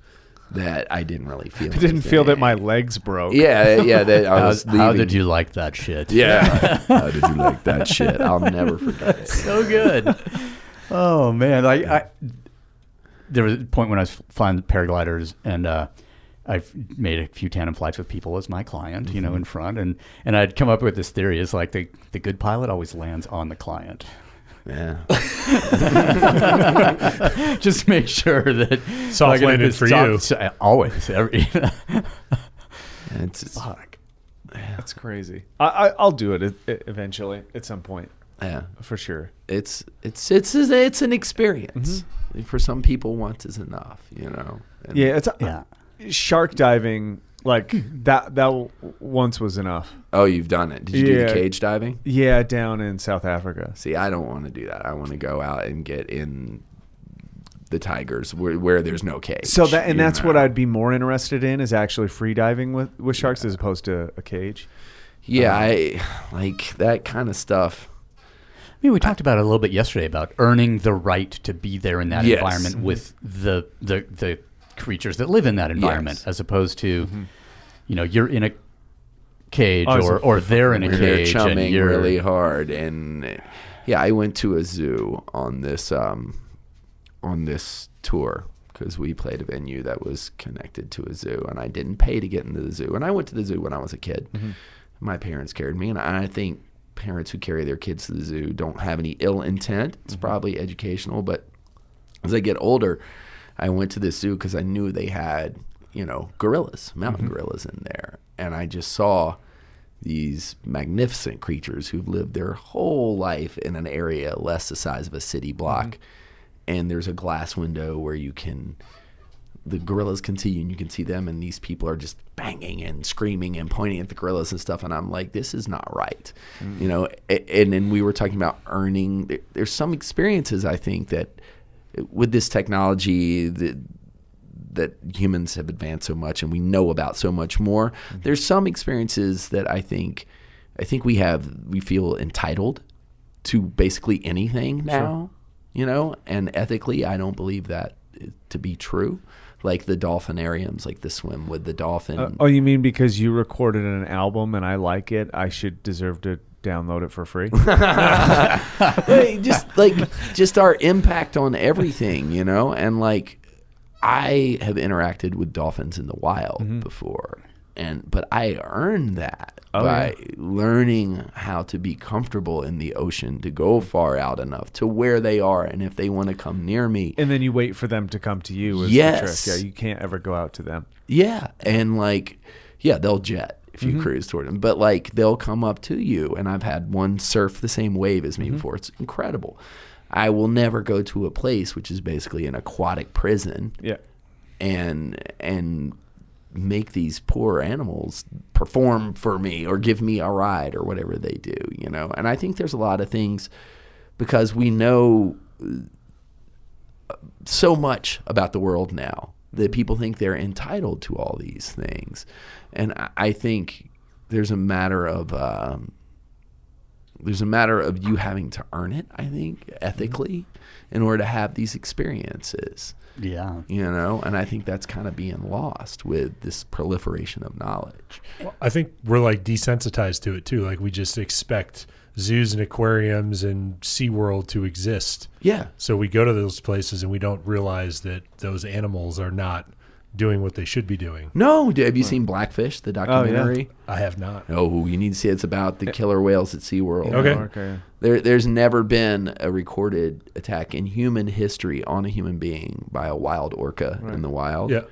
that I didn't really feel. I didn't feel that my legs broke. Yeah, yeah. That I How, was how leaving. did you like that shit? Yeah. how did you like that shit? I'll never forget it. so good. oh man, I, I there was a point when I was flying paragliders and uh, I've made a few tandem flights with people as my client, you know, in front, and and I'd come up with this theory: is like the the good pilot always lands on the client. Yeah. Just make sure that Soft like, landed it's for soft- you. Uh, always. Every, It's, it's fuck. That's crazy. I, I I'll do it eventually at some point yeah. for sure. it's it's it's it's an experience. Mm-hmm. For some people, once is enough. You know. And- Yeah, it's uh, Yeah. shark diving like that. That w- once was enough. Oh, you've done it. Did you do Yeah. the cage diving? Yeah, down in South Africa. See, I don't want to do that. I want to go out and get in the tigers where, where there's no cage. So that and you that's what know? I'd be more interested in is actually free diving with with sharks as opposed to a cage. Yeah, um, I like that kind of stuff. I mean, we talked about it a little bit yesterday about earning the right to be there in that Yes. environment with the the the creatures that live in that environment, Yes. as opposed to, mm-hmm. you know, you're in a cage Oh, or or they're in a cage and you're really hard and yeah i went to a zoo on this um on this tour because we played a venue that was connected to a zoo and i didn't pay to get into the zoo and i went to the zoo when i was a kid. Mm-hmm. My parents carried me and i think parents who carry their kids to the zoo don't have any ill intent. It's mm-hmm. probably educational but as I get older, I went to this zoo because I knew they had, you know, gorillas, mountain mm-hmm. gorillas in there. And I just saw these magnificent creatures who've lived their whole life in an area less the size of a city mm-hmm. block. And there's a glass window where you can, the gorillas can see you and you can see them. And these people are just banging and screaming and pointing at the gorillas and stuff. And I'm like, this is not right. Mm. You know, a- and then we were talking about earning. There's some experiences, I think, that with this technology that that humans have advanced so much and we know about so much more there's some experiences that i think i think we have we feel entitled to basically anything now you know and ethically i don't believe that to be true. Like the dolphinariums like the swim with the dolphin. Uh, oh, you mean because you recorded an album and I like it, I should deserve to download it for free? Just like just our impact on everything, you know, and like I have interacted with dolphins in the wild mm-hmm. before, and but I earned that Oh, by learning how to be comfortable in the ocean, to go far out enough to where they are, and if they want to come near me, and then you wait for them to come to you. Is Yes. The trick. Yeah, you can't ever go out to them. Yeah, and like, yeah, they'll jet if you cruise toward them, but like they'll come up to you. And I've had one surf the same wave as me before. It's incredible. I will never go to a place which is basically an aquatic prison Yeah. and and make these poor animals perform for me or give me a ride or whatever they do, you know. And I think there's a lot of things because we know uh, so much about the world now that people think they're entitled to all these things, and I, I think there's a matter of um, there's a matter of you having to earn it. I think ethically, in order to have these experiences yeah. you know and i think that's kind of being lost with this proliferation of knowledge I think we're like desensitized to it too. Like we just expect zoos and aquariums and SeaWorld to exist. yeah So we go to those places and we don't realize that those animals are not doing what they should be doing. no have you seen blackfish the oh, documentary I have not. oh, you need to see it. it's about the eh. killer whales at seaworld Okay. Okay. there, there's never been a recorded attack in human history on a human being by a wild orca in the wild Yeah.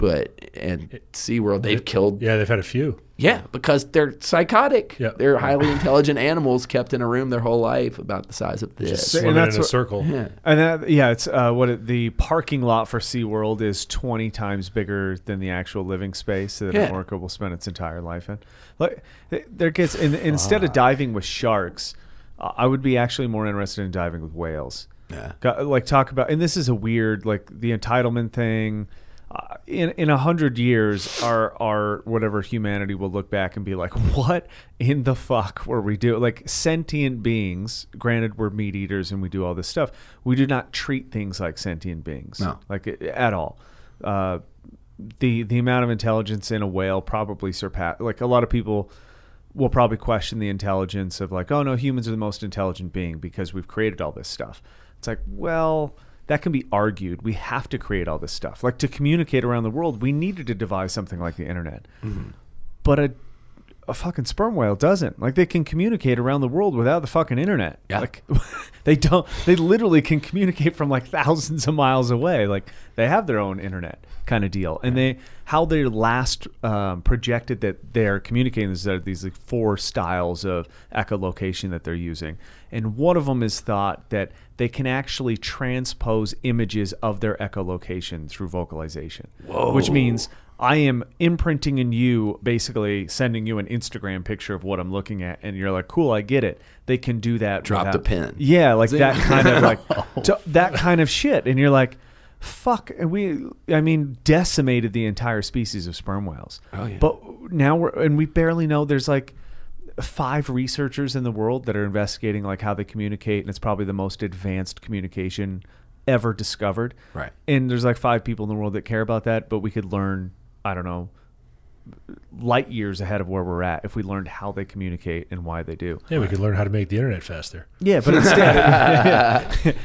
But at seaworld they've killed Yeah, they've had a few. yeah because they're psychotic Yeah. they're highly intelligent animals kept in a room their whole life about the size of this So- Swimming that's in a what- circle. yeah And that, yeah, it's uh, what it, the parking lot for SeaWorld is 20 times bigger than the actual living space that Yeah. an orca will spend its entire life in. Like, there gets, and, and instead of diving with sharks, uh, I would be actually more interested in diving with whales. Yeah. Got- Like, talk about, and this is a weird, like, the entitlement thing. In in a hundred years, our our whatever humanity will look back and be like, "What in the fuck were we doing?" Like sentient beings. Granted, we're meat eaters and we do all this stuff. We do not treat things like sentient beings, No. like at all. Uh, the the amount of intelligence in a whale probably surpass. Like a lot of people will probably question the intelligence of like, oh no, humans are the most intelligent being because we've created all this stuff. It's like, well, that can be argued. We have to create all this stuff. Like to communicate around the world, we needed to devise something like the internet. Mm-hmm. But a a fucking sperm whale doesn't. Like they can communicate around the world without the fucking internet. Yeah. Like they don't they literally can communicate from like thousands of miles away. Like they have their own internet kind of deal. And they how they last um, projected that they're communicating is that these like four styles of echolocation that they're using. And one of them is thought that they can actually transpose images of their echolocation through vocalization. Whoa. Which means I am imprinting in you, basically sending you an Instagram picture of what I'm looking at, and you're like, "Cool, I get it." They can do that. Drop without- the pin. Yeah, like that kind of like to- that kind of shit, and you're like, "Fuck!" And we, I mean, decimated the entire species of sperm whales. Oh, yeah. But now we're and we barely know. There's like five researchers in the world that are investigating like how they communicate, and it's probably the most advanced communication ever discovered. Right. And there's like five people in the world that care about that, but we could learn, I don't know, light years ahead of where we're at if we learned how they communicate and why they do. Yeah, we could learn how to make the internet faster. Yeah, but instead,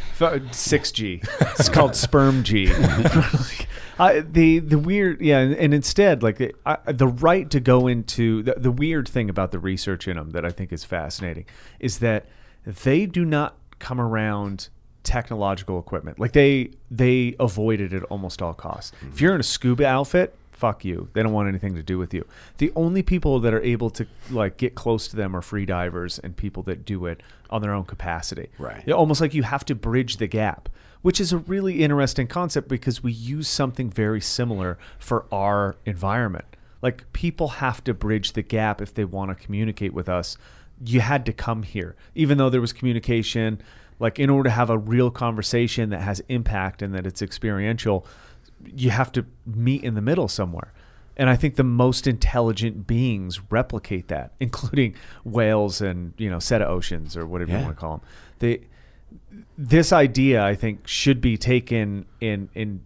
six G. It's called sperm G. uh, the the weird, yeah, and, and instead, like the, uh, the right to go into the, the weird thing about the research in them that I think is fascinating is that they do not come around technological equipment. Like they they avoid it at almost all costs. If you're in a scuba outfit, fuck you. They don't want anything to do with you. The only people that are able to like get close to them are free divers and people that do it on their own capacity. Right. Yeah, almost like you have to bridge the gap, which is a really interesting concept because we use something very similar for our environment. Like people have to bridge the gap if they want to communicate with us. You had to come here, even though there was communication. Like in order to have a real conversation that has impact and that it's experiential, you have to meet in the middle somewhere. And I think the most intelligent beings replicate that, including whales and you know cetaceans or whatever you want to call them. They, this idea, I think, should be taken in in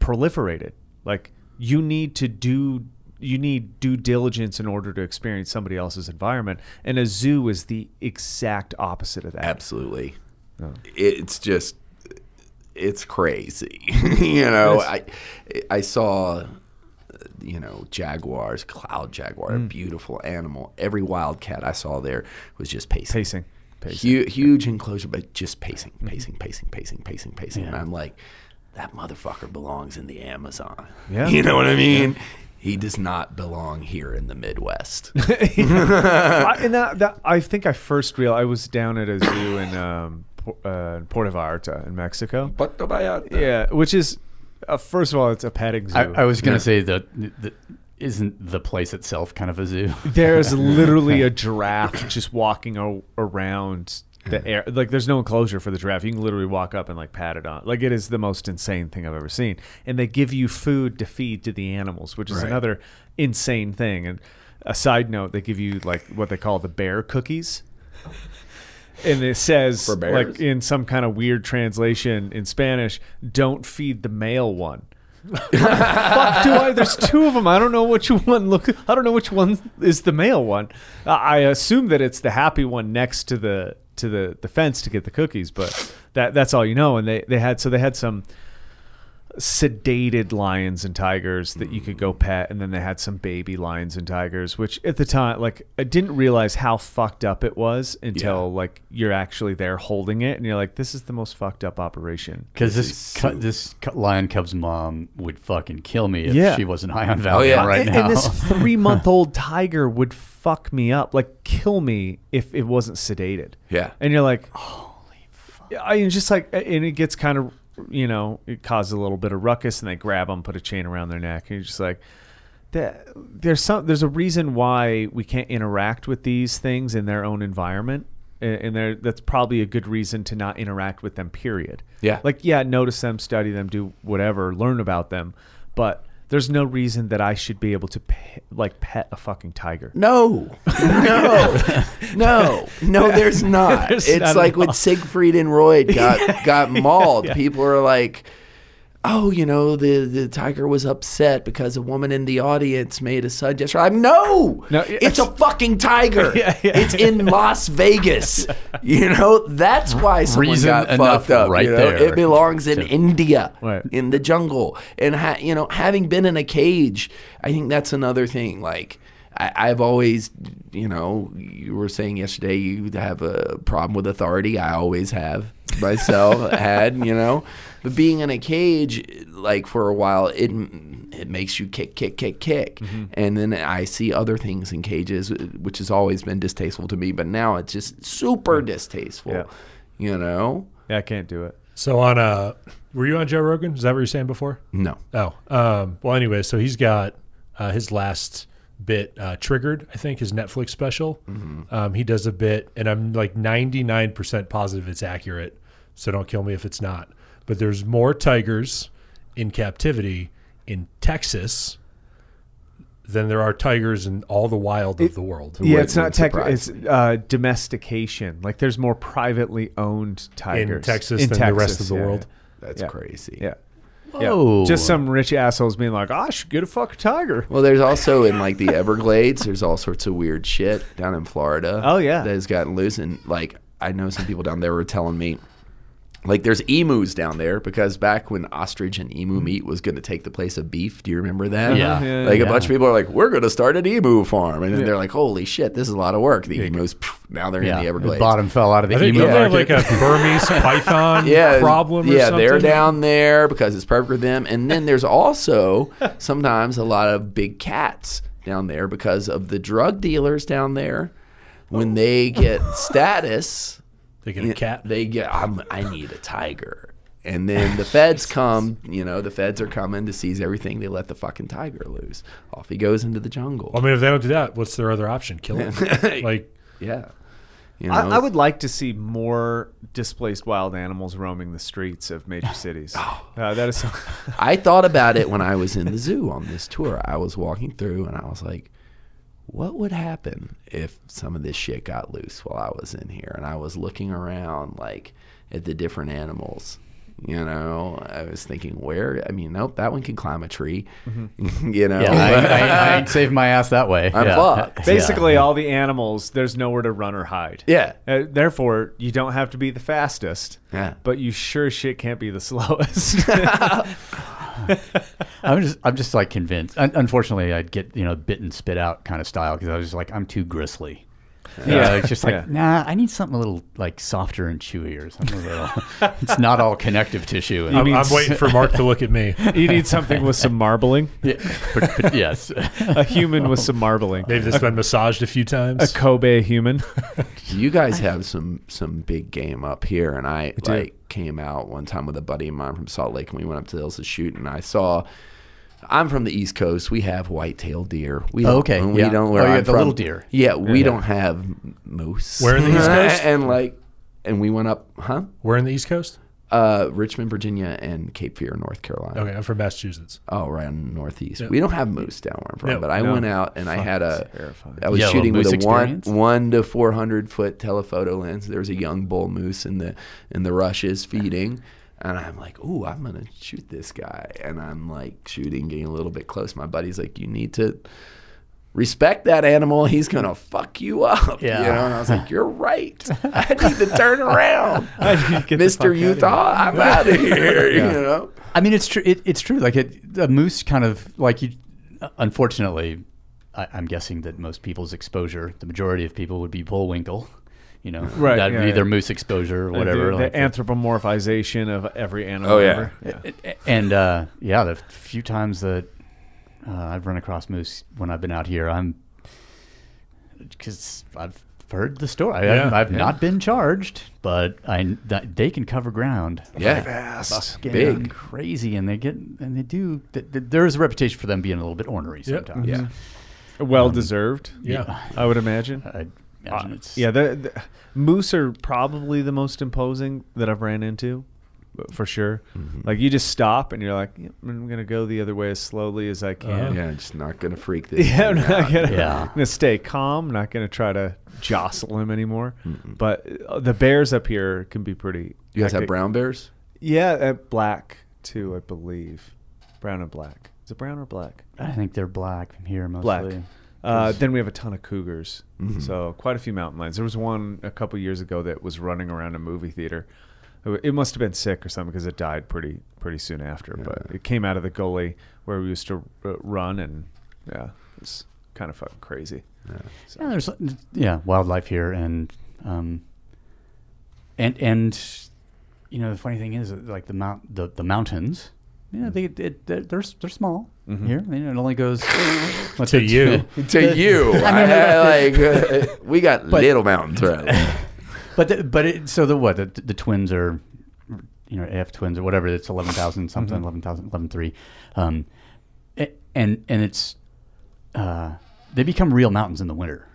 proliferated. Like you need to do you need due diligence in order to experience somebody else's environment, and a zoo is the exact opposite of that. Absolutely. It's just it's crazy. you know, I I saw you know jaguars, cloud jaguar, a beautiful animal. Every wildcat I saw there was just pacing. Pacing. Pacing. Hu- huge enclosure, but just pacing, pacing, pacing, pacing, pacing, pacing. And I'm like, that motherfucker belongs in the Amazon. Yeah. You know what I mean? He does not belong here in the Midwest. I, and that, that I think I first real I was down at a zoo in um, uh, Puerto Vallarta in Mexico. Puerto Vallarta. Yeah, which is uh, first of all, it's a petting zoo. I, I was gonna say that that isn't the place itself kind of a zoo. There's literally a giraffe just walking o- around the air. Like, there's no enclosure for the giraffe. You can literally walk up and like pat it on. Like, it is the most insane thing I've ever seen. And they give you food to feed to the animals, which is Right. another insane thing. And a side note, they give you like what they call the bear cookies. And it says, like in some kind of weird translation in Spanish, don't feed the male one. fuck do I? There's two of them. I don't know which one. Look, I don't know which one is the male one. I I assume that it's the happy one next to the to the, the fence to get the cookies, but that that's all you know. And they they had so they had some sedated lions and tigers that you could go mm. pet and then they had some baby lions and tigers which at the time like i didn't realize how fucked up it was until Yeah. like you're actually there holding it and you're like this is the most fucked up operation Because This this cu- this cu- lion cub's mom would fucking kill me if Yeah. she wasn't high on oh, Valium yeah. right and, now. and this three month old tiger would fuck me up, like kill me if it wasn't sedated. Yeah. And you're like, holy fuck. I mean, just like, and it gets kind of, you know, it causes a little bit of ruckus and they grab them, put a chain around their neck. And you're just like, that, there's some, there's a reason why we can't interact with these things in their own environment. And and there, that's probably a good reason to not interact with them, period. Yeah. Like, yeah, notice them, study them, do whatever, learn about them. But there's no reason that I should be able to like pet a fucking tiger. No, no, no, no. There's not. There's it's not like when. Siegfried and Roy got got mauled. People are like, "Oh, you know, the the tiger was upset because a woman in the audience made a sudden gesture." I'm no, No, it's a fucking tiger. Yeah, yeah. It's in Las Vegas. You know, that's why someone Reason got fucked up. right you know? there It belongs in to- India, Right. in the jungle, and ha- you know, having been in a cage, I think that's another thing. Like. I've always, you know, you were saying yesterday you have a problem with authority. I always have myself had, you know, but being in a cage, like for a while, it it makes you kick, kick, kick, kick, and then I see other things in cages, which has always been distasteful to me, but now it's just super distasteful, Yeah. you know. Yeah, I can't do it. So on uh were you on Joe Rogan? Is that what you were saying before? No, Oh, um, well, anyway, so he's got uh, his last bit uh, triggered. I think his Netflix special. Um, he does a bit, and I'm like 99 percent positive it's accurate. So don't kill me if it's not. But there's more tigers in captivity in Texas than there are tigers in all the wild of the world. Yeah, Would- it's not would technically. It's uh, domestication. Like there's more privately owned tigers in Texas than the rest of the yeah, world? That's Yeah. crazy. Yeah. Whoa. Yeah. Just some rich assholes being like, "I should get a fucking tiger." Well, there's also in like the Everglades, there's all sorts of weird shit down in Florida. Oh, yeah. that has gotten loose, and like I know some people down there were telling me, like there's emus down there because back when ostrich and emu mm-hmm. meat was going to take the place of beef. Do you remember that? Yeah. Yeah, like yeah. a bunch of people are like, we're going to start an emu farm, and then they're like, holy shit, this is a lot of work. The emus, pff, now they're yeah, in the Everglades. bottom fell out of the I think emu don't they have like a Burmese python yeah, problem or yeah, something? they're down there because it's perfect for them. And then there's also sometimes a lot of big cats down there because of the drug dealers down there. When oh. they get status, They get a cat. they get I'm, I need a tiger. And then the feds come, you know, the feds are coming to seize everything. They let the fucking tiger loose. Off he goes into the jungle. I mean, if they don't do that, what's their other option? Kill him? like, yeah. You know, I, I would like to see more displaced wild animals roaming the streets of major cities. Oh. Uh, that is. So, I thought about it when I was in the zoo on this tour. I was walking through and I was like, what would happen if some of this shit got loose while I was in here? And I was looking around like at the different animals. You know, I was thinking, where? I mean, nope, that one can climb a tree. you know, yeah, I, I, I ain't saved my ass that way. I'm yeah. fucked. basically, all the animals, there's nowhere to run or hide. yeah, Uh, therefore, you don't have to be the fastest, yeah. but you sure shit can't be the slowest. I'm just, I'm just like convinced. Un- unfortunately, I'd get you know bit and spit out kind of style because I was just like, I'm too gristly. Yeah. Yeah, it's just like, Yeah. nah, I need something a little like softer and chewier. something a little. it's not all connective tissue. And, I'm, mean I'm waiting for Mark to look at me. you need something with some marbling. yeah, but, but yes, A human with some marbling. Maybe that's been massaged a few times. A. Kobe human. You guys have some some big game up here, and I do. like came out one time with a buddy of mine from Salt Lake, and we went up to the hills to shoot, and I saw. I'm from the East Coast. We have white-tailed deer. We Oh, don't, okay, and We yeah. don't. Oh, where Oh, you I'm have the from- little deer. Yeah, we Yeah. don't have moose. Where in the East Coast? and like, and we went up, huh? We're in the East Coast. Uh, Richmond, Virginia, and Cape Fear, North Carolina. Okay, I'm from Massachusetts. Oh, right on northeast. Yeah. We don't have moose down where I'm from, No, but I no. went out and I had a. terrifying. I was Yeah, a shooting with a one experience? one to four hundred foot telephoto lens. There was a young bull moose in the in the rushes feeding, and I'm like, "Ooh, I'm gonna shoot this guy." And I'm like shooting, getting a little bit close. My buddy's like, "You need to." Respect that animal. He's gonna fuck you up. Yeah. You know? And I was like, "You're right. I need to turn around, to get the fuck Mister outta here. Utah. I'm out of here." You know. I mean, it's true. It, it's true. Like it, a moose, kind of like you. Unfortunately, I, I'm guessing that most people's exposure, the majority of people, would be bullwinkle. You know, Right, That'd yeah, be yeah. their moose exposure or whatever. The, like the anthropomorphization of every animal. Oh, yeah. ever. and uh, yeah, the few times that uh, I've run across moose when I've been out here, I'm because I've heard the story. I, Yeah, I've yeah. not been charged, but I they can cover ground. Yeah. Fast. Fucking Big. crazy, and they get and they do. Th- th- there is a reputation for them being a little bit ornery Yep. sometimes. Mm-hmm. Yeah. Well deserved. Um, yeah. I would imagine. I imagine uh, it's Yeah, the, the moose are probably the most imposing that I've ran into, but for sure. Mm-hmm. Like you just stop and you're like, yep, I'm gonna go the other way as slowly as I can. Yeah, just not gonna freak this. Yeah, I'm not out. gonna, Yeah. I'm gonna stay calm. Not gonna try to jostle him anymore. But uh, the bears up here can be pretty. You guys have brown bears? Yeah, uh, black too, I believe. Brown and black. Is it brown or black? I think they're black here mostly. Black. Uh, then we have a ton of cougars. Mm-hmm. So quite a few mountain lions. There was one a couple years ago that was running around a movie theater. It must have been sick or something because it died pretty pretty soon after. But it came out of the gully where we used to uh, run, and yeah, it's kind of fucking crazy. Yeah, there's yeah wildlife here, and um, and and you know the funny thing is like the mount the, the mountains. You know, they, it, they're, they're they're small here. You know, it only goes To you. To you, I like uh, we got little mountains right. But the, but it, so the what the, the twins are, you know, AF twins or whatever. It's eleven thousand something, eleven thousand, eleven three, um, a- and and it's uh, they become real mountains in the winter,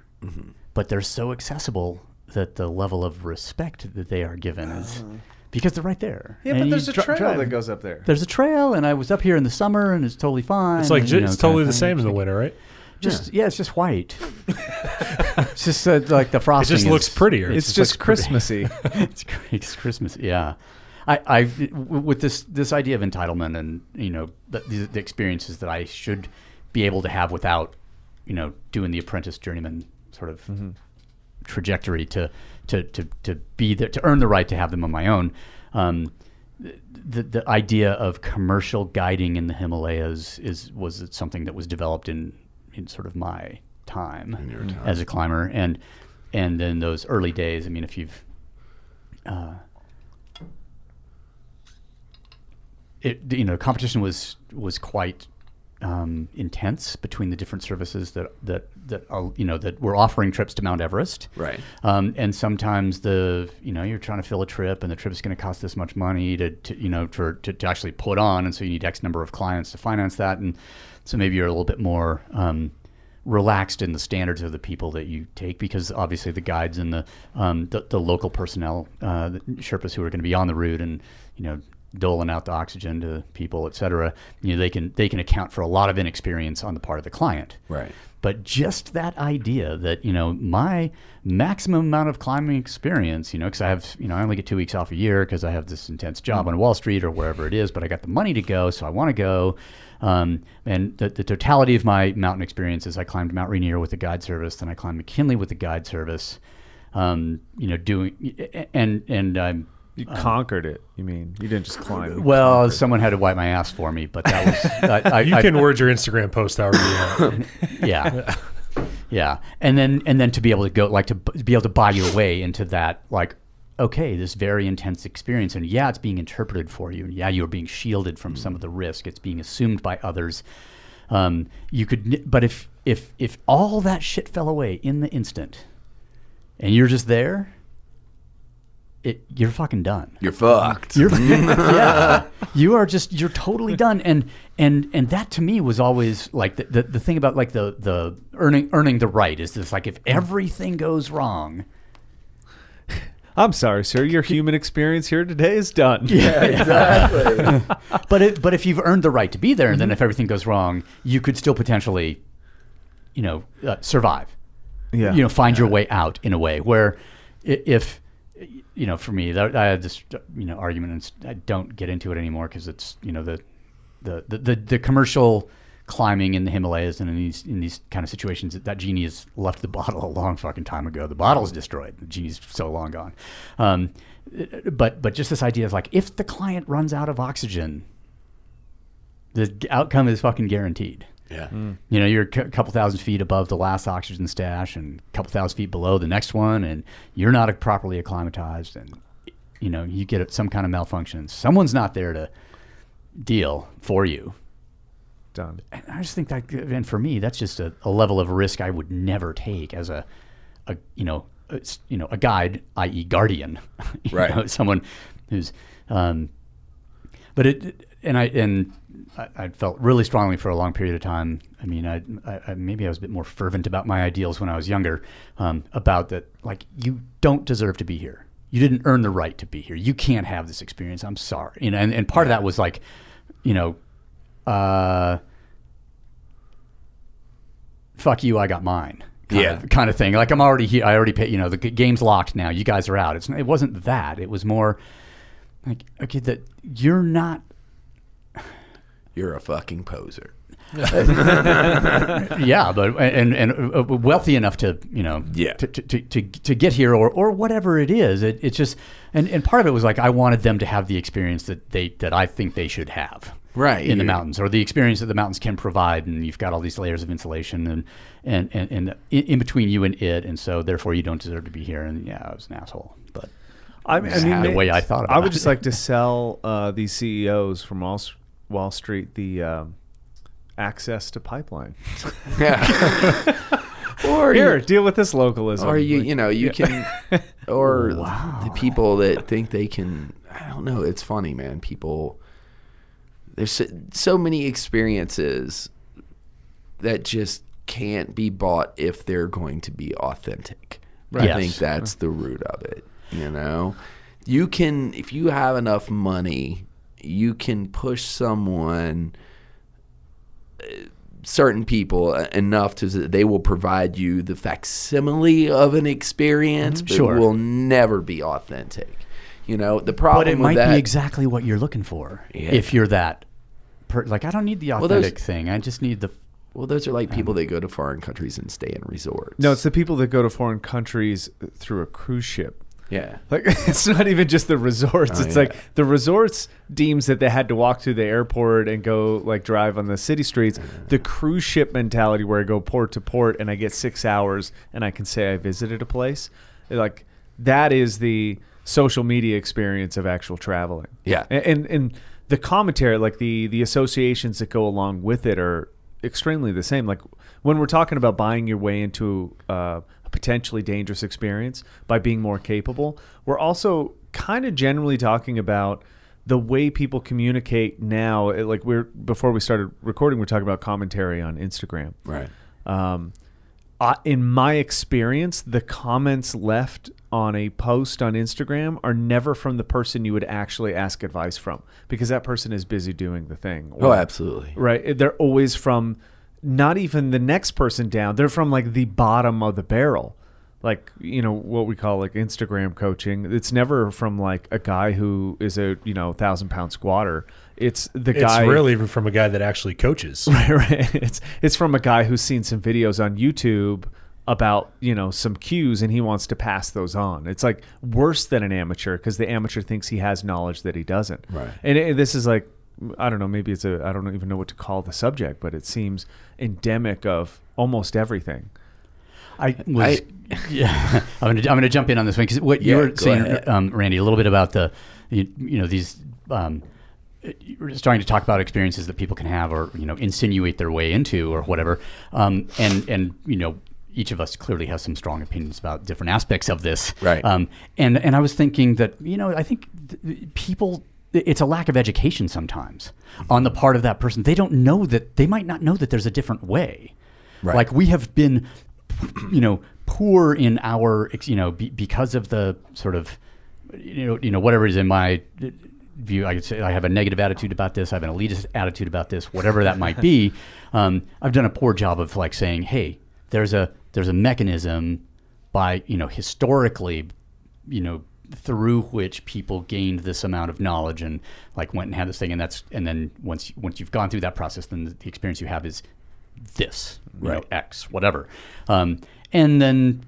but they're so accessible that the level of respect that they are given is because they're right there. Yeah, And but there's a dri- trail drive- that goes up there. There's a trail, and I was up here in the summer, and it's totally fine. It's like and, ju- you know, it's totally of the thing. same in the winter, right? Just yeah, it's just white. it's just uh, like the frosting. It just looks prettier. It's, just just. Christmassy. it's great. It's Christmas. Yeah. I, I, with this this idea of entitlement and you know the, the, the experiences that I should be able to have without you know doing the apprentice journeyman sort of trajectory to, to to to be there to earn the right to have them on my own. Um, the the idea of commercial guiding in the Himalayas is was something that was developed in in sort of my time, as a climber and and in those early days. I mean, if you've uh, it you know competition was was quite um, intense between the different services that that that are, you know that were offering trips to Mount Everest. Right. Um, and sometimes the you know you're trying to fill a trip and the trip is going to cost this much money to, to you know for to, to actually put on, and so you need X number of clients to finance that, and so maybe you're a little bit more. Um, relaxed in the standards of the people that you take because obviously the guides and the um, the, the local personnel, uh, the Sherpas who are going to be on the route and you know doling out the oxygen to people, et cetera, you know they can they can account for a lot of inexperience on the part of the client. Right. But just that idea that you know my maximum amount of climbing experience, you know, because I have you know I only get two weeks off a year because I have this intense job on Wall Street or wherever it is, but I got the money to go, so I want to go. Um, and the, the totality of my mountain experience is I climbed Mount Rainier with the guide service, then I climbed McKinley with the guide service. Um, you know, doing and and I'm You conquered it. You mean you didn't just climb? you well, conquered. someone had to wipe my ass for me, but that was I, I, You I- can word your Instagram post however you want. yeah yeah and then and then to be able to go like to, b- to be able to buy your way into that like okay this very intense experience and yeah it's being interpreted for you and yeah you're being shielded from some of the risk it's being assumed by others um, you could but if if if all that shit fell away in the instant and you're just there it you're fucking done You're fucked. you're yeah. You are just you're totally done. And and and that to me was always like the, the, the thing about like the the earning earning the right is this like if everything goes wrong. I'm sorry, sir. Your human experience here today is done. Yeah, exactly. But it, but if you've earned the right to be there, and then if everything goes wrong, you could still potentially, you know, uh, survive. Yeah. you know, find your way out in a way where i- if you know, for me, that, I had this you know argument, and s- I don't get into it anymore because it's you know the, the the the the commercial climbing in the Himalayas and in these in these kind of situations that, that genie has left the bottle a long fucking time ago. The bottle's destroyed. The genie's so long gone. Um, but but just this idea of like if the client runs out of oxygen, the outcome is fucking guaranteed. yeah. You know, you're a couple thousand feet above the last oxygen stash and a couple thousand feet below the next one, and you're not properly acclimatized, and you know you get some kind of malfunction. Someone's not there to deal for you. Done. And I just think that, and for me, that's just a, a level of risk I would never take as a, a you know, a, you know, a guide, i.e., guardian, Right. know, someone who's, um, but it, and I and I, I felt really strongly for a long period of time. I mean, I, I, I maybe I was a bit more fervent about my ideals when I was younger, um, about that, like you don't deserve to be here. You didn't earn the right to be here. You can't have this experience. I'm sorry. You know, and, and part of that was like, you know, uh, fuck you, I got mine. Kind Yeah. of, kind of thing. Like I'm already here. I already paid. You know, the game's locked now. You guys are out. It's it wasn't that. It was more like okay, that you're not. You're a fucking poser. Yeah, but and and uh, wealthy enough to you know Yeah. to to, to, to, to get here or, or whatever it is. It, it's just and, and part of it was like I wanted them to have the experience that they that I think they should have. Right. in the mountains or the experience that the mountains can provide and you've got all these layers of insulation and and and, and in, in between you and it and so therefore you don't deserve to be here and yeah I was an asshole but I mean, I mean, the way I thought about it. I would it. just like to sell uh, these CEOs from Wall, Wall Street the um, access to pipeline. Yeah. or Here, you, deal with this localism. or you, Like, you know, you can, or Wow. the people that think they can. I don't know. It's funny, man. People. There's so, so many experiences that just can't be bought if they're going to be authentic. I Yes. think that's the root of it. You know, you can if you have enough money, you can push someone uh, certain people uh, enough to they will provide you the facsimile of an experience, but Sure. it will never be authentic. You know the problem But it with might that. be exactly what you're looking for. Yeah. If you're that, per, like I don't need the those- authentic thing. I just need the. well, those are like people um, that go to foreign countries and stay in resorts. No, it's the people that go to foreign countries through a cruise ship. yeah. Like it's not even just the resorts. Oh, it's yeah. like the resorts deems that they had to walk through the airport and go like drive on the city streets. Uh. The cruise ship mentality where I go port to port and I get six hours and I can say I visited a place. Like that is the social media experience of actual traveling. Yeah. And and, and the commentary, like the the associations that go along with it are extremely the same. Like when we're talking about buying your way into uh, a potentially dangerous experience by being more capable, we're also kind of generally talking about the way people communicate now. Like we're before we started recording, we're talking about commentary on Instagram. Right. Um, I, in my experience, the comments left on a post on Instagram are never from the person you would actually ask advice from because that person is busy doing the thing. Oh, absolutely. Right. They're always from not even the next person down. They're from like the bottom of the barrel. Like, you know, what we call like Instagram coaching. It's never from like a guy who is a, you know, thousand pound squatter. It's the It's guy. rarely even from a guy that actually coaches. Right, right. It's it's from a guy who's seen some videos on YouTube about you know some cues and he wants to pass those on. It's like worse than an amateur because the amateur thinks he has knowledge that he doesn't. Right. And it, this is like I don't know. Maybe it's a I don't even know what to call the subject, but it seems endemic of almost everything. I was. yeah, I'm gonna I'm gonna jump in on this one because what you were saying, um, Randy, a little bit about the, you, you know, these. Um, you were starting to talk about experiences that people can have, or you know, insinuate their way into, or whatever. Um, and and you know, each of us clearly has some strong opinions about different aspects of this. Right. Um, and and I was thinking that you know, I think th- people. It's a lack of education sometimes on the part of that person. They don't know that they might not know that there's a different way. Right. Like we have been, you know, poor in our, you know, be, because of the sort of, you know, you know, whatever is in my view. I could say I have a negative attitude about this. I have an elitist attitude about this. Whatever that might be, um, I've done a poor job of like saying, hey, there's a there's a mechanism by you know historically, you know through which people gained this amount of knowledge and like went and had this thing and that's and then once once you've gone through that process then the, the experience you have is this you know Right. x whatever um, and then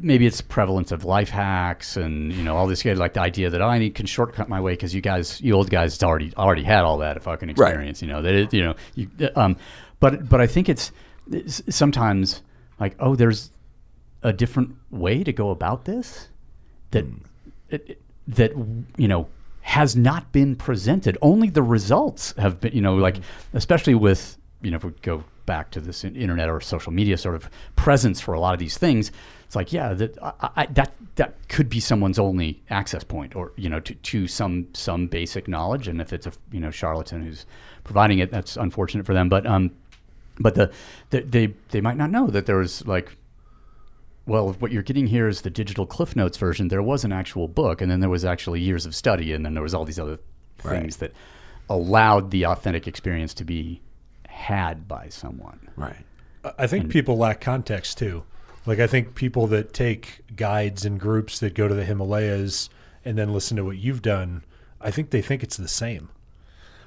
maybe it's prevalence of life hacks and you know all this like the idea that oh, I need can shortcut my way because you guys you old guys already already had all that fucking Right. experience you know that it, you know you, um, but but I think it's, it's sometimes like oh there's a different way to go about this that it, it- that you know has not been presented. Only the results have been, you know, like especially with you know if we go back to this internet or social media sort of presence for a lot of these things. It's like yeah, that I, I, that that could be someone's only access point, or you know, to, to some some basic knowledge. And if it's a you know charlatan who's providing it, that's unfortunate for them. But um, but the, the they they might not know that there's like well, what you're getting here is the digital Cliff Notes version. There was an actual book, and then there was actually years of study, and then there was all these other things that allowed the authentic experience to be had by someone. Right. I think people lack context too. Like I think people that take guides and groups that go to the Himalayas and then listen to what you've done, I think they think it's the same.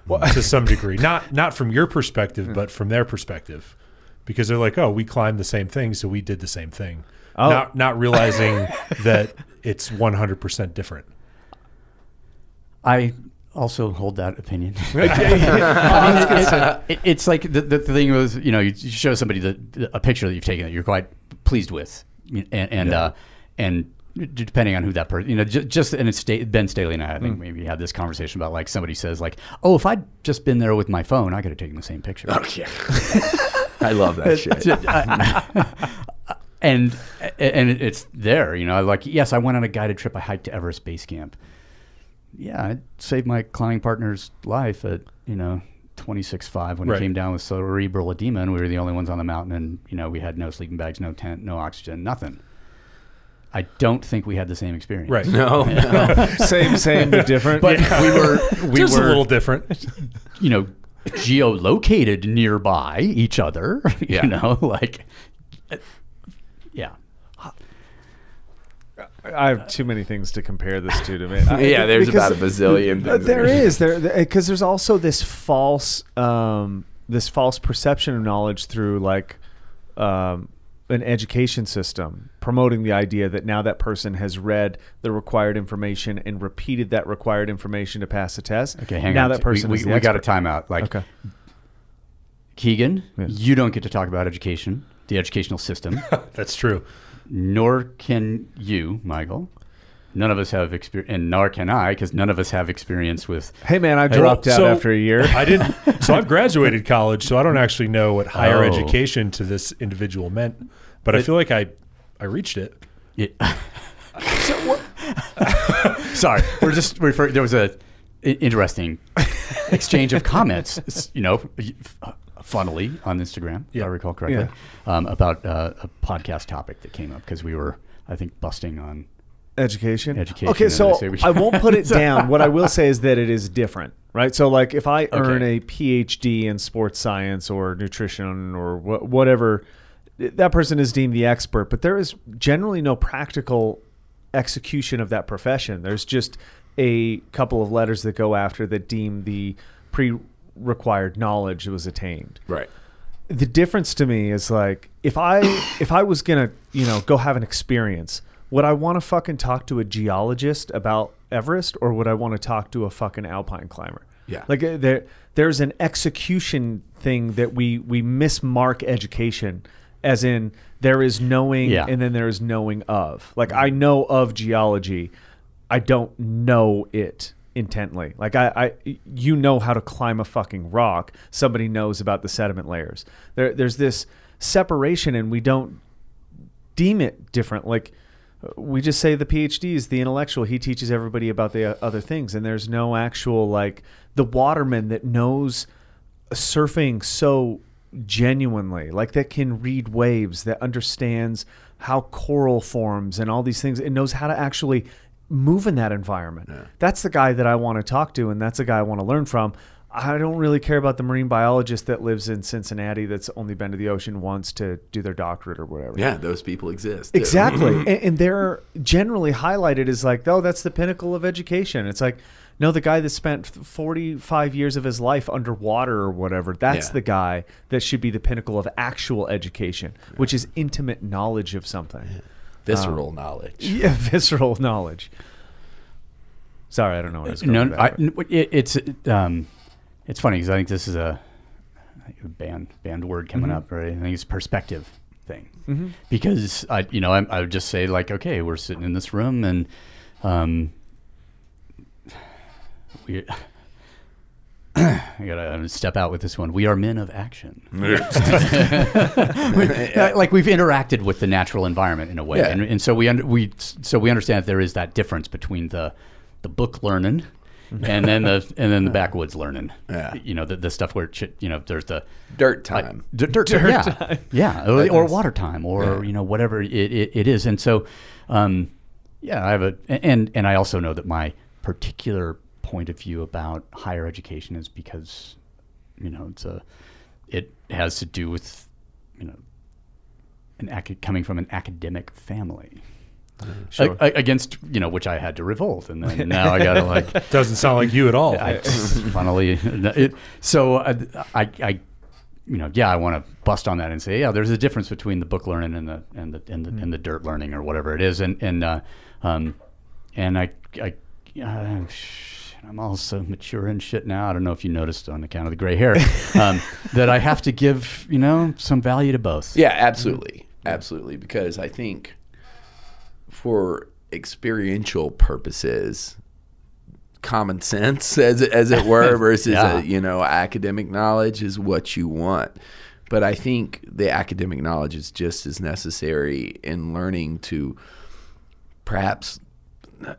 to some degree. Not not from your perspective, hmm. but from their perspective. Because they're like, "Oh, we climbed the same thing, so we did the same thing." Oh. Not not realizing that it's 100% different. I also hold that opinion. I mean, it- it- it's like the, the thing was, you know, you you show somebody the, the- a picture that you've taken that you're quite pleased with, and and uh, and depending on who that person, you know, just, just and it's sta- Ben Staley and I, I think maybe had this conversation about like somebody says like, oh, if I'd just been there with my phone, I could have taken the same picture. Okay. I love that shit. and and it's there, you know. Like, yes, I went on a guided trip. I hiked to Everest Base Camp. Yeah, I saved my climbing partner's life at you know twenty six five when Right. he came down with cerebral edema, and we were the only ones on the mountain, and you know we had no sleeping bags, no tent, no oxygen, nothing. I don't think we had the same experience. Right. No, no. same, same, but different. But we were we Just were a little different. you know geolocated nearby each other. Yeah. You know, like uh, yeah. I have too many things to compare this to. To me, I- yeah, there's because- about a bazillion. Uh, Things there is there because there's also this false um, this false perception of knowledge through like um, an education system promoting the idea that now that person has read the required information and repeated that required information to pass the test. Okay, hang now on. that person we, is we, we got a expert. timeout. Like Okay. Kegan, Yes. you don't get to talk about education, the educational system, That's true. Nor can you, Michael. None of us have experience, and nor can I, because none of us have experience with. Hey man, I Well, dropped out so after a year. I didn't. So I've graduated college, so I don't actually know what higher Oh. education to this individual meant. But I feel like I, I reached it. It, Sorry, we're just referring. There was a i- interesting exchange of comments, you know, f- funnily on Instagram, if Yeah. I recall correctly, um, about uh, a podcast topic that came up because we were, I think, busting on. education. Education, Okay, so I say we- I won't put it down. What I will say is that it is different, right? So, like, if I earn Okay. a PhD in sports science or nutrition or wh- whatever, that person is deemed the expert. But there is generally no practical execution of that profession. There's just a couple of letters that go after that deem the pre-required knowledge was attained right. the difference to me is like if I if I was gonna you know go have an experience, would I want to fucking talk to a geologist about Everest or would I want to talk to a fucking alpine climber? Yeah. like uh, there there's an execution thing that we we mismark education as in there is knowing Yeah. and then there is knowing of. Like I know of geology, I don't know it intently. Like I, I you know how to climb a fucking rock. Somebody knows about the sediment layers. There there's this separation and we don't deem it different. Like we just say the PhD is the intellectual. He teaches everybody about the uh, other things, and there's no actual like the waterman that knows surfing so genuinely, like that can read waves, that understands how coral forms and all these things, and knows how to actually move in that environment. That's the guy that I want to talk to, and that's the guy I want to learn from. I don't really care about the marine biologist that lives in Cincinnati that's only been to the ocean once to do their doctorate or whatever. Yeah, those people exist. too. Exactly. and, and they're generally highlighted as like, oh, that's the pinnacle of education. It's like, no, the guy that spent 45 years of his life underwater or whatever, that's Yeah. the guy that should be the pinnacle of actual education, which is intimate knowledge of something. Visceral knowledge. Yeah, visceral knowledge. Sorry, I don't know what I was No, with I, but- n- it, it's um, it's funny because I think this is a, a band band word coming Mm-hmm. up, right? I think it's a perspective thing because I, you know, I, I would just say like, okay, we're sitting in this room and um, we. I gotta step out with this one. We are men of action. Uh, like we've interacted with the natural environment in a way, Yeah. and, and so we under, we so we understand that there is that difference between the the book learning and then the and then the backwoods learning. Yeah. you know the, the stuff where it you know there's the Dirt I- time. d- dirt, yeah, yeah, or, or water time, or Yeah. you know whatever it, it, it is, and so um, yeah, I have a and and I also know that my particular point of view about higher education is because you know it's a it has to do with you know an ac- coming from an academic family. Sure. A- a- against you know which I had to revolt, and then now I gotta like Doesn't sound like you at all. I, funnily, it, so I, I, I, you know, yeah, I want to bust on that and say, yeah, there's a difference between the book learning and the and the and the, and the dirt learning or whatever it is, and and uh, um, and I, I, uh, I'm also mature and shit now. I don't know if you noticed on account of the gray hair um, that I have to give you know some value to both. Yeah, absolutely. Absolutely. Because I think for experiential purposes, common sense, as, as it were, versus, Yeah. uh you know, academic knowledge is what you want. But I think the academic knowledge is just as necessary in learning to perhaps uh,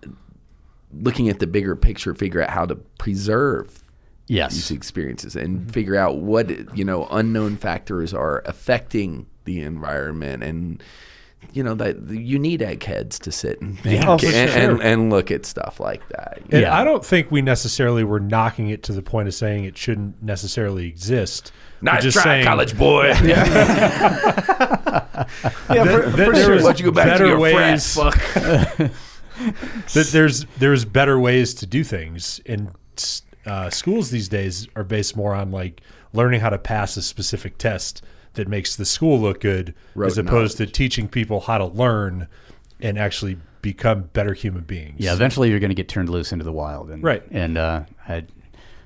looking at the bigger picture, figure out how to preserve Yes. these experiences and figure out what you know unknown factors are affecting the environment and you know that you need eggheads to sit and think Oh, for and, sure. and, and look at stuff like that. And Yeah. I don't think we necessarily were knocking it to the point of saying it shouldn't necessarily exist. We're Nice just try, saying college boy. Yeah, for, that for sure. was Why you go back to your ways- frat? Fuck. That there's there's better ways to do things and uh, schools these days are based more on like learning how to pass a specific test that makes the school look good Rote as opposed to teaching people how to learn and actually become better human beings Yeah, eventually you're going to get turned loose into the wild, and Right. And uh, I,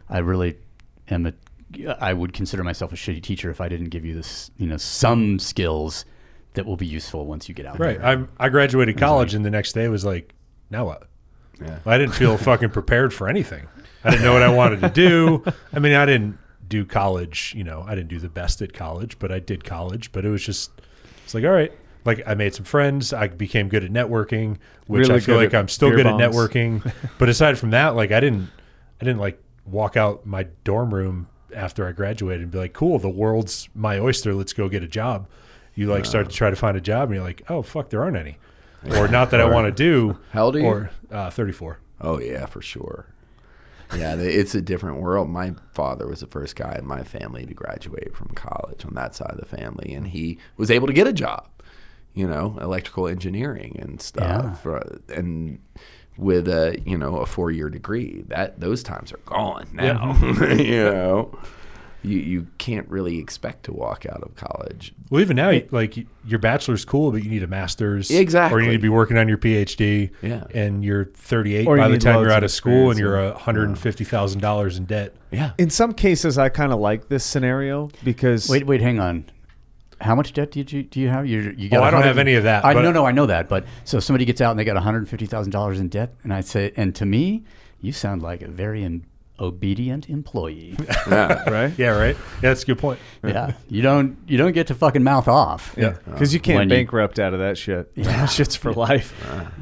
I really am a. I would consider myself a shitty teacher if I didn't give you this, you know, some skills that will be useful once you get out right there. I'm, i graduated college and the next day was like now what Yeah. i didn't feel fucking prepared for anything. I didn't know what i wanted to do. I mean i didn't do college you know i didn't do the best at college but i did college but it was just it's like all right like i made some friends i became good at networking which Really i feel like i'm still good at networking. But aside from that like i didn't i didn't like walk out my dorm room after i graduated and be like cool the world's my oyster let's go get a job. You like start to try to find a job and you're like oh fuck there aren't any or not that i want to do How old are you? or uh, 34 Oh yeah, for sure. Yeah, it's a different world. My father was the first guy in my family to graduate from college on that side of the family, and he was able to get a job, you know, electrical engineering and stuff, uh, and with a you know a four year degree. That those times are gone now. you know, you you can't really expect to walk out of college Well, even now, like your bachelor's cool, but you need a master's, Exactly. or you need to be working on your PhD. Yeah. and you're 38 Or you by the time you're out of school, and you're a 150 thousand dollars in debt. Yeah. In some cases, I kind of like this scenario because Wait, wait, hang on. How much debt did you do you have? You you got Oh, I don't have any of that, I but- no no I know that, but so if somebody gets out and they got one hundred fifty thousand dollars in debt, and I say, and to me, you sound like a very in, obedient employee. Yeah. right? Yeah, right. Yeah, that's a good point. yeah, you don't you don't get to fucking mouth off. Yeah. because uh, you can't When you- bankrupt out of that shit. That shit's for life.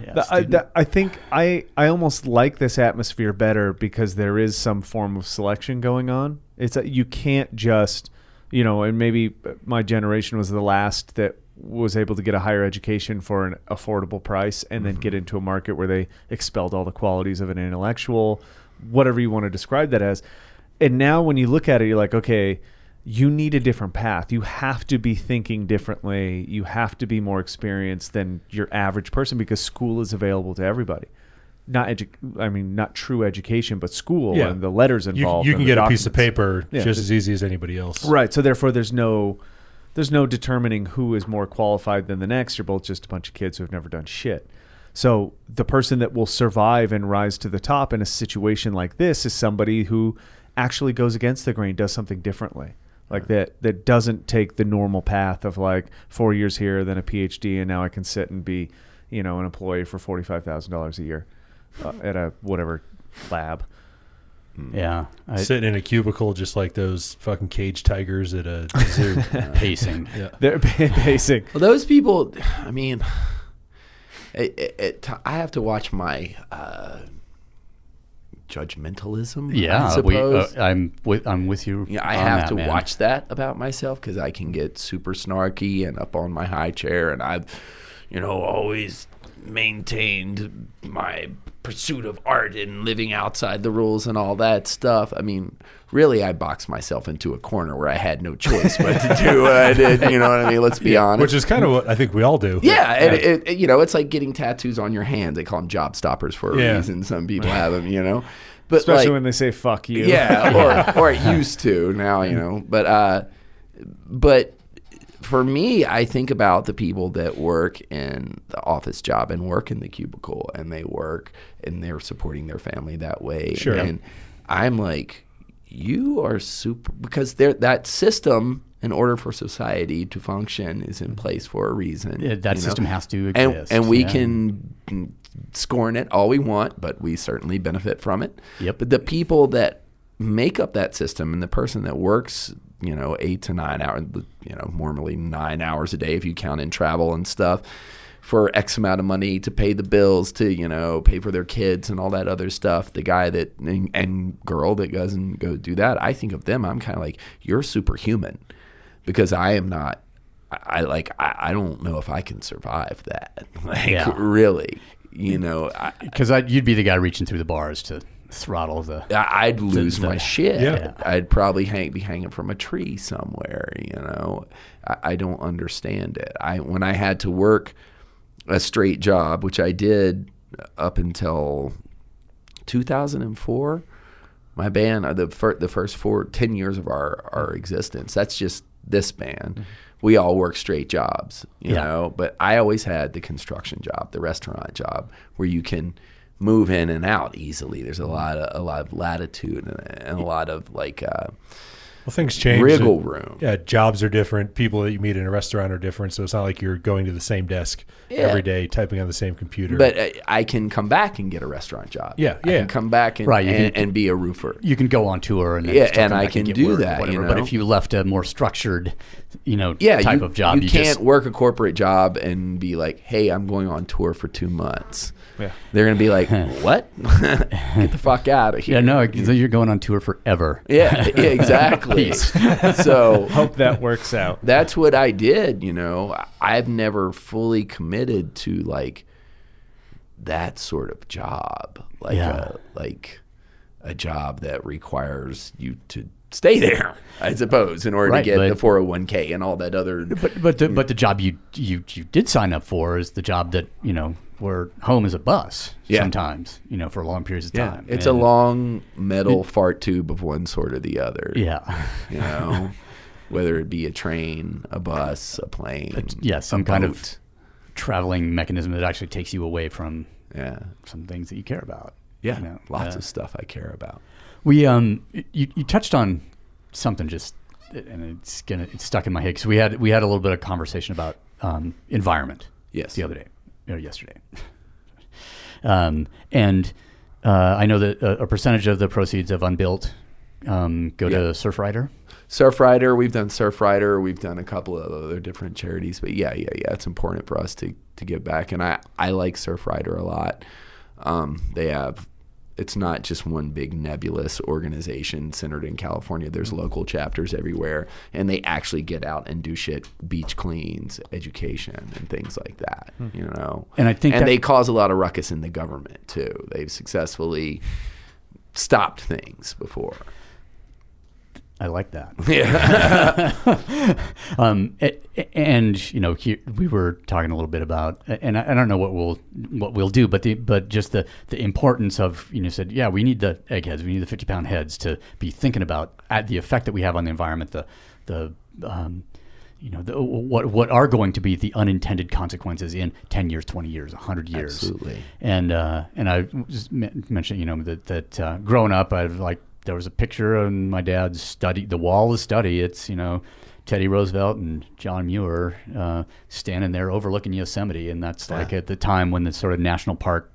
Yeah, The- I, the- I think I I almost like this atmosphere better because there is some form of selection going on. It's that you can't just, you know, and maybe my generation was the last that was able to get a higher education for an affordable price and then mm-hmm. get into a market where they expelled all the qualities of an intellectual, whatever you want to describe that as. And now when you look at it, you're like, okay, you need a different path. You have to be thinking differently. You have to be more experienced than your average person because school is available to everybody. Not edu- I mean, not true education, but school Yeah. and the letters You, involved. you and can get a piece of paper Yeah. just as easy as anybody else. Right. So therefore, there's no there's no determining who is more qualified than the next. You're both just a bunch of kids who have never done shit. So the person that will survive and rise to the top in a situation like this is somebody who actually goes against the grain, does something differently. Like that that doesn't take the normal path of like four years here, then a PhD, and now I can sit and be, you know, an employee for forty five thousand dollars a year uh, at a whatever lab. yeah, I, Sitting in a cubicle just like those fucking cage tigers at a zoo. pacing. yeah. They're pacing. Well, those people, I mean, it, it, it, I have to watch my uh, judgmentalism. I Yeah, we, uh. I'm with I'm with you. yeah, I have that, to man. watch that about myself because I can get super snarky and up on my high chair, and I've, you know, always maintained my pursuit of art and living outside the rules and all that stuff. I mean, really, I boxed myself into a corner where I had no choice but to do what I did. You know what I mean? Let's be honest. Which is kind of what I think we all do. Yeah, and it, it, you know, it's like getting tattoos on your hand. They call them job stoppers for a Yeah. reason. Some people have them, you know. But Especially like, when they say "fuck you." yeah, or or it used to now, you know. But uh, but for me, I think about the people that work in the office job and work in the cubicle, and they work and they're supporting their family that way. Sure. And I'm like, you are super because there that system. In order for society to function, is in place for a reason. Yeah, that system has to and, exist, and we yeah. can scorn it all we want, but we certainly benefit from it. Yep. But the people that make up that system and the person that works, you know, eight to nine hours, you know, normally nine hours a day if you count in travel and stuff, for X amount of money to pay the bills, to you know, pay for their kids and all that other stuff. The guy that and, and girl that goes and go do that, I think of them. I'm kind of like you're superhuman because I am not I, I like I, I don't know if I can survive that. Like Yeah. really, you know, I, Because you'd be the guy reaching through the bars to throttle the. I- I'd lose the- my shit. Yeah. I'd probably hang, be hanging from a tree somewhere. You know, I, I don't understand it. I when I had to work a straight job, which I did up until 2004. My band, uh, the fir- the first four ten years of our our existence. That's just this band. We all work straight jobs, you Yeah. know. But I always had the construction job, the restaurant job, where you can move in and out easily. There's a lot of a lot of latitude and, and a lot of like uh, Well, things change. wriggle room. Yeah, jobs are different. People that you meet in a restaurant are different. So it's not like you're going to the same desk Yeah. every day, typing on the same computer. But I, I can come back and get a restaurant job. Yeah, I yeah. can come back and, Right, you and, can- and be a roofer. You can go on tour and Yeah, and I can get do work or that, you whatever. But if you left a more structured, you know, yeah, type you, of job, you, you, can't just work a corporate job and be like, "Hey, I'm going on tour for two months." Yeah. They're gonna be like, "What? Get the fuck out of here!" yeah, no, you're going on tour forever. Yeah, yeah, exactly. So Hope that works out. that's what I did. You know, I've never fully committed to like that sort of job, like Yeah. a like a job that requires you to stay there. I suppose in order Right, to get but- the 401k and all that other. But but the, mm. but the job you you you did sign up for is the job that you know where home is a bus Yeah. sometimes you know for long periods of yeah, time. it's a long metal fart tube of one sort or the other. yeah you know, whether it be a train, a bus, a plane, yeah some kind of traveling mechanism that actually takes you away from yeah, some things that you care about. yeah, you know, lots uh, of stuff I care about. We um you, you touched on something just and it's gonna it's stuck in my head because we had we had a little bit of conversation about um, environment Yes. the other day or yesterday um, and uh, I know that a, a percentage of the proceeds of Unbuilt um, go Yeah. to Surfrider. Surfrider, we've done Surfrider, we've done a couple of other different charities, but yeah, yeah, yeah, it's important for us to to give back, and I I like Surfrider a lot. Um, they have. It's not just one big nebulous organization centered in California. There's Mm-hmm. local chapters everywhere, and they actually get out and do shit, beach cleans, education, and things like that. You know, Hmm. And I think and that- they cause a lot of ruckus in the government too. They've successfully stopped things before. I like that. Yeah. Um, and you know, we were talking a little bit about, and I, I don't know what we'll what we'll do, but the but just the the importance of you know said, yeah, we need the eggheads, we need the fifty pound heads to be thinking about at the effect that we have on the environment, the the um, you know, the, what what are going to be the unintended consequences in ten years, twenty years, hundred years, Absolutely. and uh, and I just mentioned, you know, that that uh, growing up, i've like there was a picture on my dad's study, the wall of the study. It's you know, Teddy Roosevelt and John Muir uh, standing there overlooking Yosemite, and that's like at the time when the sort of national park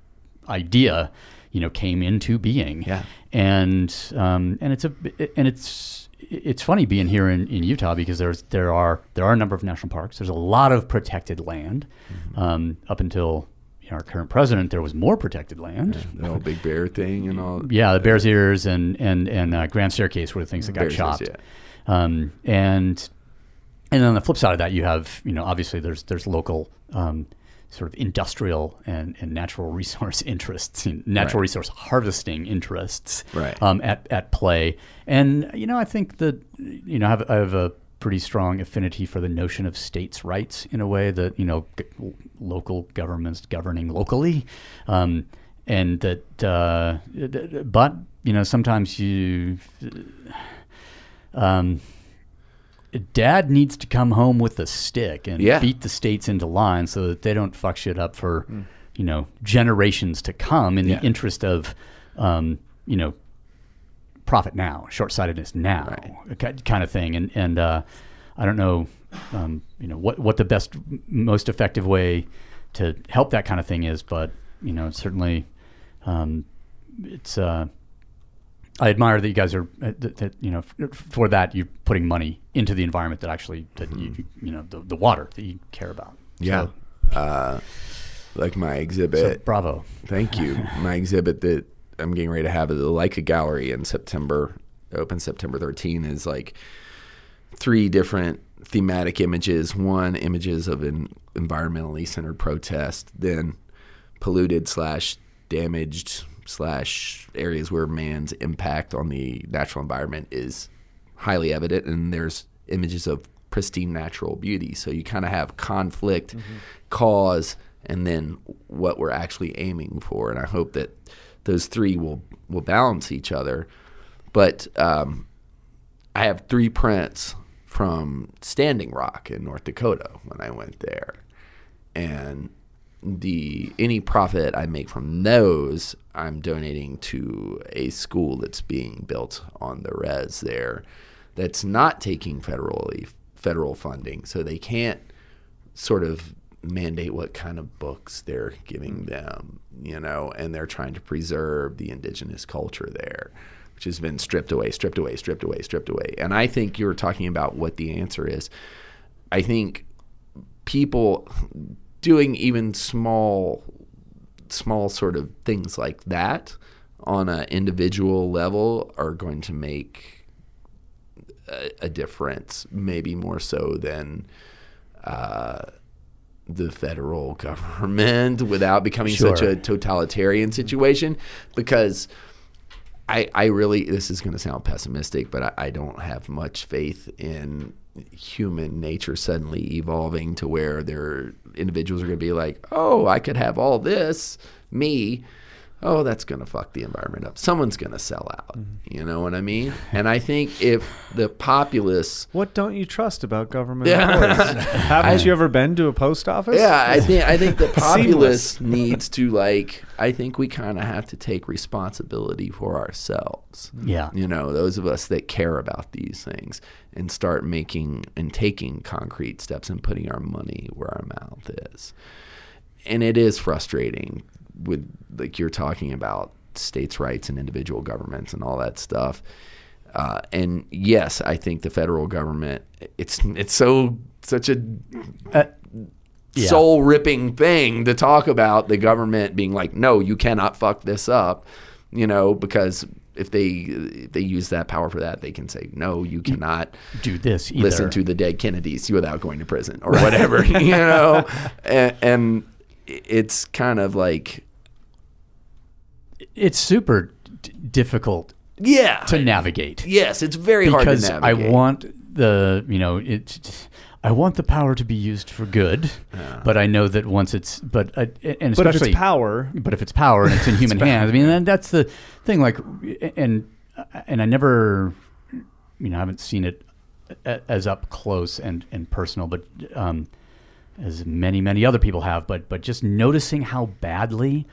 idea, you know, came into being. Yeah. and um, and it's a and it's it's funny being here in, in Utah because there's there are there are a number of national parks. There's a lot of protected land. Um, up until our current president, there was more protected land. the whole Big Bear thing and all. Yeah, the Bears Ears and and and uh, Grand Staircase were the things that got Bears Ears, chopped. yeah. Um, and and on the flip side of that, you have you know obviously there's there's local um, sort of industrial and, and natural resource interests, natural Right. resource harvesting interests Right. um, at at play. And you know I think that you know I have, I have a pretty strong affinity for the notion of states' rights in a way that you know g- local governments governing locally, um, and that uh, but you know sometimes you um, dad needs to come home with a stick and Yeah. beat the states into line so that they don't fuck shit up for you know generations to come in Yeah. the interest of um, you know profit now short-sightedness now ki- kind of thing and and uh, I don't know um, you know what what the best most effective way to help that kind of thing is but you know certainly um, it's uh, I admire that you guys are uh, that, that you know f- for that you're putting money into the environment that actually that you you know the, the water that you care about. Yeah. So, Uh, like my so exhibit. bravo. Thank you. My exhibit that I'm getting ready to have at the Leica Gallery in September, open September 13, is like three different thematic images. One, images of an environmentally centered protest, then polluted slash damaged slash areas where man's impact on the natural environment is highly evident, and there's images of pristine natural beauty. So you kind of have conflict, mm-hmm. cause, and then what we're actually aiming for. And I hope that those three will will balance each other. But um, I have three prints from Standing Rock in North Dakota when I went there, and the any profit I make from those, I'm donating to a school that's being built on the res there, that's not taking federally federal funding, so they can't sort of mandate what kind of books they're giving them, you know, and they're trying to preserve the indigenous culture there, which has been stripped away, stripped away, stripped away, stripped away. And I think you were talking about what the answer is. I think people doing even small small sort of things like that on an individual level are going to make a, a difference, maybe more so than uh, the federal government without becoming such a totalitarian situation. Because I, I really, this is going to sound pessimistic, but I, I don't have much faith in human nature suddenly evolving to where their individuals are going to be like, oh, I could have all this, me. Oh, that's going to fuck the environment up. Someone's going to sell out. Mm-hmm. You know what I mean? And I think if the populace What don't you trust about government Yeah. Haven't you ever been to a post office? Yeah, I think I think the populace needs to like. I think we kind of have to take responsibility for ourselves. Yeah. you know, those of us that care about these things, and start making and taking concrete steps and putting our money where our mouth is. And it is frustrating with like you're talking about states' rights and individual governments and all that stuff. Uh, and yes, I think the federal government it's it's so such a Uh, yeah. soul ripping thing to talk about the government being like, no, you cannot fuck this up, you know, because if they if they use that power for that, they can say, no, you cannot do this either. listen to the dead Kennedys without going to prison or whatever, you know, and, and it's kind of like, It's super d- difficult yeah, to navigate yes, it's very hard because to I navigate. want the you know it. I want the power to be used for good, but I know that once it's but uh, and But if especially it's power, but if it's power and it's in human hands, I mean, then that's the thing. Like, and and I never, you know, I haven't seen it a- as up close and and personal, but um, as many many other people have. But but just noticing how badly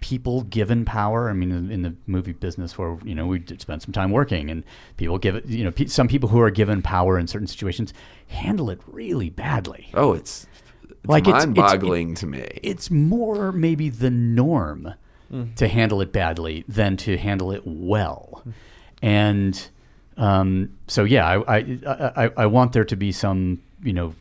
people given power. I mean, in, in the movie business, where you know we did spend some time working, and people give it. You know, pe- some people who are given power in certain situations handle it really badly. oh, it's, it's Like, it's- it's- mind-boggling to me. It's more maybe the norm to handle it badly than to handle it well, and um, so yeah, I, I I I want there to be some you know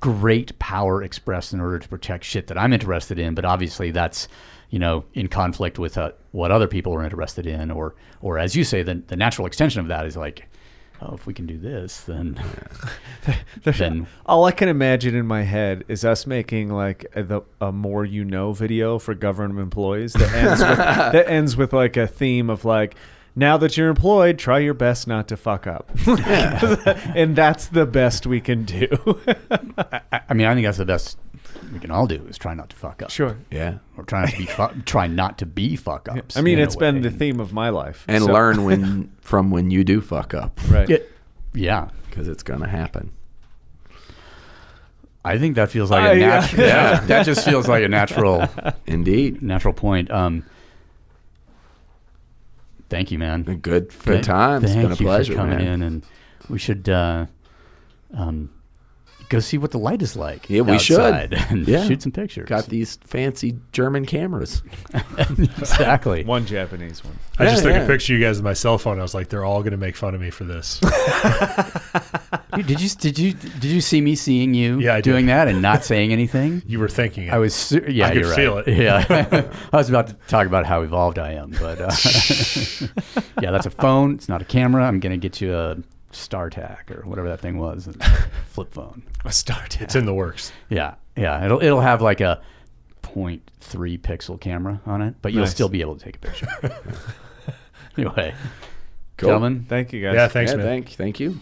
great power expressed in order to protect shit that I'm interested in, but obviously that's you know in conflict with uh, what other people are interested in, or or as you say, the the natural extension of that is like, oh, if we can do this, then then all I can imagine in my head is us making like a, the, a more you know video for government employees that ends with, that ends with like a theme of like. Now that you're employed, try your best not to fuck up. and that's the best we can do. I, I mean I think that's the best we can all do is try not to fuck up. sure. Yeah. Or try not to be fu- try not to be fuck ups. I mean, it's been the theme of my life. And So- learn when from when you do fuck up Right. Yeah, yeah. because it's going to happen. I think that feels like Uh, a yeah. natural. Yeah. that just feels like a natural Indeed. natural point. Um, thank you, man. A good Thank- good time. It's Thank been a you pleasure, for coming man. in, and we should uh, um, go see what the light is like. Yeah, we should. and Yeah. shoot some pictures. Got these fancy German cameras. exactly. One Japanese one. I just took yeah. a picture of you guys with my cell phone. I was like, they're all going to make fun of me for this. Dude, did you did you did you see me seeing you Yeah, I did. doing that and not saying anything? You were thinking it. I was, su- yeah, I could you're right. feel it. Yeah, I was about to talk about how evolved I am, but uh, yeah, that's a phone. It's not a camera. I'm gonna get you a StarTAC or whatever that thing was, flip phone. A StarTAC. It's in the works. Yeah, yeah. It'll it'll have like a 0.3 pixel camera on it, but you'll Nice. still be able to take a picture. anyway, Cool. gentlemen, Thank you guys. Yeah, thanks, yeah, man. thank, thank you.